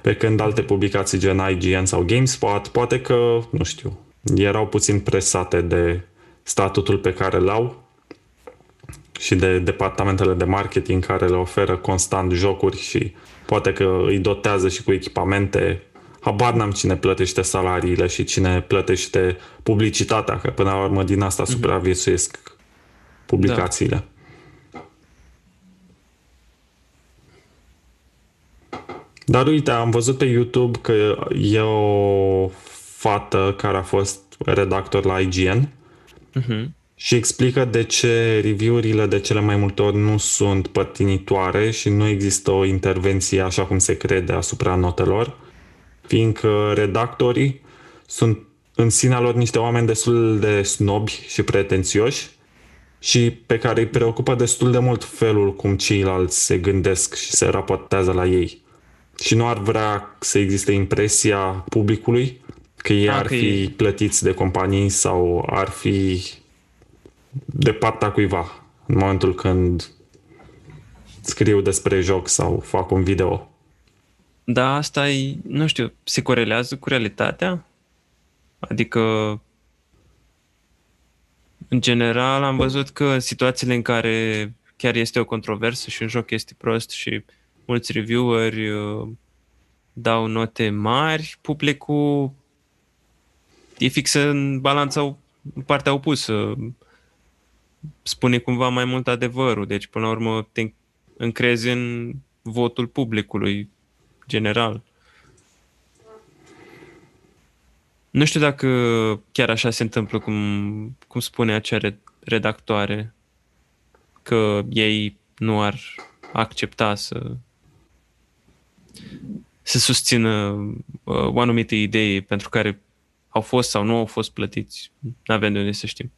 Pe când alte publicații gen IGN sau GameSpot, poate că, nu știu, erau puțin presate de statutul pe care l-au și de departamentele de marketing care le oferă constant jocuri și poate că îi dotează și cu echipamente. Habar n-am cine plătește salariile și cine plătește publicitatea, că până la urmă din asta mm-hmm. supraviețuiesc publicațiile. Da. Dar uite, am văzut pe YouTube că e o fată care a fost redactor la IGN uh-huh. și explică de ce review-urile de cele mai multe ori nu sunt părtinitoare și nu există o intervenție așa cum se crede asupra notelor, fiindcă redactorii sunt în sinea lor niște oameni destul de snobi și pretențioși și pe care îi preocupă destul de mult felul cum ceilalți se gândesc și se raportează la ei. Și nu ar vrea să existe impresia publicului că ei ar fi plătiți de companii sau ar fi de partea cuiva în momentul când scriu despre joc sau fac un video. Da, asta e, nu știu, se corelează cu realitatea? Adică, în general, am văzut că situațiile în care chiar este o controversă și un joc este prost și mulți revieweri uh, dau note mari, publicul e fix în balanța, în partea opusă. Spune cumva mai mult adevărul. Deci, până la urmă, te încrezi în votul publicului general. Nu știu dacă chiar așa se întâmplă cum, cum spune acea redactoare, că ei nu ar accepta să să susțină uh, o anumită idee pentru care au fost sau nu au fost plătiți. Nu avem de unde să știm.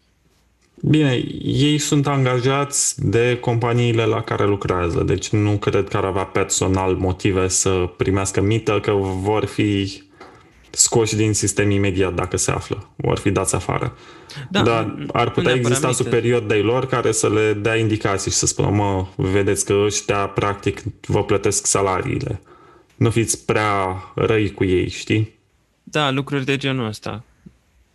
Bine, ei sunt angajați de companiile la care lucrează, deci nu cred că ar avea personal motive să primească mită, că vor fi scoși din sistem imediat dacă se află, vor fi dați afară. Da, Dar ar putea exista superior de lor care să le dea indicații și să spună, mă, vedeți că ăștia practic vă plătesc salariile. Nu fiți prea răi cu ei, știi? Da, lucruri de genul ăsta.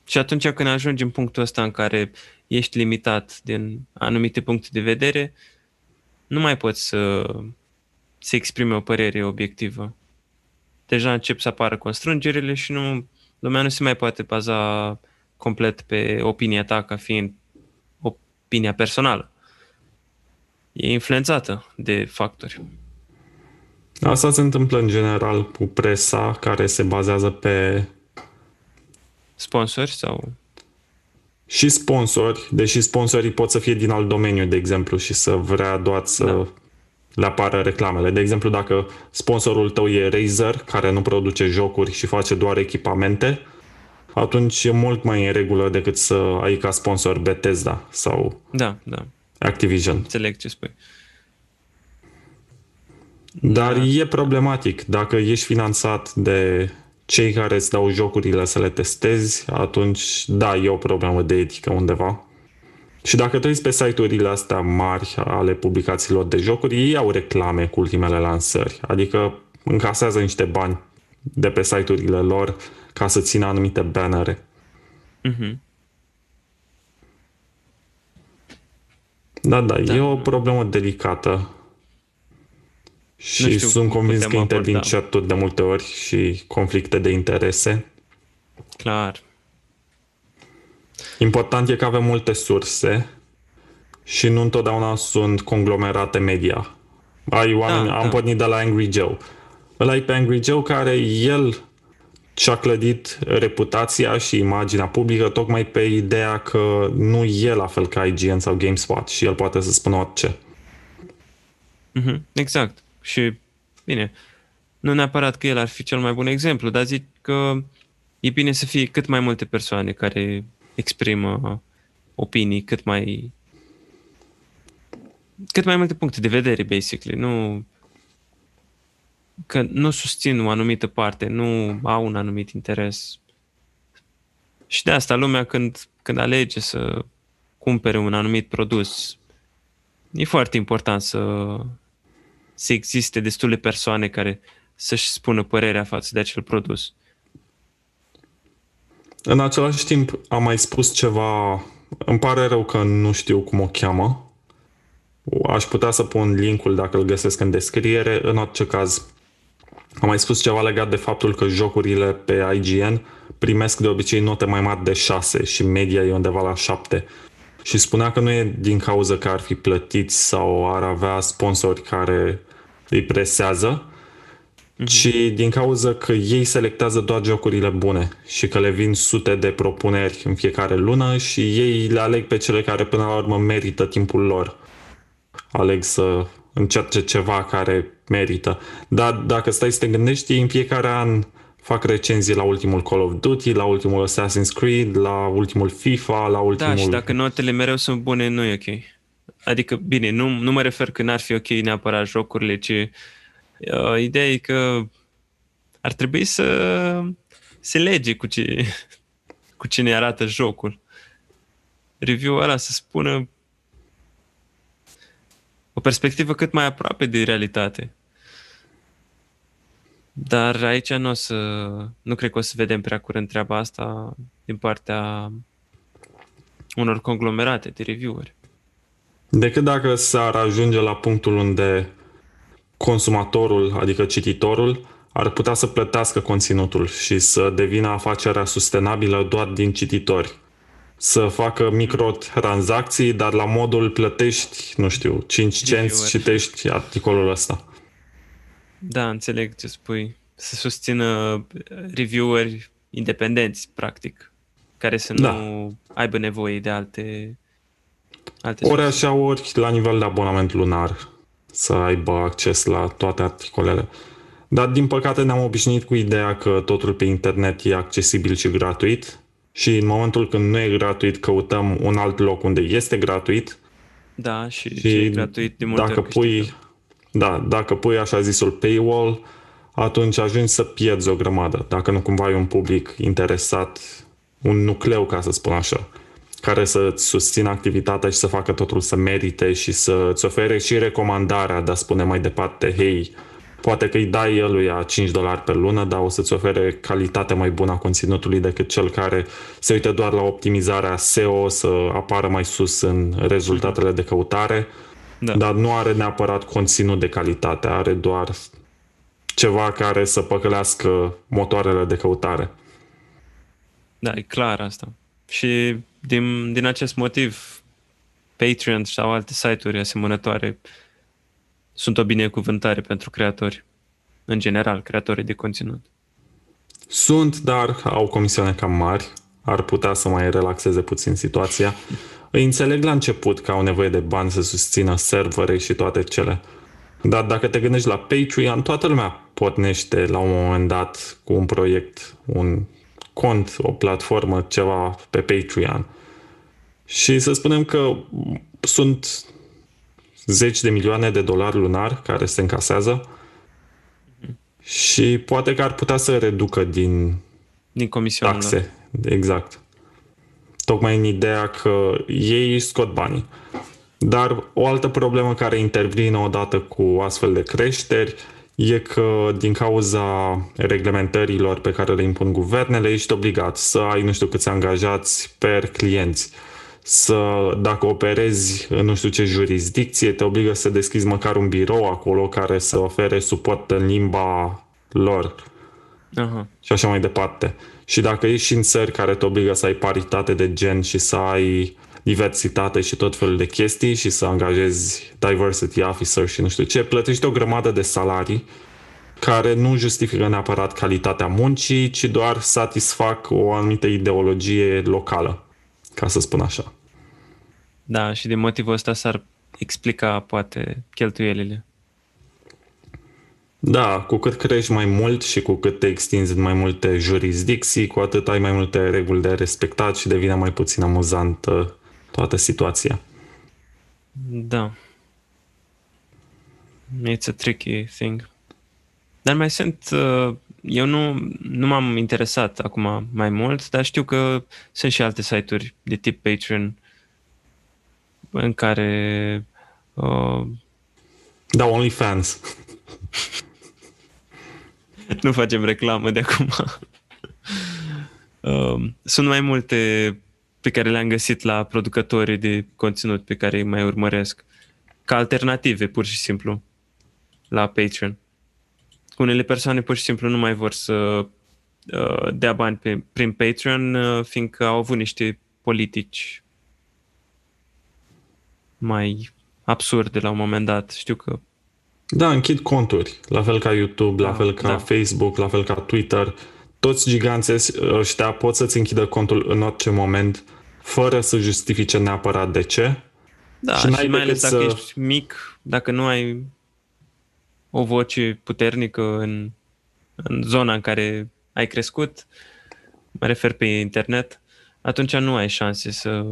Și atunci când ajungi în punctul ăsta în care ești limitat din anumite puncte de vedere, nu mai poți să, să exprime o părere obiectivă. Deja încep să apară constrângerile și nu, lumea nu se mai poate baza complet pe opinia ta ca fiind opinia personală. E influențată de factori. Asta se întâmplă în general cu presa care se bazează pe sponsori sau și sponsori, deși sponsorii pot să fie din alt domeniu, de exemplu, și să vrea doar să da. le apară reclamele. De exemplu, dacă sponsorul tău e Razer, care nu produce jocuri și face doar echipamente, atunci e mult mai în regulă decât să ai ca sponsor Bethesda sau da, da. Activision. Înțeleg ce spui. Dar da. e problematic. Dacă ești finanțat de cei care îți dau jocurile să le testezi, atunci da, e o problemă de etică undeva. Și dacă te uiți pe site-urile astea mari ale publicațiilor de jocuri, ei au reclame cu ultimele lansări. Adică încasează niște bani de pe site-urile lor ca să țină anumite bannere. Mm-hmm. Da, da, da, e o problemă delicată. Și știu sunt convins că intervin chat de multe ori și conflicte de interese. Clar. Important e că avem multe surse și nu întotdeauna sunt conglomerate media. Ai oameni, da, am da. pornit de la Angry Joe. Ăla e pe Angry Joe care el și-a clădit reputația și imaginea publică tocmai pe ideea că nu e la fel ca IGN sau GameSpot și el poate să spună orice. Mm-hmm, exact. Și, bine, nu neapărat că el ar fi cel mai bun exemplu, dar zic că e bine să fie cât mai multe persoane care exprimă opinii cât mai cât mai multe puncte de vedere, basically. Nu că nu susțin o anumită parte, nu au un anumit interes. Și de asta lumea când, când alege să cumpere un anumit produs, e foarte important să, să existe destule persoane care să-și spună părerea față de acel produs. În același timp, am mai spus ceva, îmi pare rău că nu știu cum o cheamă. Aș putea să pun linkul dacă îl găsesc în descriere. În orice caz, am mai spus ceva legat de faptul că jocurile pe IGN primesc de obicei note mai mari de 6 și media e undeva la 7. Și spunea că nu e din cauza că ar fi plătiți sau ar avea sponsori care îi presează, mm-hmm. ci din cauza că ei selectează doar jocurile bune și că le vin sute de propuneri în fiecare lună și ei le aleg pe cele care până la urmă merită timpul lor. Aleg să încerce ceva care merită. Dar dacă stai să te gândești, în fiecare an fac recenzii la ultimul Call of Duty, la ultimul Assassin's Creed, la ultimul FIFA, la ultimul... Da, și dacă notele mereu sunt bune, nu e ok. Adică, bine, nu, nu mă refer că n-ar fi ok neapărat jocurile, ci uh, ideea e că ar trebui să se lege cu, ce, cu cine arată jocul. Review-ul ăla să spună o perspectivă cât mai aproape de realitate. Dar aici nu o să, nu cred că o să vedem prea curând treaba asta din partea unor conglomerate de review-uri. Decât dacă s-ar ajunge la punctul unde consumatorul, adică cititorul, ar putea să plătească conținutul și să devină afacerea sustenabilă doar din cititori. Să facă microtransacții, dar la modul plătești, nu știu, 5 cenți citești articolul ăsta. Da, înțeleg ce spui. Să susțină revieweri independenți, practic, care să da. nu aibă nevoie de alte Alte ori așa, ori la nivel de abonament lunar să aibă acces la toate articolele. Dar din păcate ne-am obișnuit cu ideea că totul pe internet e accesibil și gratuit și în momentul când nu e gratuit căutăm un alt loc unde este gratuit. Da, și, și e gratuit de multe dacă pui, da, dacă pui așa zisul paywall, atunci ajungi să pierzi o grămadă. Dacă nu cumva ai un public interesat, un nucleu, ca să spun așa care să-ți susțină activitatea și să facă totul să merite și să-ți ofere și recomandarea de a spune mai departe, hei, poate că îi dai eluia 5 dolari pe lună, dar o să-ți ofere calitatea mai bună a conținutului decât cel care se uită doar la optimizarea SEO, să apară mai sus în rezultatele de căutare, da. dar nu are neapărat conținut de calitate, are doar ceva care să păcălească motoarele de căutare. Da, e clar asta. Și din, din acest motiv, Patreon sau alte site-uri asemănătoare sunt o binecuvântare pentru creatori, în general, creatorii de conținut. Sunt, dar au comisioane cam mari, ar putea să mai relaxeze puțin situația. Îi înțeleg la început că au nevoie de bani să susțină servere și toate cele. Dar dacă te gândești la Patreon, toată lumea pornește la un moment dat cu un proiect, un cont, o platformă, ceva pe Patreon. Și să spunem că sunt zeci de milioane de dolari lunar care se încasează și poate că ar putea să reducă din, din taxe. Exact. Tocmai în ideea că ei scot banii. Dar o altă problemă care intervine odată cu astfel de creșteri e că din cauza reglementărilor pe care le impun guvernele, ești obligat să ai nu știu câți angajați per clienți. Să, dacă operezi în nu știu ce jurisdicție, te obligă să deschizi măcar un birou acolo care să ofere suport în limba lor. Aha. Și așa mai departe. Și dacă ești în țări care te obligă să ai paritate de gen și să ai diversitate și tot felul de chestii și să angajezi diversity officer și nu știu ce, plătești o grămadă de salarii care nu justifică neapărat calitatea muncii, ci doar satisfac o anumită ideologie locală, ca să spun așa. Da, și din motivul ăsta s-ar explica poate cheltuielile. Da, cu cât crești mai mult și cu cât te extinzi în mai multe jurisdicții, cu atât ai mai multe reguli de respectat și devine mai puțin amuzantă toată situația. Da. It's a tricky thing. Dar mai sunt, uh, eu nu, nu m-am interesat acum mai mult, dar știu că sunt și alte site-uri de tip Patreon în care... Uh, da, OnlyFans. nu facem reclamă de acum. Um, sunt mai multe pe care le-am găsit la producătorii de conținut pe care îi mai urmăresc, ca alternative, pur și simplu, la Patreon. Unele persoane pur și simplu nu mai vor să uh, dea bani pe, prin Patreon, uh, fiindcă au avut niște politici mai absurde la un moment dat. Știu că Da, închid conturi, la fel ca YouTube, la Da, fel ca da. Facebook, la fel ca Twitter. Toți giganții ăștia pot să-ți închidă contul în orice moment, fără să justifice neapărat de ce. Da, Și și, n-ai mai ales decât dacă să- ești mic, dacă nu ai o voce puternică în, în zona în care ai crescut, mă refer pe internet, atunci nu ai șanse să,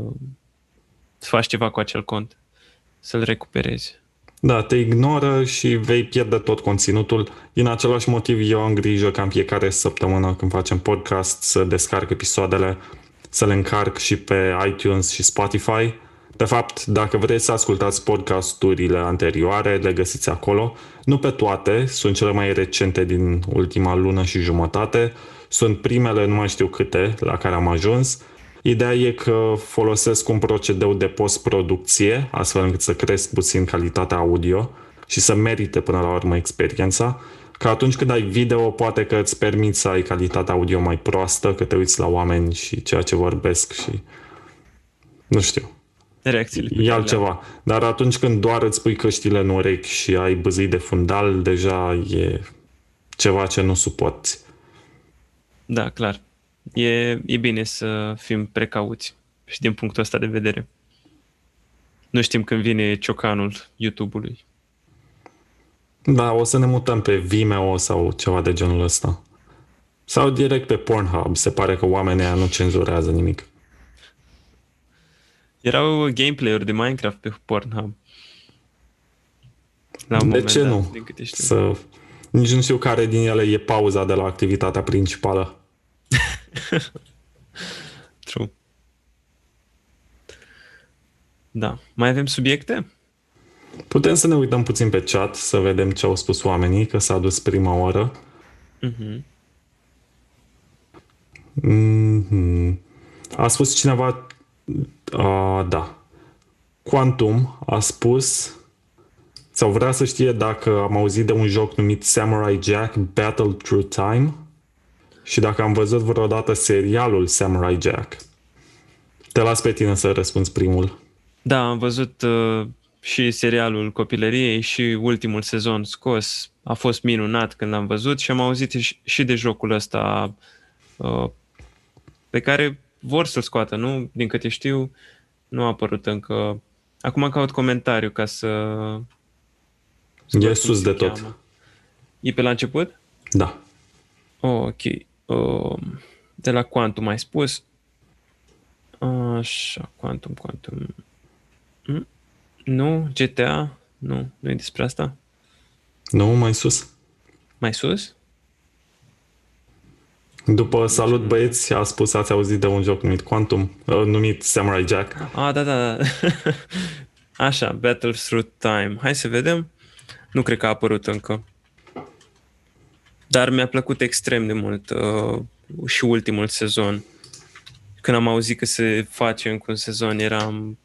să faci ceva cu acel cont, să-l recuperezi. Da, te ignoră și vei pierde tot conținutul. Din același motiv eu am grijă ca în fiecare săptămână când facem podcast să descarc episoadele, să le încarc și pe iTunes și Spotify. De fapt, dacă vreți să ascultați podcasturile anterioare, le găsiți acolo. Nu pe toate, sunt cele mai recente din ultima lună și jumătate. Sunt primele, nu mai știu câte, la care am ajuns. Ideea e că folosesc un procedeu de postproducție, astfel încât să cresc puțin calitatea audio și să merite până la urmă experiența. Că atunci când ai video, poate că îți permiți să ai calitatea audio mai proastă, că te uiți la oameni și ceea ce vorbesc și... Nu știu, Reacțiile. pe care e le-au. altceva. Dar atunci când doar îți pui căștile în urechi și ai băzâi de fundal, deja e ceva ce nu suporți. Da, clar. E, e bine să fim precauți și din punctul ăsta de vedere. Nu știm când vine ciocanul YouTube-ului. Da, o să ne mutăm pe Vimeo sau ceva de genul ăsta. Sau direct pe Pornhub. Se pare că oamenii ăia nu cenzurează nimic. Erau gameplay-uri de Minecraft pe Pornhub. La un de moment ce dat, nu? Din câte știu. Să... Nici nu știu care din ele e pauza de la activitatea principală. True. Da. Mai avem subiecte? Putem să ne uităm puțin pe chat, să vedem ce au spus oamenii, că s-a dus prima oră. Mhm. Mm-hmm. A spus cineva... Uh, da. Quantum a spus sau vrea să știe dacă am auzit de un joc numit Samurai Jack Battle Through Time și dacă am văzut vreodată serialul Samurai Jack. Te las pe tine să răspunzi primul. Da, am văzut uh, și serialul copilăriei și ultimul sezon scos. A fost minunat când l-am văzut și am auzit și, și de jocul ăsta uh, pe care vor să-l scoată, nu? Din câte știu, nu a apărut încă. Acum caut comentariu ca să... să E văd cum sus se de tot. cheamă. E pe la început? Da. Oh, ok. Uh, de la Quantum ai spus. Așa, Quantum, Quantum. Mm? Nu, GTA? Nu, nu e despre asta. Nu, mai sus. Mai sus? După salut băieți, a spus ați auzit de un joc numit Quantum, uh, numit Samurai Jack. Ah, da, da, da. Așa, Battle Through Time. Hai să vedem. Nu cred că a apărut încă. Dar mi-a plăcut extrem de mult uh, și ultimul sezon. Când am auzit că se face încă un sezon, eram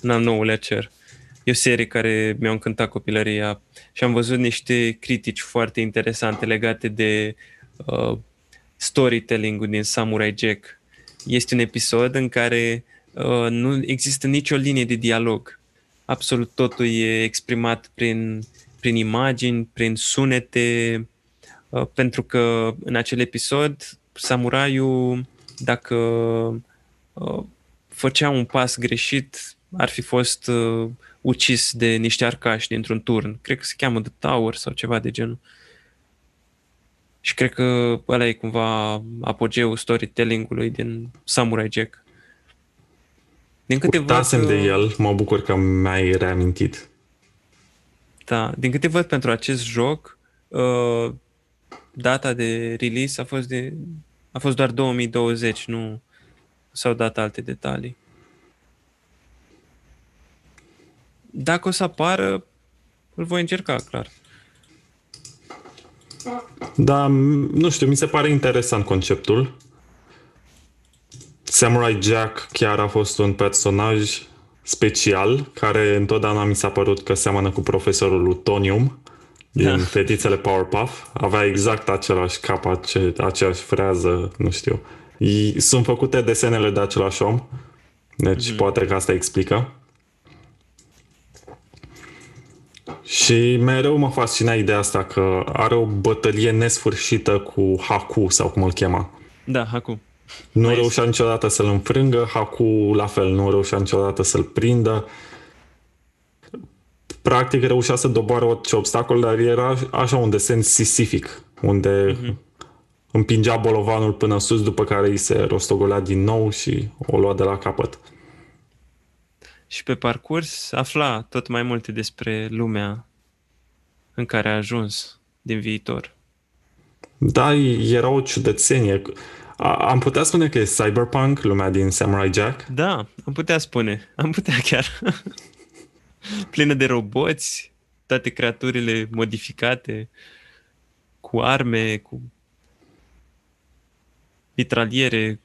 n-am nouălea cer. E o serie care mi-a încântat copilăria și am văzut niște critici foarte interesante legate de uh, storytelling-ul din Samurai Jack. Este un episod în care uh, nu există nicio linie de dialog. Absolut totul e exprimat prin, prin imagini, prin sunete, uh, pentru că în acel episod samuraiul, dacă uh, făcea un pas greșit, ar fi fost uh, ucis de niște arcași dintr-un turn. Cred că se cheamă The Tower sau ceva de genul. Și cred că ăla e cumva apogeul storytelling-ului din Samurai Jack. Din câte Uitasem văd, de uh, el, mă bucur că mi-ai reamintit. Da, din câte văd pentru acest joc, uh, data de release a fost, de, a fost doar 2020, nu s-au dat alte detalii. Dacă o să apară, îl voi încerca, clar. Da, m- nu știu, mi se pare interesant conceptul. Samurai Jack chiar a fost un personaj special, care întotdeauna mi s-a părut că seamănă cu profesorul Lutonium din Da. fetițele Powerpuff. Avea exact același cap, ace- aceeași frează, nu știu. I- Sunt făcute desenele de același om, deci poate că asta explică. Și mereu mă fascina ideea asta că are o bătălie nesfârșită cu Haku sau cum îl chema. Da, acum. Nu Mai reușea niciodată să-l înfrângă, Haku la fel, nu reușea niciodată să-l prindă. Practic reușea să doboară orice obstacol, dar era așa un desen sisific, unde împingea bolovanul până sus, după care îi se rostogolea din nou și o lua de la capăt. Și pe parcurs afla tot mai multe despre lumea în care a ajuns din viitor. Da, era o ciudățenie. A- am putea spune că e cyberpunk, lumea din Samurai Jack. Da, am putea spune. Am putea chiar. Plină de roboți, toate creaturile modificate, cu arme, cu mitraliere.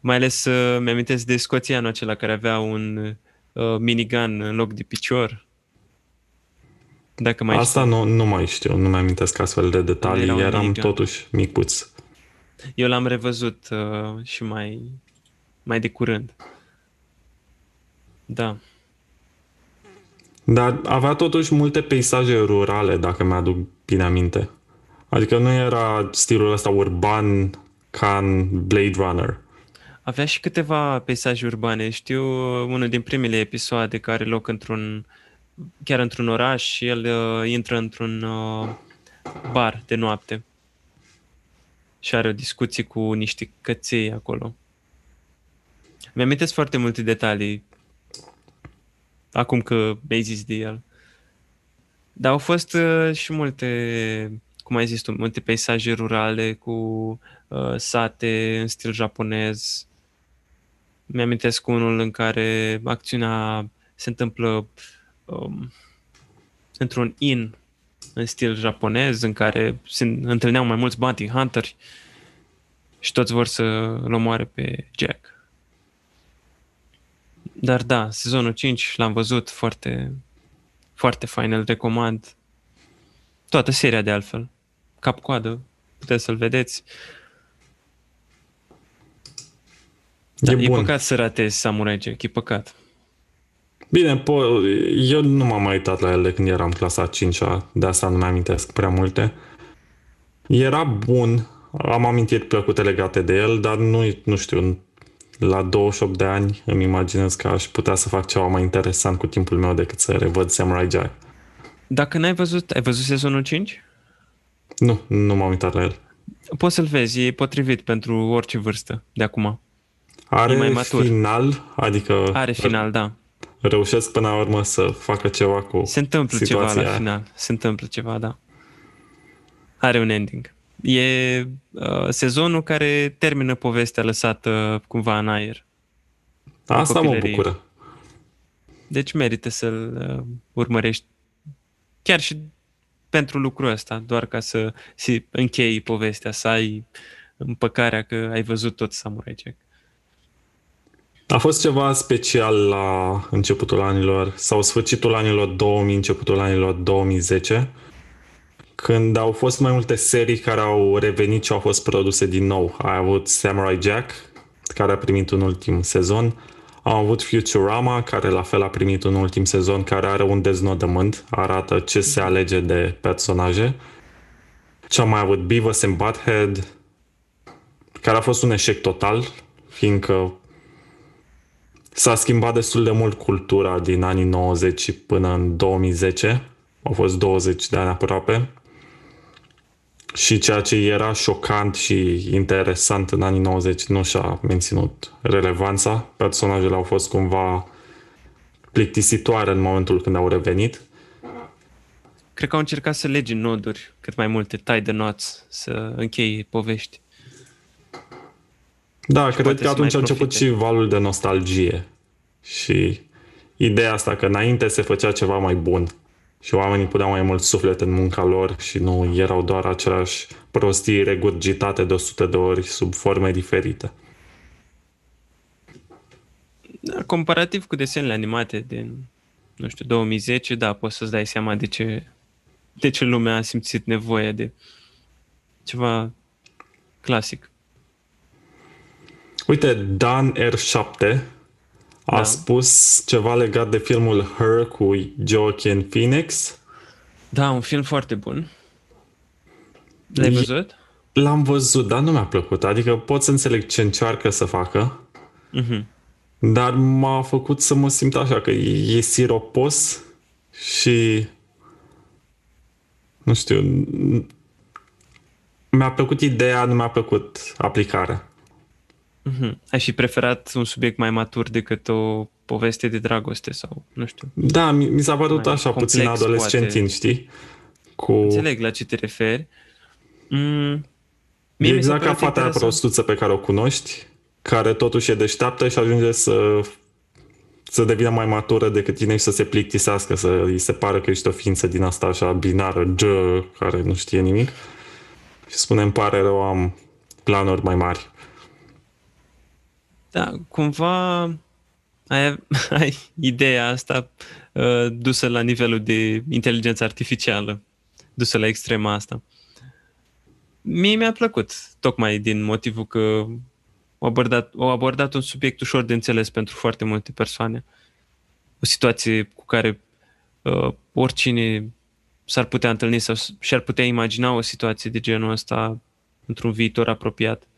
Mai ales uh, mi-amintesc de scoțianul acela care avea un uh, minigun în loc de picior. Dacă mai Asta nu, nu mai știu, nu mi-am astfel de detalii, Era un eram minigun. totuși micuț. Eu l-am revăzut uh, și mai, mai de curând. Da. Dar avea totuși multe peisaje rurale, dacă mi-aduc bine aminte. Adică nu era stilul ăsta urban ca în Blade Runner. Avea și câteva peisaje urbane. Știu uh, unul din primele episoade care are loc într-un chiar într-un oraș și el uh, intră într-un uh, bar de noapte și are o discuție cu niște căței acolo. Mi-amintesc foarte multe detalii acum că mi-ai zis de el. Dar au fost uh, și multe, cum ai zis tu, multe peisaje rurale cu uh, sate în stil japonez. Mi-amintesc unul în care acțiunea se întâmplă um, într-un inn în stil japonez, în care se întâlneau mai mulți bounty hunteri și toți vor să îl omoare pe Jack. Dar da, sezonul 5 l-am văzut foarte, foarte fain, îl recomand. Toată seria de altfel. Cap-coadă, puteți să-l vedeți. Da, e e bun. păcat să ratezi Samurai Jack, e păcat. Bine, po- eu nu m-am mai uitat la el de când eram clasa 5 de asta nu mi-amintesc prea multe. Era bun, am amintiri plăcute legate de el, dar nu, nu știu, la 28 de ani îmi imaginez că aș putea să fac ceva mai interesant cu timpul meu decât să revăd Samurai Jack. Dacă n-ai văzut, ai văzut sezonul 5? Nu, nu m-am uitat la el. Poți să-l vezi, e potrivit pentru orice vârstă de acum. Are mai matur. final, adică Are final, da. reușesc până la urmă să facă ceva cu Se întâmplă ceva situația la aia. final. Se întâmplă ceva, da. Are un ending. E uh, sezonul care termină povestea lăsată cumva în aer. Asta mă copilărie. bucură. Deci merită să-l uh, urmărești chiar și pentru lucrul ăsta, doar ca să si închei povestea, să ai împăcarea că ai văzut tot Samurai Jack. A fost ceva special la începutul anilor sau sfârșitul anilor 2000, începutul anilor 2010, când au fost mai multe serii care au revenit și au fost produse din nou. Ai avut Samurai Jack, care a primit un ultim sezon, am avut Futurama, care la fel a primit un ultim sezon, care are un deznodământ, arată ce se alege de personaje. Ce am mai avut Beavis and Butthead, care a fost un eșec total, fiindcă S-a schimbat destul de mult cultura din anii 90 până în 2010. Au fost 20 de ani aproape. Și ceea ce era șocant și interesant în anii 90 nu și-a menținut relevanța. Personajele au fost cumva plictisitoare în momentul când au revenit. Cred că au încercat să lege noduri cât mai multe, tie the knots, să închei povești. Da, cred poate că să atunci a mai început profite. și valul de nostalgie. Și ideea asta că înainte se făcea ceva mai bun și oamenii puneau mai mult suflet în munca lor și nu erau doar aceleași prostii regurgitate de 100 de ori sub forme diferite. Da, comparativ cu desenele animate din, nu știu, 2010, da, poți să-ți dai seama de ce, de ce lumea a simțit nevoie de ceva clasic. Uite, Dan R7 a da. spus ceva legat de filmul Her cu Joaquin Phoenix. Da, un film foarte bun. L-ai văzut? L-am văzut, dar nu mi-a plăcut. Adică pot să înțeleg ce încearcă să facă, uh-huh. dar m-a făcut să mă simt așa, că e siropos și nu știu, mi-a plăcut ideea, nu mi-a plăcut aplicarea. Mm-hmm. Ai fi preferat un subiect mai matur decât o poveste de dragoste sau nu știu. Da, mi, mi s-a părut așa puțin adolescentin, poate. știi? Cu... Înțeleg la ce te referi. Mm, mie e exact ca fata aia prostuță pe care o cunoști, care totuși e deșteaptă și ajunge să să devină mai matură decât tine și să se plictisească, să îi se pară că ești o ființă din asta așa binară, G, care nu știe nimic. Și spune, îmi pare rău, am planuri mai mari. Da, cumva ai, ai ideea asta uh, dusă la nivelul de inteligență artificială, dusă la extrema asta. Mie mi-a plăcut, tocmai din motivul că au abordat, au abordat un subiect ușor de înțeles pentru foarte multe persoane. O situație cu care uh, oricine s-ar putea întâlni sau și-ar putea imagina o situație de genul ăsta într-un viitor apropiat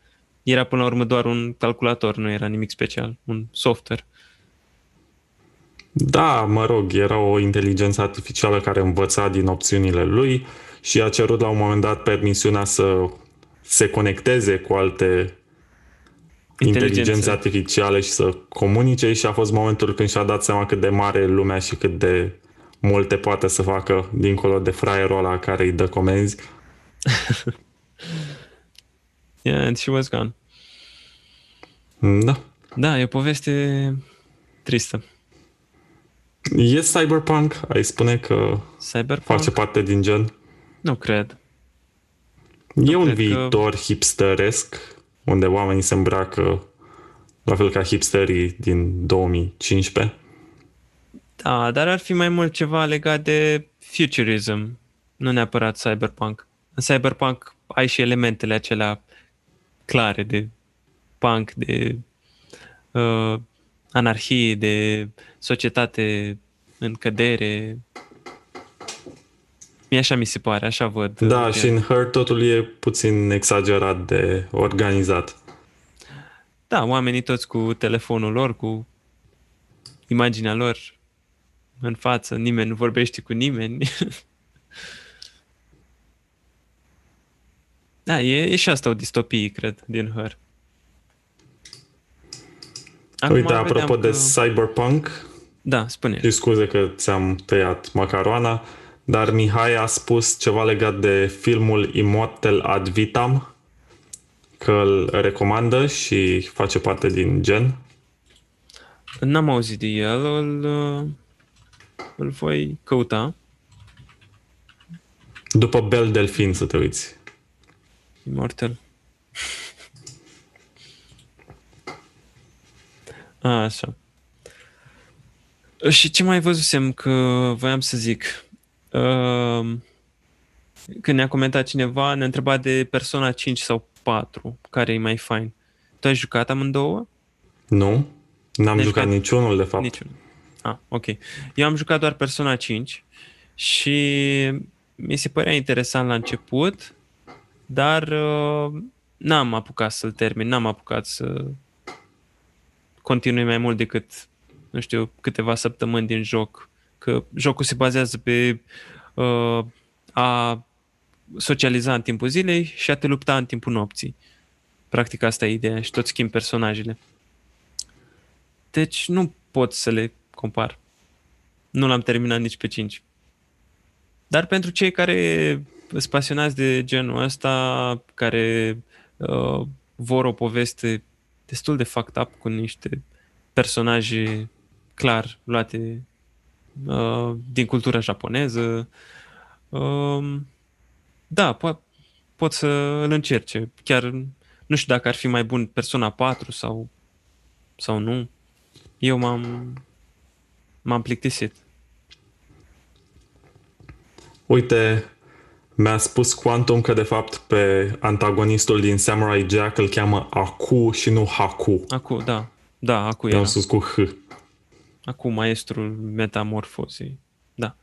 era până la urmă doar un calculator, nu era nimic special, un software. Da, mă rog, era o inteligență artificială care învăța din opțiunile lui și a cerut la un moment dat permisiunea să se conecteze cu alte inteligențe artificiale și să comunice și a fost momentul când și-a dat seama cât de mare e lumea și cât de multe poate să facă dincolo de fraierul ăla care îi dă comenzi. Yeah, and she was gone. Da. Da, e o poveste tristă. E cyberpunk? Ai spune că cyberpunk? face parte din gen? Nu cred. E nu un viitor că... hipsteresc, unde oamenii se îmbracă la fel ca hipsterii din 2015. Da, dar ar fi mai mult ceva legat de futurism, nu neapărat cyberpunk. În cyberpunk ai și elementele acelea clare de punk, de uh, anarhie, de societate în cădere. Mie așa mi se pare, așa văd. Da, de... și în Her totul e puțin exagerat de organizat. Da, oamenii toți cu telefonul lor, cu imaginea lor în față, nimeni nu vorbește cu nimeni. Da, e, e și asta o distopie, cred, din Her. Acum Uite, apropo de că... cyberpunk, da, spune. Și scuze că ți-am tăiat macaroana, dar Mihai a spus ceva legat de filmul Immortal Ad Vitam, că îl recomandă și face parte din gen. N-am auzit de el, îl, îl voi căuta. După Bel Delfin să te uiți. Immortal. A, așa. Și ce mai văzusem că voiam să zic? Uh, când ne-a comentat cineva, ne-a întrebat de Persona 5 sau 4, care e mai fain. Tu ai jucat amândouă? Nu, n-am jucat, jucat niciunul de fapt. Niciunul. Ah, ok. Eu am jucat doar Persona 5 și mi se părea interesant la început, dar uh, n-am apucat să-l termin, n-am apucat să continui mai mult decât, nu știu, câteva săptămâni din joc. Că jocul se bazează pe uh, a socializa în timpul zilei și a te lupta în timpul nopții. Practic asta e ideea și tot schimb personajele. Deci nu pot să le compar. Nu l-am terminat nici pe 5. Dar pentru cei care sunt pasionați de genul ăsta, care uh, vor o poveste destul de fucked up cu niște personaje clar luate uh, din cultura japoneză. Uh, da, po- pot să îl încerce. Chiar nu știu dacă ar fi mai bun Persona 4 sau, sau nu. Eu m-am, m-am plictisit. Uite, mi-a spus Quantum că de fapt pe antagonistul din Samurai Jack îl cheamă Aku și nu Haku. Acu, da. Da, Acu Eu am era. spus cu H. Acu, maestrul metamorfozei. Da.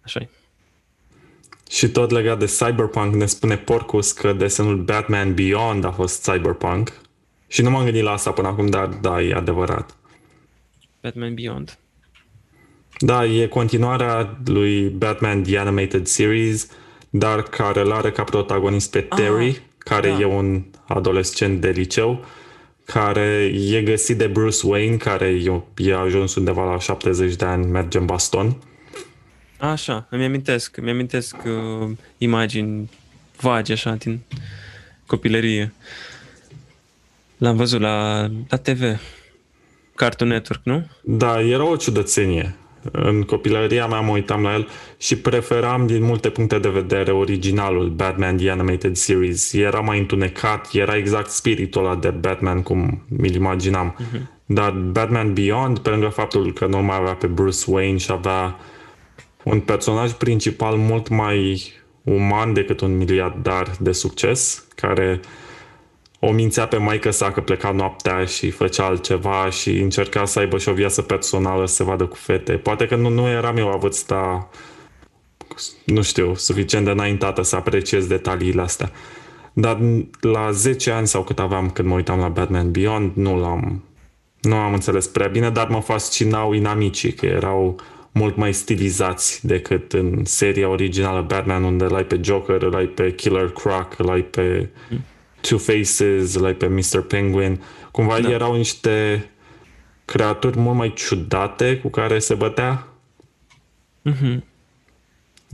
așa e. Și tot legat de Cyberpunk ne spune Porcus că desenul Batman Beyond a fost Cyberpunk. Și nu m-am gândit la asta până acum, dar da, e adevărat. Batman Beyond. Da, e continuarea lui Batman The Animated Series, dar care îl are ca protagonist pe Terry, Ah, care da. e un adolescent de liceu, care e găsit de Bruce Wayne, care e, e ajuns undeva la 70 de ani, merge în baston. Așa, îmi amintesc, îmi amintesc uh, imagini vagi așa din copilărie. L-am văzut la, la TV. Cartoon Network, nu? Da, era o ciudățenie. În copilăria mea mă uitam la el și preferam din multe puncte de vedere originalul Batman The Animated Series. Era mai întunecat, era exact spiritul ăla de Batman cum mi-l imaginam. Dar Batman Beyond, pe lângă faptul că nu mai avea pe Bruce Wayne și avea un personaj principal mult mai uman decât un miliardar de succes, care o mințea pe maică sa că pleca noaptea și făcea altceva și încerca să aibă și o viață personală, să se vadă cu fete. Poate că nu, nu eram eu la vârsta, nu știu, suficient de înaintată să apreciez detaliile astea. Dar la 10 ani sau cât aveam când mă uitam la Batman Beyond, nu l-am, nu am înțeles prea bine, dar mă fascinau inamicii, că erau mult mai stilizați decât în seria originală Batman, unde îl ai pe Joker, îl ai pe Killer Croc, îl ai pe Two Faces, îl ai pe Mr. Penguin. Cumva Da. erau niște creaturi mult mai ciudate cu care se bătea. Mhm.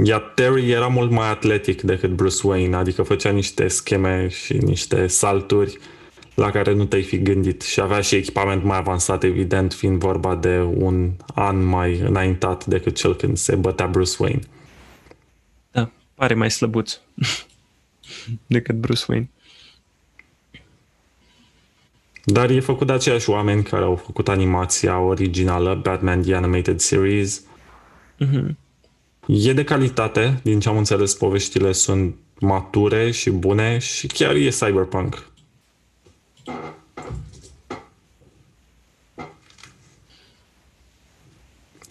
Iar Terry era mult mai atletic decât Bruce Wayne, adică făcea niște scheme și niște salturi la care nu te-ai fi gândit și avea și echipament mai avansat, evident, fiind vorba de un an mai înaintat decât cel când se bătea Bruce Wayne. Da, pare mai slăbuț decât Bruce Wayne. Dar e făcut de aceiași oameni care au făcut animația originală, Batman The Animated Series. Mhm. E de calitate, din ce am înțeles, poveștile sunt mature și bune și chiar e cyberpunk.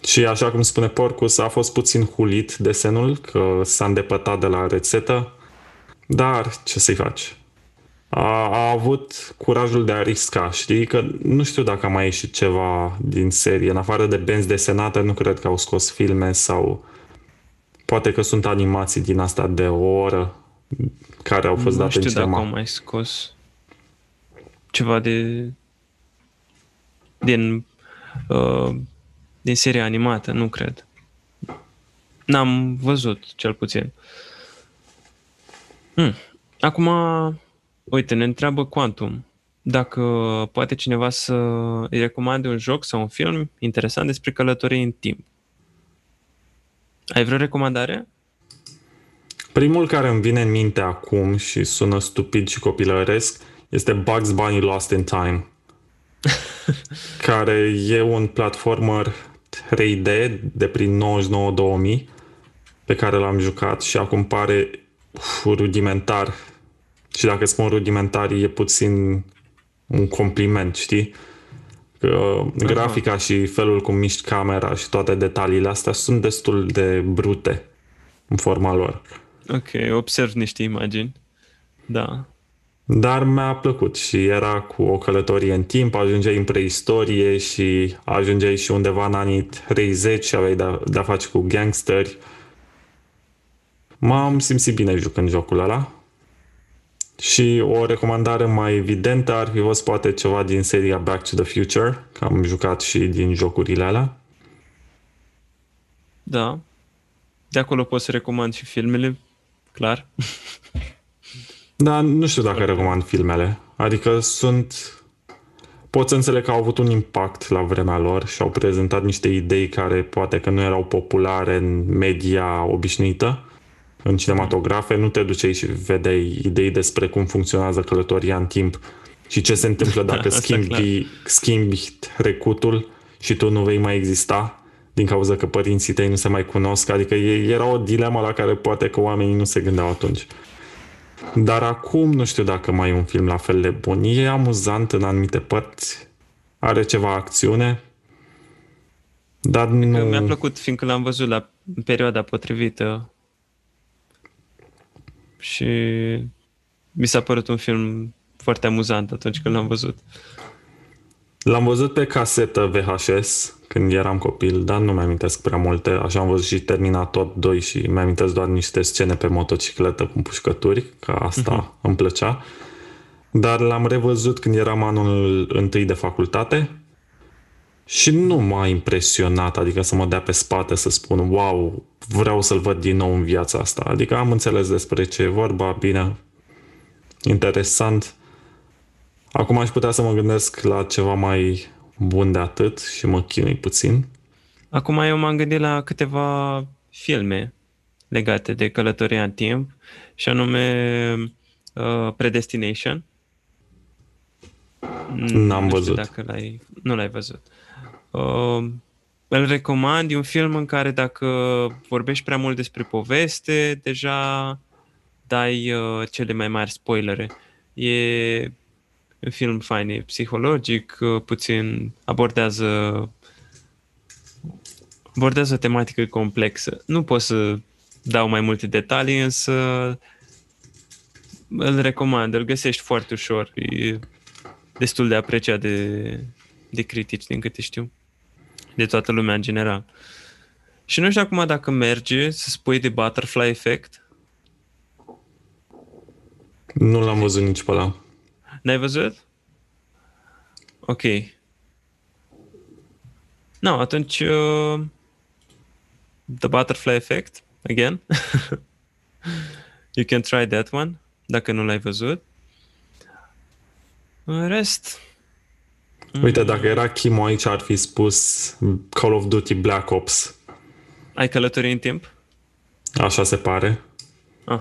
Și așa cum spune Porcus, a fost puțin hulit desenul, că s-a îndepărtat de la rețetă, dar ce să-i faci? A, a avut curajul de a risca, știi? Că nu știu dacă a mai ieșit ceva din serie. În afară de benzi desenate, nu cred că au scos filme sau poate că sunt animații din asta de o oră care au fost nu date în știu dacă cinema. au mai scos ceva de din uh, din seria animată, nu cred. N-am văzut, cel puțin. Hmm. Acum, uite, ne întreabă Quantum dacă poate cineva să îi recomande un joc sau un film interesant despre călătorii în timp. Ai vreo recomandare? Primul care îmi vine în minte acum și sună stupid și copilăresc este Bugs Bunny Lost in Time. care e un platformer 3D de prin 99-2000 pe care l-am jucat și acum pare uf, rudimentar. Și dacă spun rudimentar e puțin un compliment, știi? Că grafica și felul cum miști camera și toate detaliile astea sunt destul de brute în forma lor. Ok, observ niște imagini. Da. Dar mi-a plăcut și era cu o călătorie în timp, ajungeai în preistorie și ajungeai și undeva în anii 30 și aveai de-a, de-a face cu gangsteri. M-am simțit bine jucând jocul ăla. Și o recomandare mai evidentă ar fi fost poate ceva din seria Back to the Future, că am jucat și din jocurile alea. Da. De acolo pot să recomand și filmele, clar. Dar nu știu dacă recomand filmele. Adică sunt... pot să înțeleg că au avut un impact la vremea lor și au prezentat niște idei care poate că nu erau populare în media obișnuită, în cinematografe. Nu te duceai și vedeai idei despre cum funcționează călătoria în timp și ce se întâmplă dacă schimbi, schimbi trecutul și tu nu vei mai exista din cauza că părinții tăi nu se mai cunosc. Adică era o dilemă la care poate că oamenii nu se gândeau atunci. Dar acum nu știu dacă mai e un film la fel de bun. E amuzant în anumite părți, are ceva acțiune, dar nu... Mi-a plăcut fiindcă l-am văzut la perioada potrivită și mi s-a părut un film foarte amuzant atunci când l-am văzut. L-am văzut pe casetă VHS când eram copil, dar nu mi-amintesc prea multe. Așa am văzut și Terminator 2 și mi-amintesc doar niște scene pe motocicletă cu pușcături, că asta uh-huh. îmi plăcea. Dar l-am revăzut când eram anul întâi de facultate și nu m-a impresionat, adică să mă dea pe spate să spun wow, vreau să-l văd din nou în viața asta. Adică am înțeles despre ce e vorba, bine, interesant. Acum aș putea să mă gândesc la ceva mai bun de atât și mă chinui puțin. Acum eu m-am gândit la câteva filme legate de călătoria în timp și anume uh, Predestination. N-am nu văzut. Dacă l-ai, nu l-ai văzut. Uh, îl recomand, e un film în care dacă vorbești prea mult despre poveste, deja dai uh, cele mai mari spoilere. E un film fain, e psihologic, uh, puțin abordează abordează o tematică complexă. Nu pot să dau mai multe detalii, însă îl recomand, îl găsești foarte ușor. E destul de apreciat de, de critici, din câte știu. De toată lumea în general. Și nu știu acum dacă merge să spui de Butterfly Effect. Nu l-am văzut nici pe ăla. N-ai văzut? Ok. No, atunci uh, The Butterfly Effect, again. you can try that one, dacă nu l-ai văzut. În rest... Uite, dacă era Kim aici, ar fi spus Call of Duty Black Ops. Ai călătorit în timp? Așa se pare. Ah.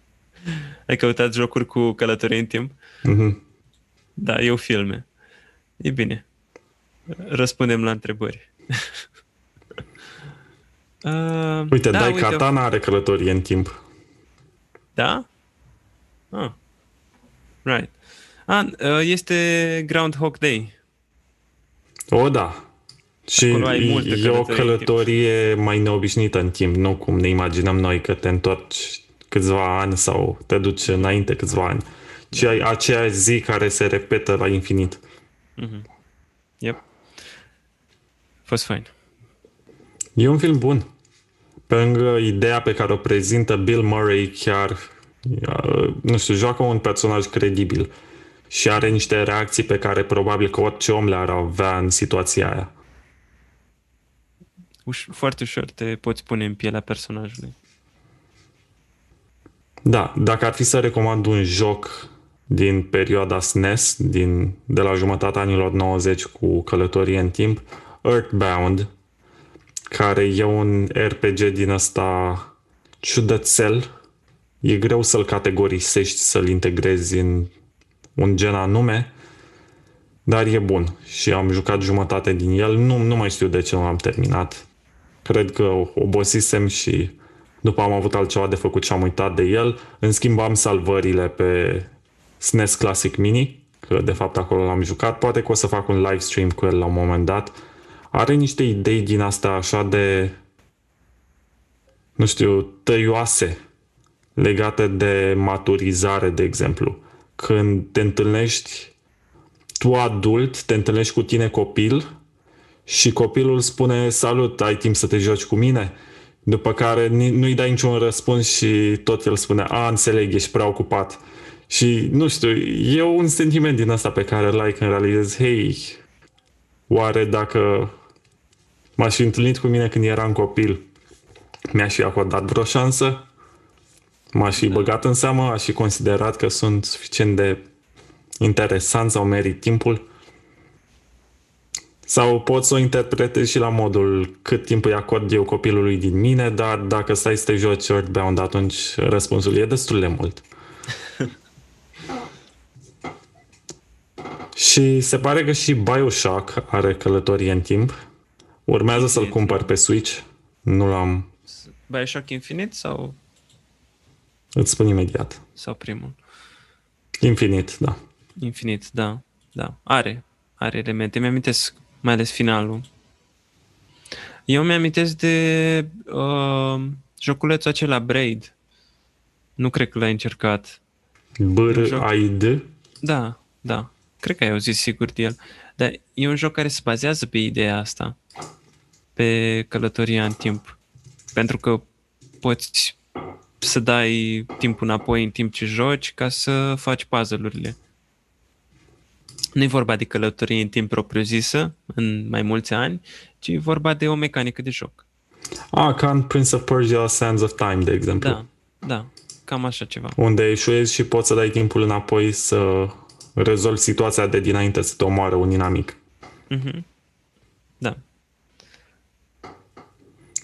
Ai căutat jocuri cu călătorie în timp? Mm-hmm. Da, eu filme. E bine. Răspundem la întrebări. uh, uite, da, Dai uite, Katana are călătorie în timp. Da? Ah. Right. Ah, este Groundhog Day. O, da. Și e o călătorie mai neobișnuită în timp, nu cum ne imaginăm noi că te întorci câțiva ani sau te duci înainte câțiva ani, ci ai aceea zi care se repetă la infinit. Mm-hmm. Yep. Fost fain. E un film bun. Pe lângă ideea pe care o prezintă Bill Murray chiar, nu știu, joacă un personaj credibil și are niște reacții pe care probabil că orice om le-ar avea în situația aia. Uș- foarte ușor te poți pune în pielea personajului. Da, dacă ar fi să recomand un joc din perioada SNES, din, de la jumătatea anilor 90 cu călătorie în timp, Earthbound, care e un RPG din ăsta ciudățel. E greu să-l categorisești, să-l integrezi în un gen anume, dar e bun și am jucat jumătate din el. Nu, nu mai știu de ce nu am terminat. Cred că obosisem și după am avut altceva de făcut și am uitat de el. În schimb am salvările pe SNES Classic Mini, că de fapt acolo l-am jucat. Poate că o să fac un live stream cu el la un moment dat. Are niște idei din astea așa de, nu știu, tăioase legate de maturizare, de exemplu. Când te întâlnești tu adult, te întâlnești cu tine copil și copilul spune salut, ai timp să te joci cu mine? După care nu-i dai niciun răspuns și tot el spune, a, înțeleg, ești prea ocupat. Și, nu știu, e un sentiment din asta pe care îl ai când realizezi, hei, oare dacă m-aș fi întâlnit cu mine când eram copil, mi-aș fi acordat vreo șansă? M-aș fi da. băgat în seamă? Aș fi considerat că sunt suficient de interesant sau merit timpul? Sau pot să o interpretez și la modul cât timp îi acord eu copilului din mine, dar dacă stai să te joci Earthbound, atunci răspunsul e destul de mult. și se pare că și Bioshock are călătorie în timp. Urmează să-l cumpăr pe Switch. Nu l-am... Bioshock Infinite sau, Îți spun imediat. sau primul? Infinite, da. Infinite, da. Da. Are. Are elemente. Mi-amintesc mai ales finalul. Eu mi-amintesc de uh, joculețul acela Braid. Nu cred că l-ai încercat. B-R-A-I-D? Da, da. Cred că ai auzit sigur de el. Dar e un joc care se bazează pe ideea asta. Pe călătoria în timp. Pentru că poți să dai timpul înapoi în timp ce joci ca să faci puzzle-urile. Nu e vorba de călătorie în timp propriu-zisă, în mai mulți ani, ci e vorba de o mecanică de joc. Ah, ca în Prince of Persia Sands of Time, de exemplu. Da, da, cam așa ceva. Unde eșuezi și poți să dai timpul înapoi să rezolvi situația de dinainte să te omoară un inamic. Mhm. Da.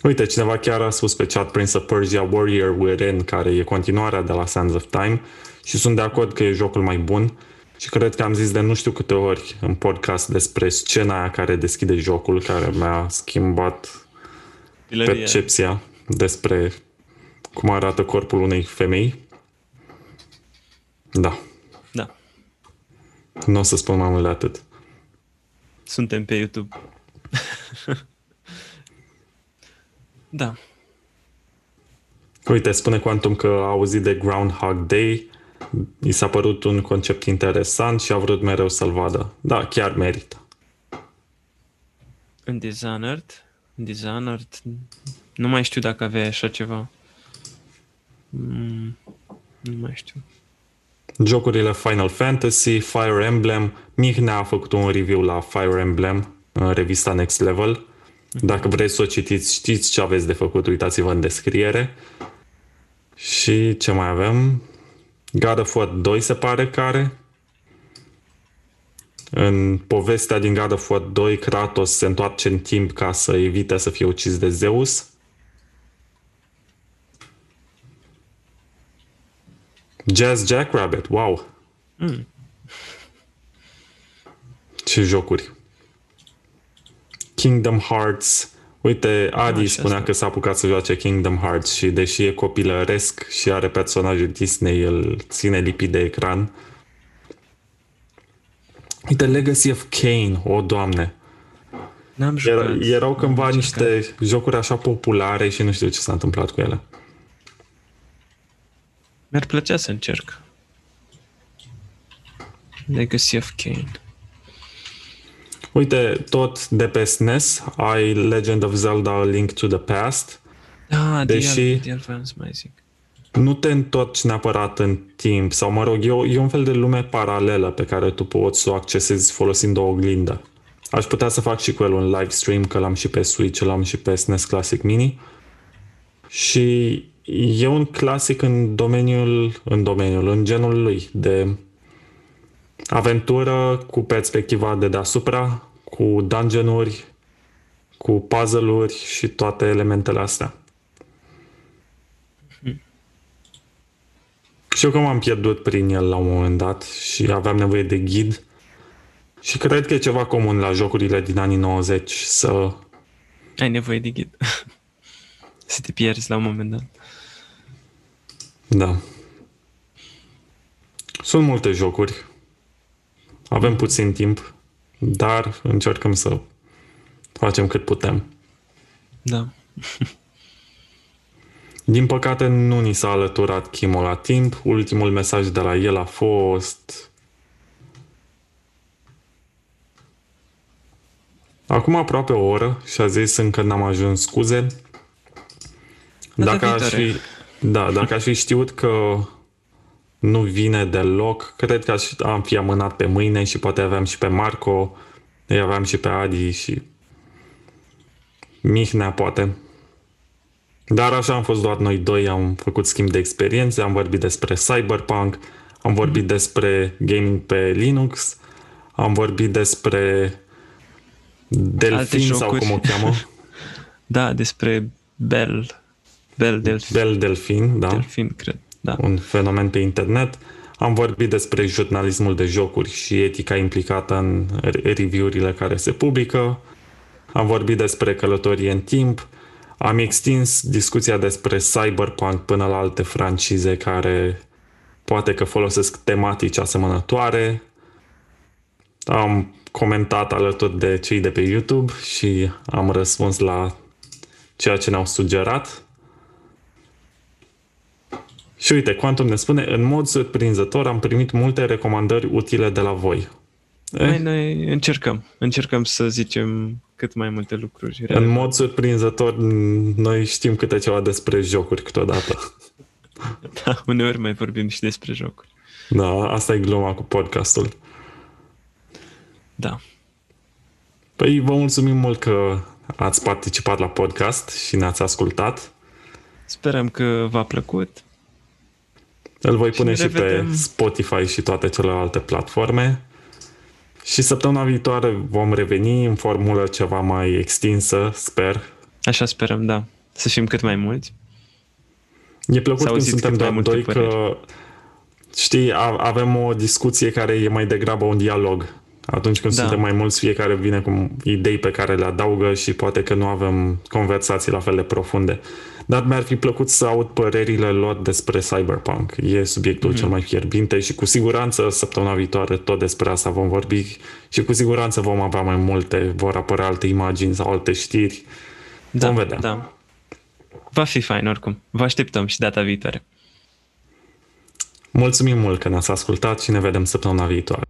Uite, cineva chiar a spus pe chat Prince of Persia Warrior Within, care e continuarea de la Sands of Time și sunt de acord că e jocul mai bun și cred că am zis de nu știu câte ori în podcast despre scena aia care deschide jocul, care mi-a schimbat Pilăria. percepția despre cum arată corpul unei femei. Da, Da. nu o să spun mai mult de atât. Suntem pe YouTube. da. Uite, spune Quantum că a auzit de Groundhog Day, i s-a părut un concept interesant și a vrut mereu să-l vadă. Da, chiar merită. În Dishonored. În Dishonored. Nu mai știu dacă avea așa ceva. Mm, nu mai știu. Jocurile Final Fantasy, Fire Emblem, Mihnea a făcut un review la Fire Emblem în revista Next Level. Dacă vreți să o citiți, știți ce aveți de făcut, uitați-vă în descriere. Și ce mai avem? God of War 2 se pare că are. În povestea din God of War 2, Kratos se întoarce în timp ca să evite să fie ucis de Zeus. Jazz Jackrabbit, wow! Mm. Ce jocuri. Kingdom Hearts. Uite, Adi Așa spunea asta. că s-a apucat să joace Kingdom Hearts și deși e copilăresc și are personajul Disney, îl ține lipit de ecran. Uite, Legacy of Kane, o doamne. N-am Era, jucat. erau cândva N-am încercat. niște jocuri așa populare și nu știu ce s-a întâmplat cu ele. Mi-ar plăcea să încerc. Legacy of Kane. Uite, tot de pe SNES ai Legend of Zelda A Link to the Past. Da, Deși- de el, de el vreau să mai zic. nu te întorci neapărat în timp, sau mă rog, e, o, e un fel de lume paralelă pe care tu poți să o accesezi folosind o oglindă. Aș putea să fac și cu el un live stream, că l-am și pe Switch, l-am și pe SNES Classic Mini. Și e un clasic în domeniul, în domeniul, în genul lui, de aventură cu perspectiva de deasupra, cu dungeon-uri, cu puzzle-uri și toate elementele astea. Știu că m-am pierdut prin el la un moment dat și aveam nevoie de ghid. Și cred că e ceva comun la jocurile din anii 90 să... Ai nevoie de ghid. să te pierzi la un moment dat. Da. Sunt multe jocuri. Avem puțin timp, dar încercăm să facem cât putem. Da. Din păcate nu ni s-a alăturat Chimo la timp. Ultimul mesaj de la el a fost... Acum aproape o oră și a zis încă n-am ajuns scuze. Data Dacă aș, fi, viitoare. da, dacă aș fi știut că nu vine deloc, cred că aș, am fi amânat pe mâine și poate aveam și pe Marco, îi aveam și pe Adi și Mihnea poate. Dar așa am fost doar noi doi, am făcut schimb de experiențe, am vorbit despre Cyberpunk, am vorbit despre gaming pe Linux, am vorbit despre Delfin sau jocuri. cum o cheamă? Da, despre Bell. Bell Delfin. Bel Delfin, da. Delfin, cred. Da. un fenomen pe internet. Am vorbit despre jurnalismul de jocuri și etica implicată în review-urile care se publică. Am vorbit despre călătorie în timp. Am extins discuția despre Cyberpunk până la alte francize care poate că folosesc tematici asemănătoare. Am comentat alături de cei de pe YouTube și am răspuns la ceea ce ne-au sugerat. Și uite, Quantum ne spune, în mod surprinzător am primit multe recomandări utile de la voi. Noi, Eh, noi încercăm. Încercăm să zicem cât mai multe lucruri. în mod surprinzător, noi știm câte ceva despre jocuri câteodată. Da, uneori mai vorbim și despre jocuri. Da, asta e gluma cu podcastul. Da. Păi vă mulțumim mult că ați participat la podcast și ne-ați ascultat. Sperăm că v-a plăcut. Îl voi Și pune ne și pe revedem. Spotify și toate celelalte platforme. Și săptămâna viitoare vom reveni în formulă ceva mai extinsă, sper. Așa sperăm, da. Să fim cât mai mulți. E plăcut Să când auziți suntem cât mai doar multe doi păreri. că, știi, a- avem o discuție care e mai degrabă un dialog. Atunci când Da. suntem mai mulți, fiecare vine cu idei pe care le adaugă și poate că nu avem conversații la fel de profunde. Dar mi-ar fi plăcut să aud părerile lor despre Cyberpunk. E subiectul Mhm. mm-hmm. cel mai fierbinte și cu siguranță săptămâna viitoare tot despre asta vom vorbi și cu siguranță vom avea mai multe, vor apărea alte imagini sau alte știri. Da, Vom vedea. Da. Va fi fain oricum. Vă așteptăm și data viitoare. Mulțumim mult că ne-ați ascultat și ne vedem săptămâna viitoare.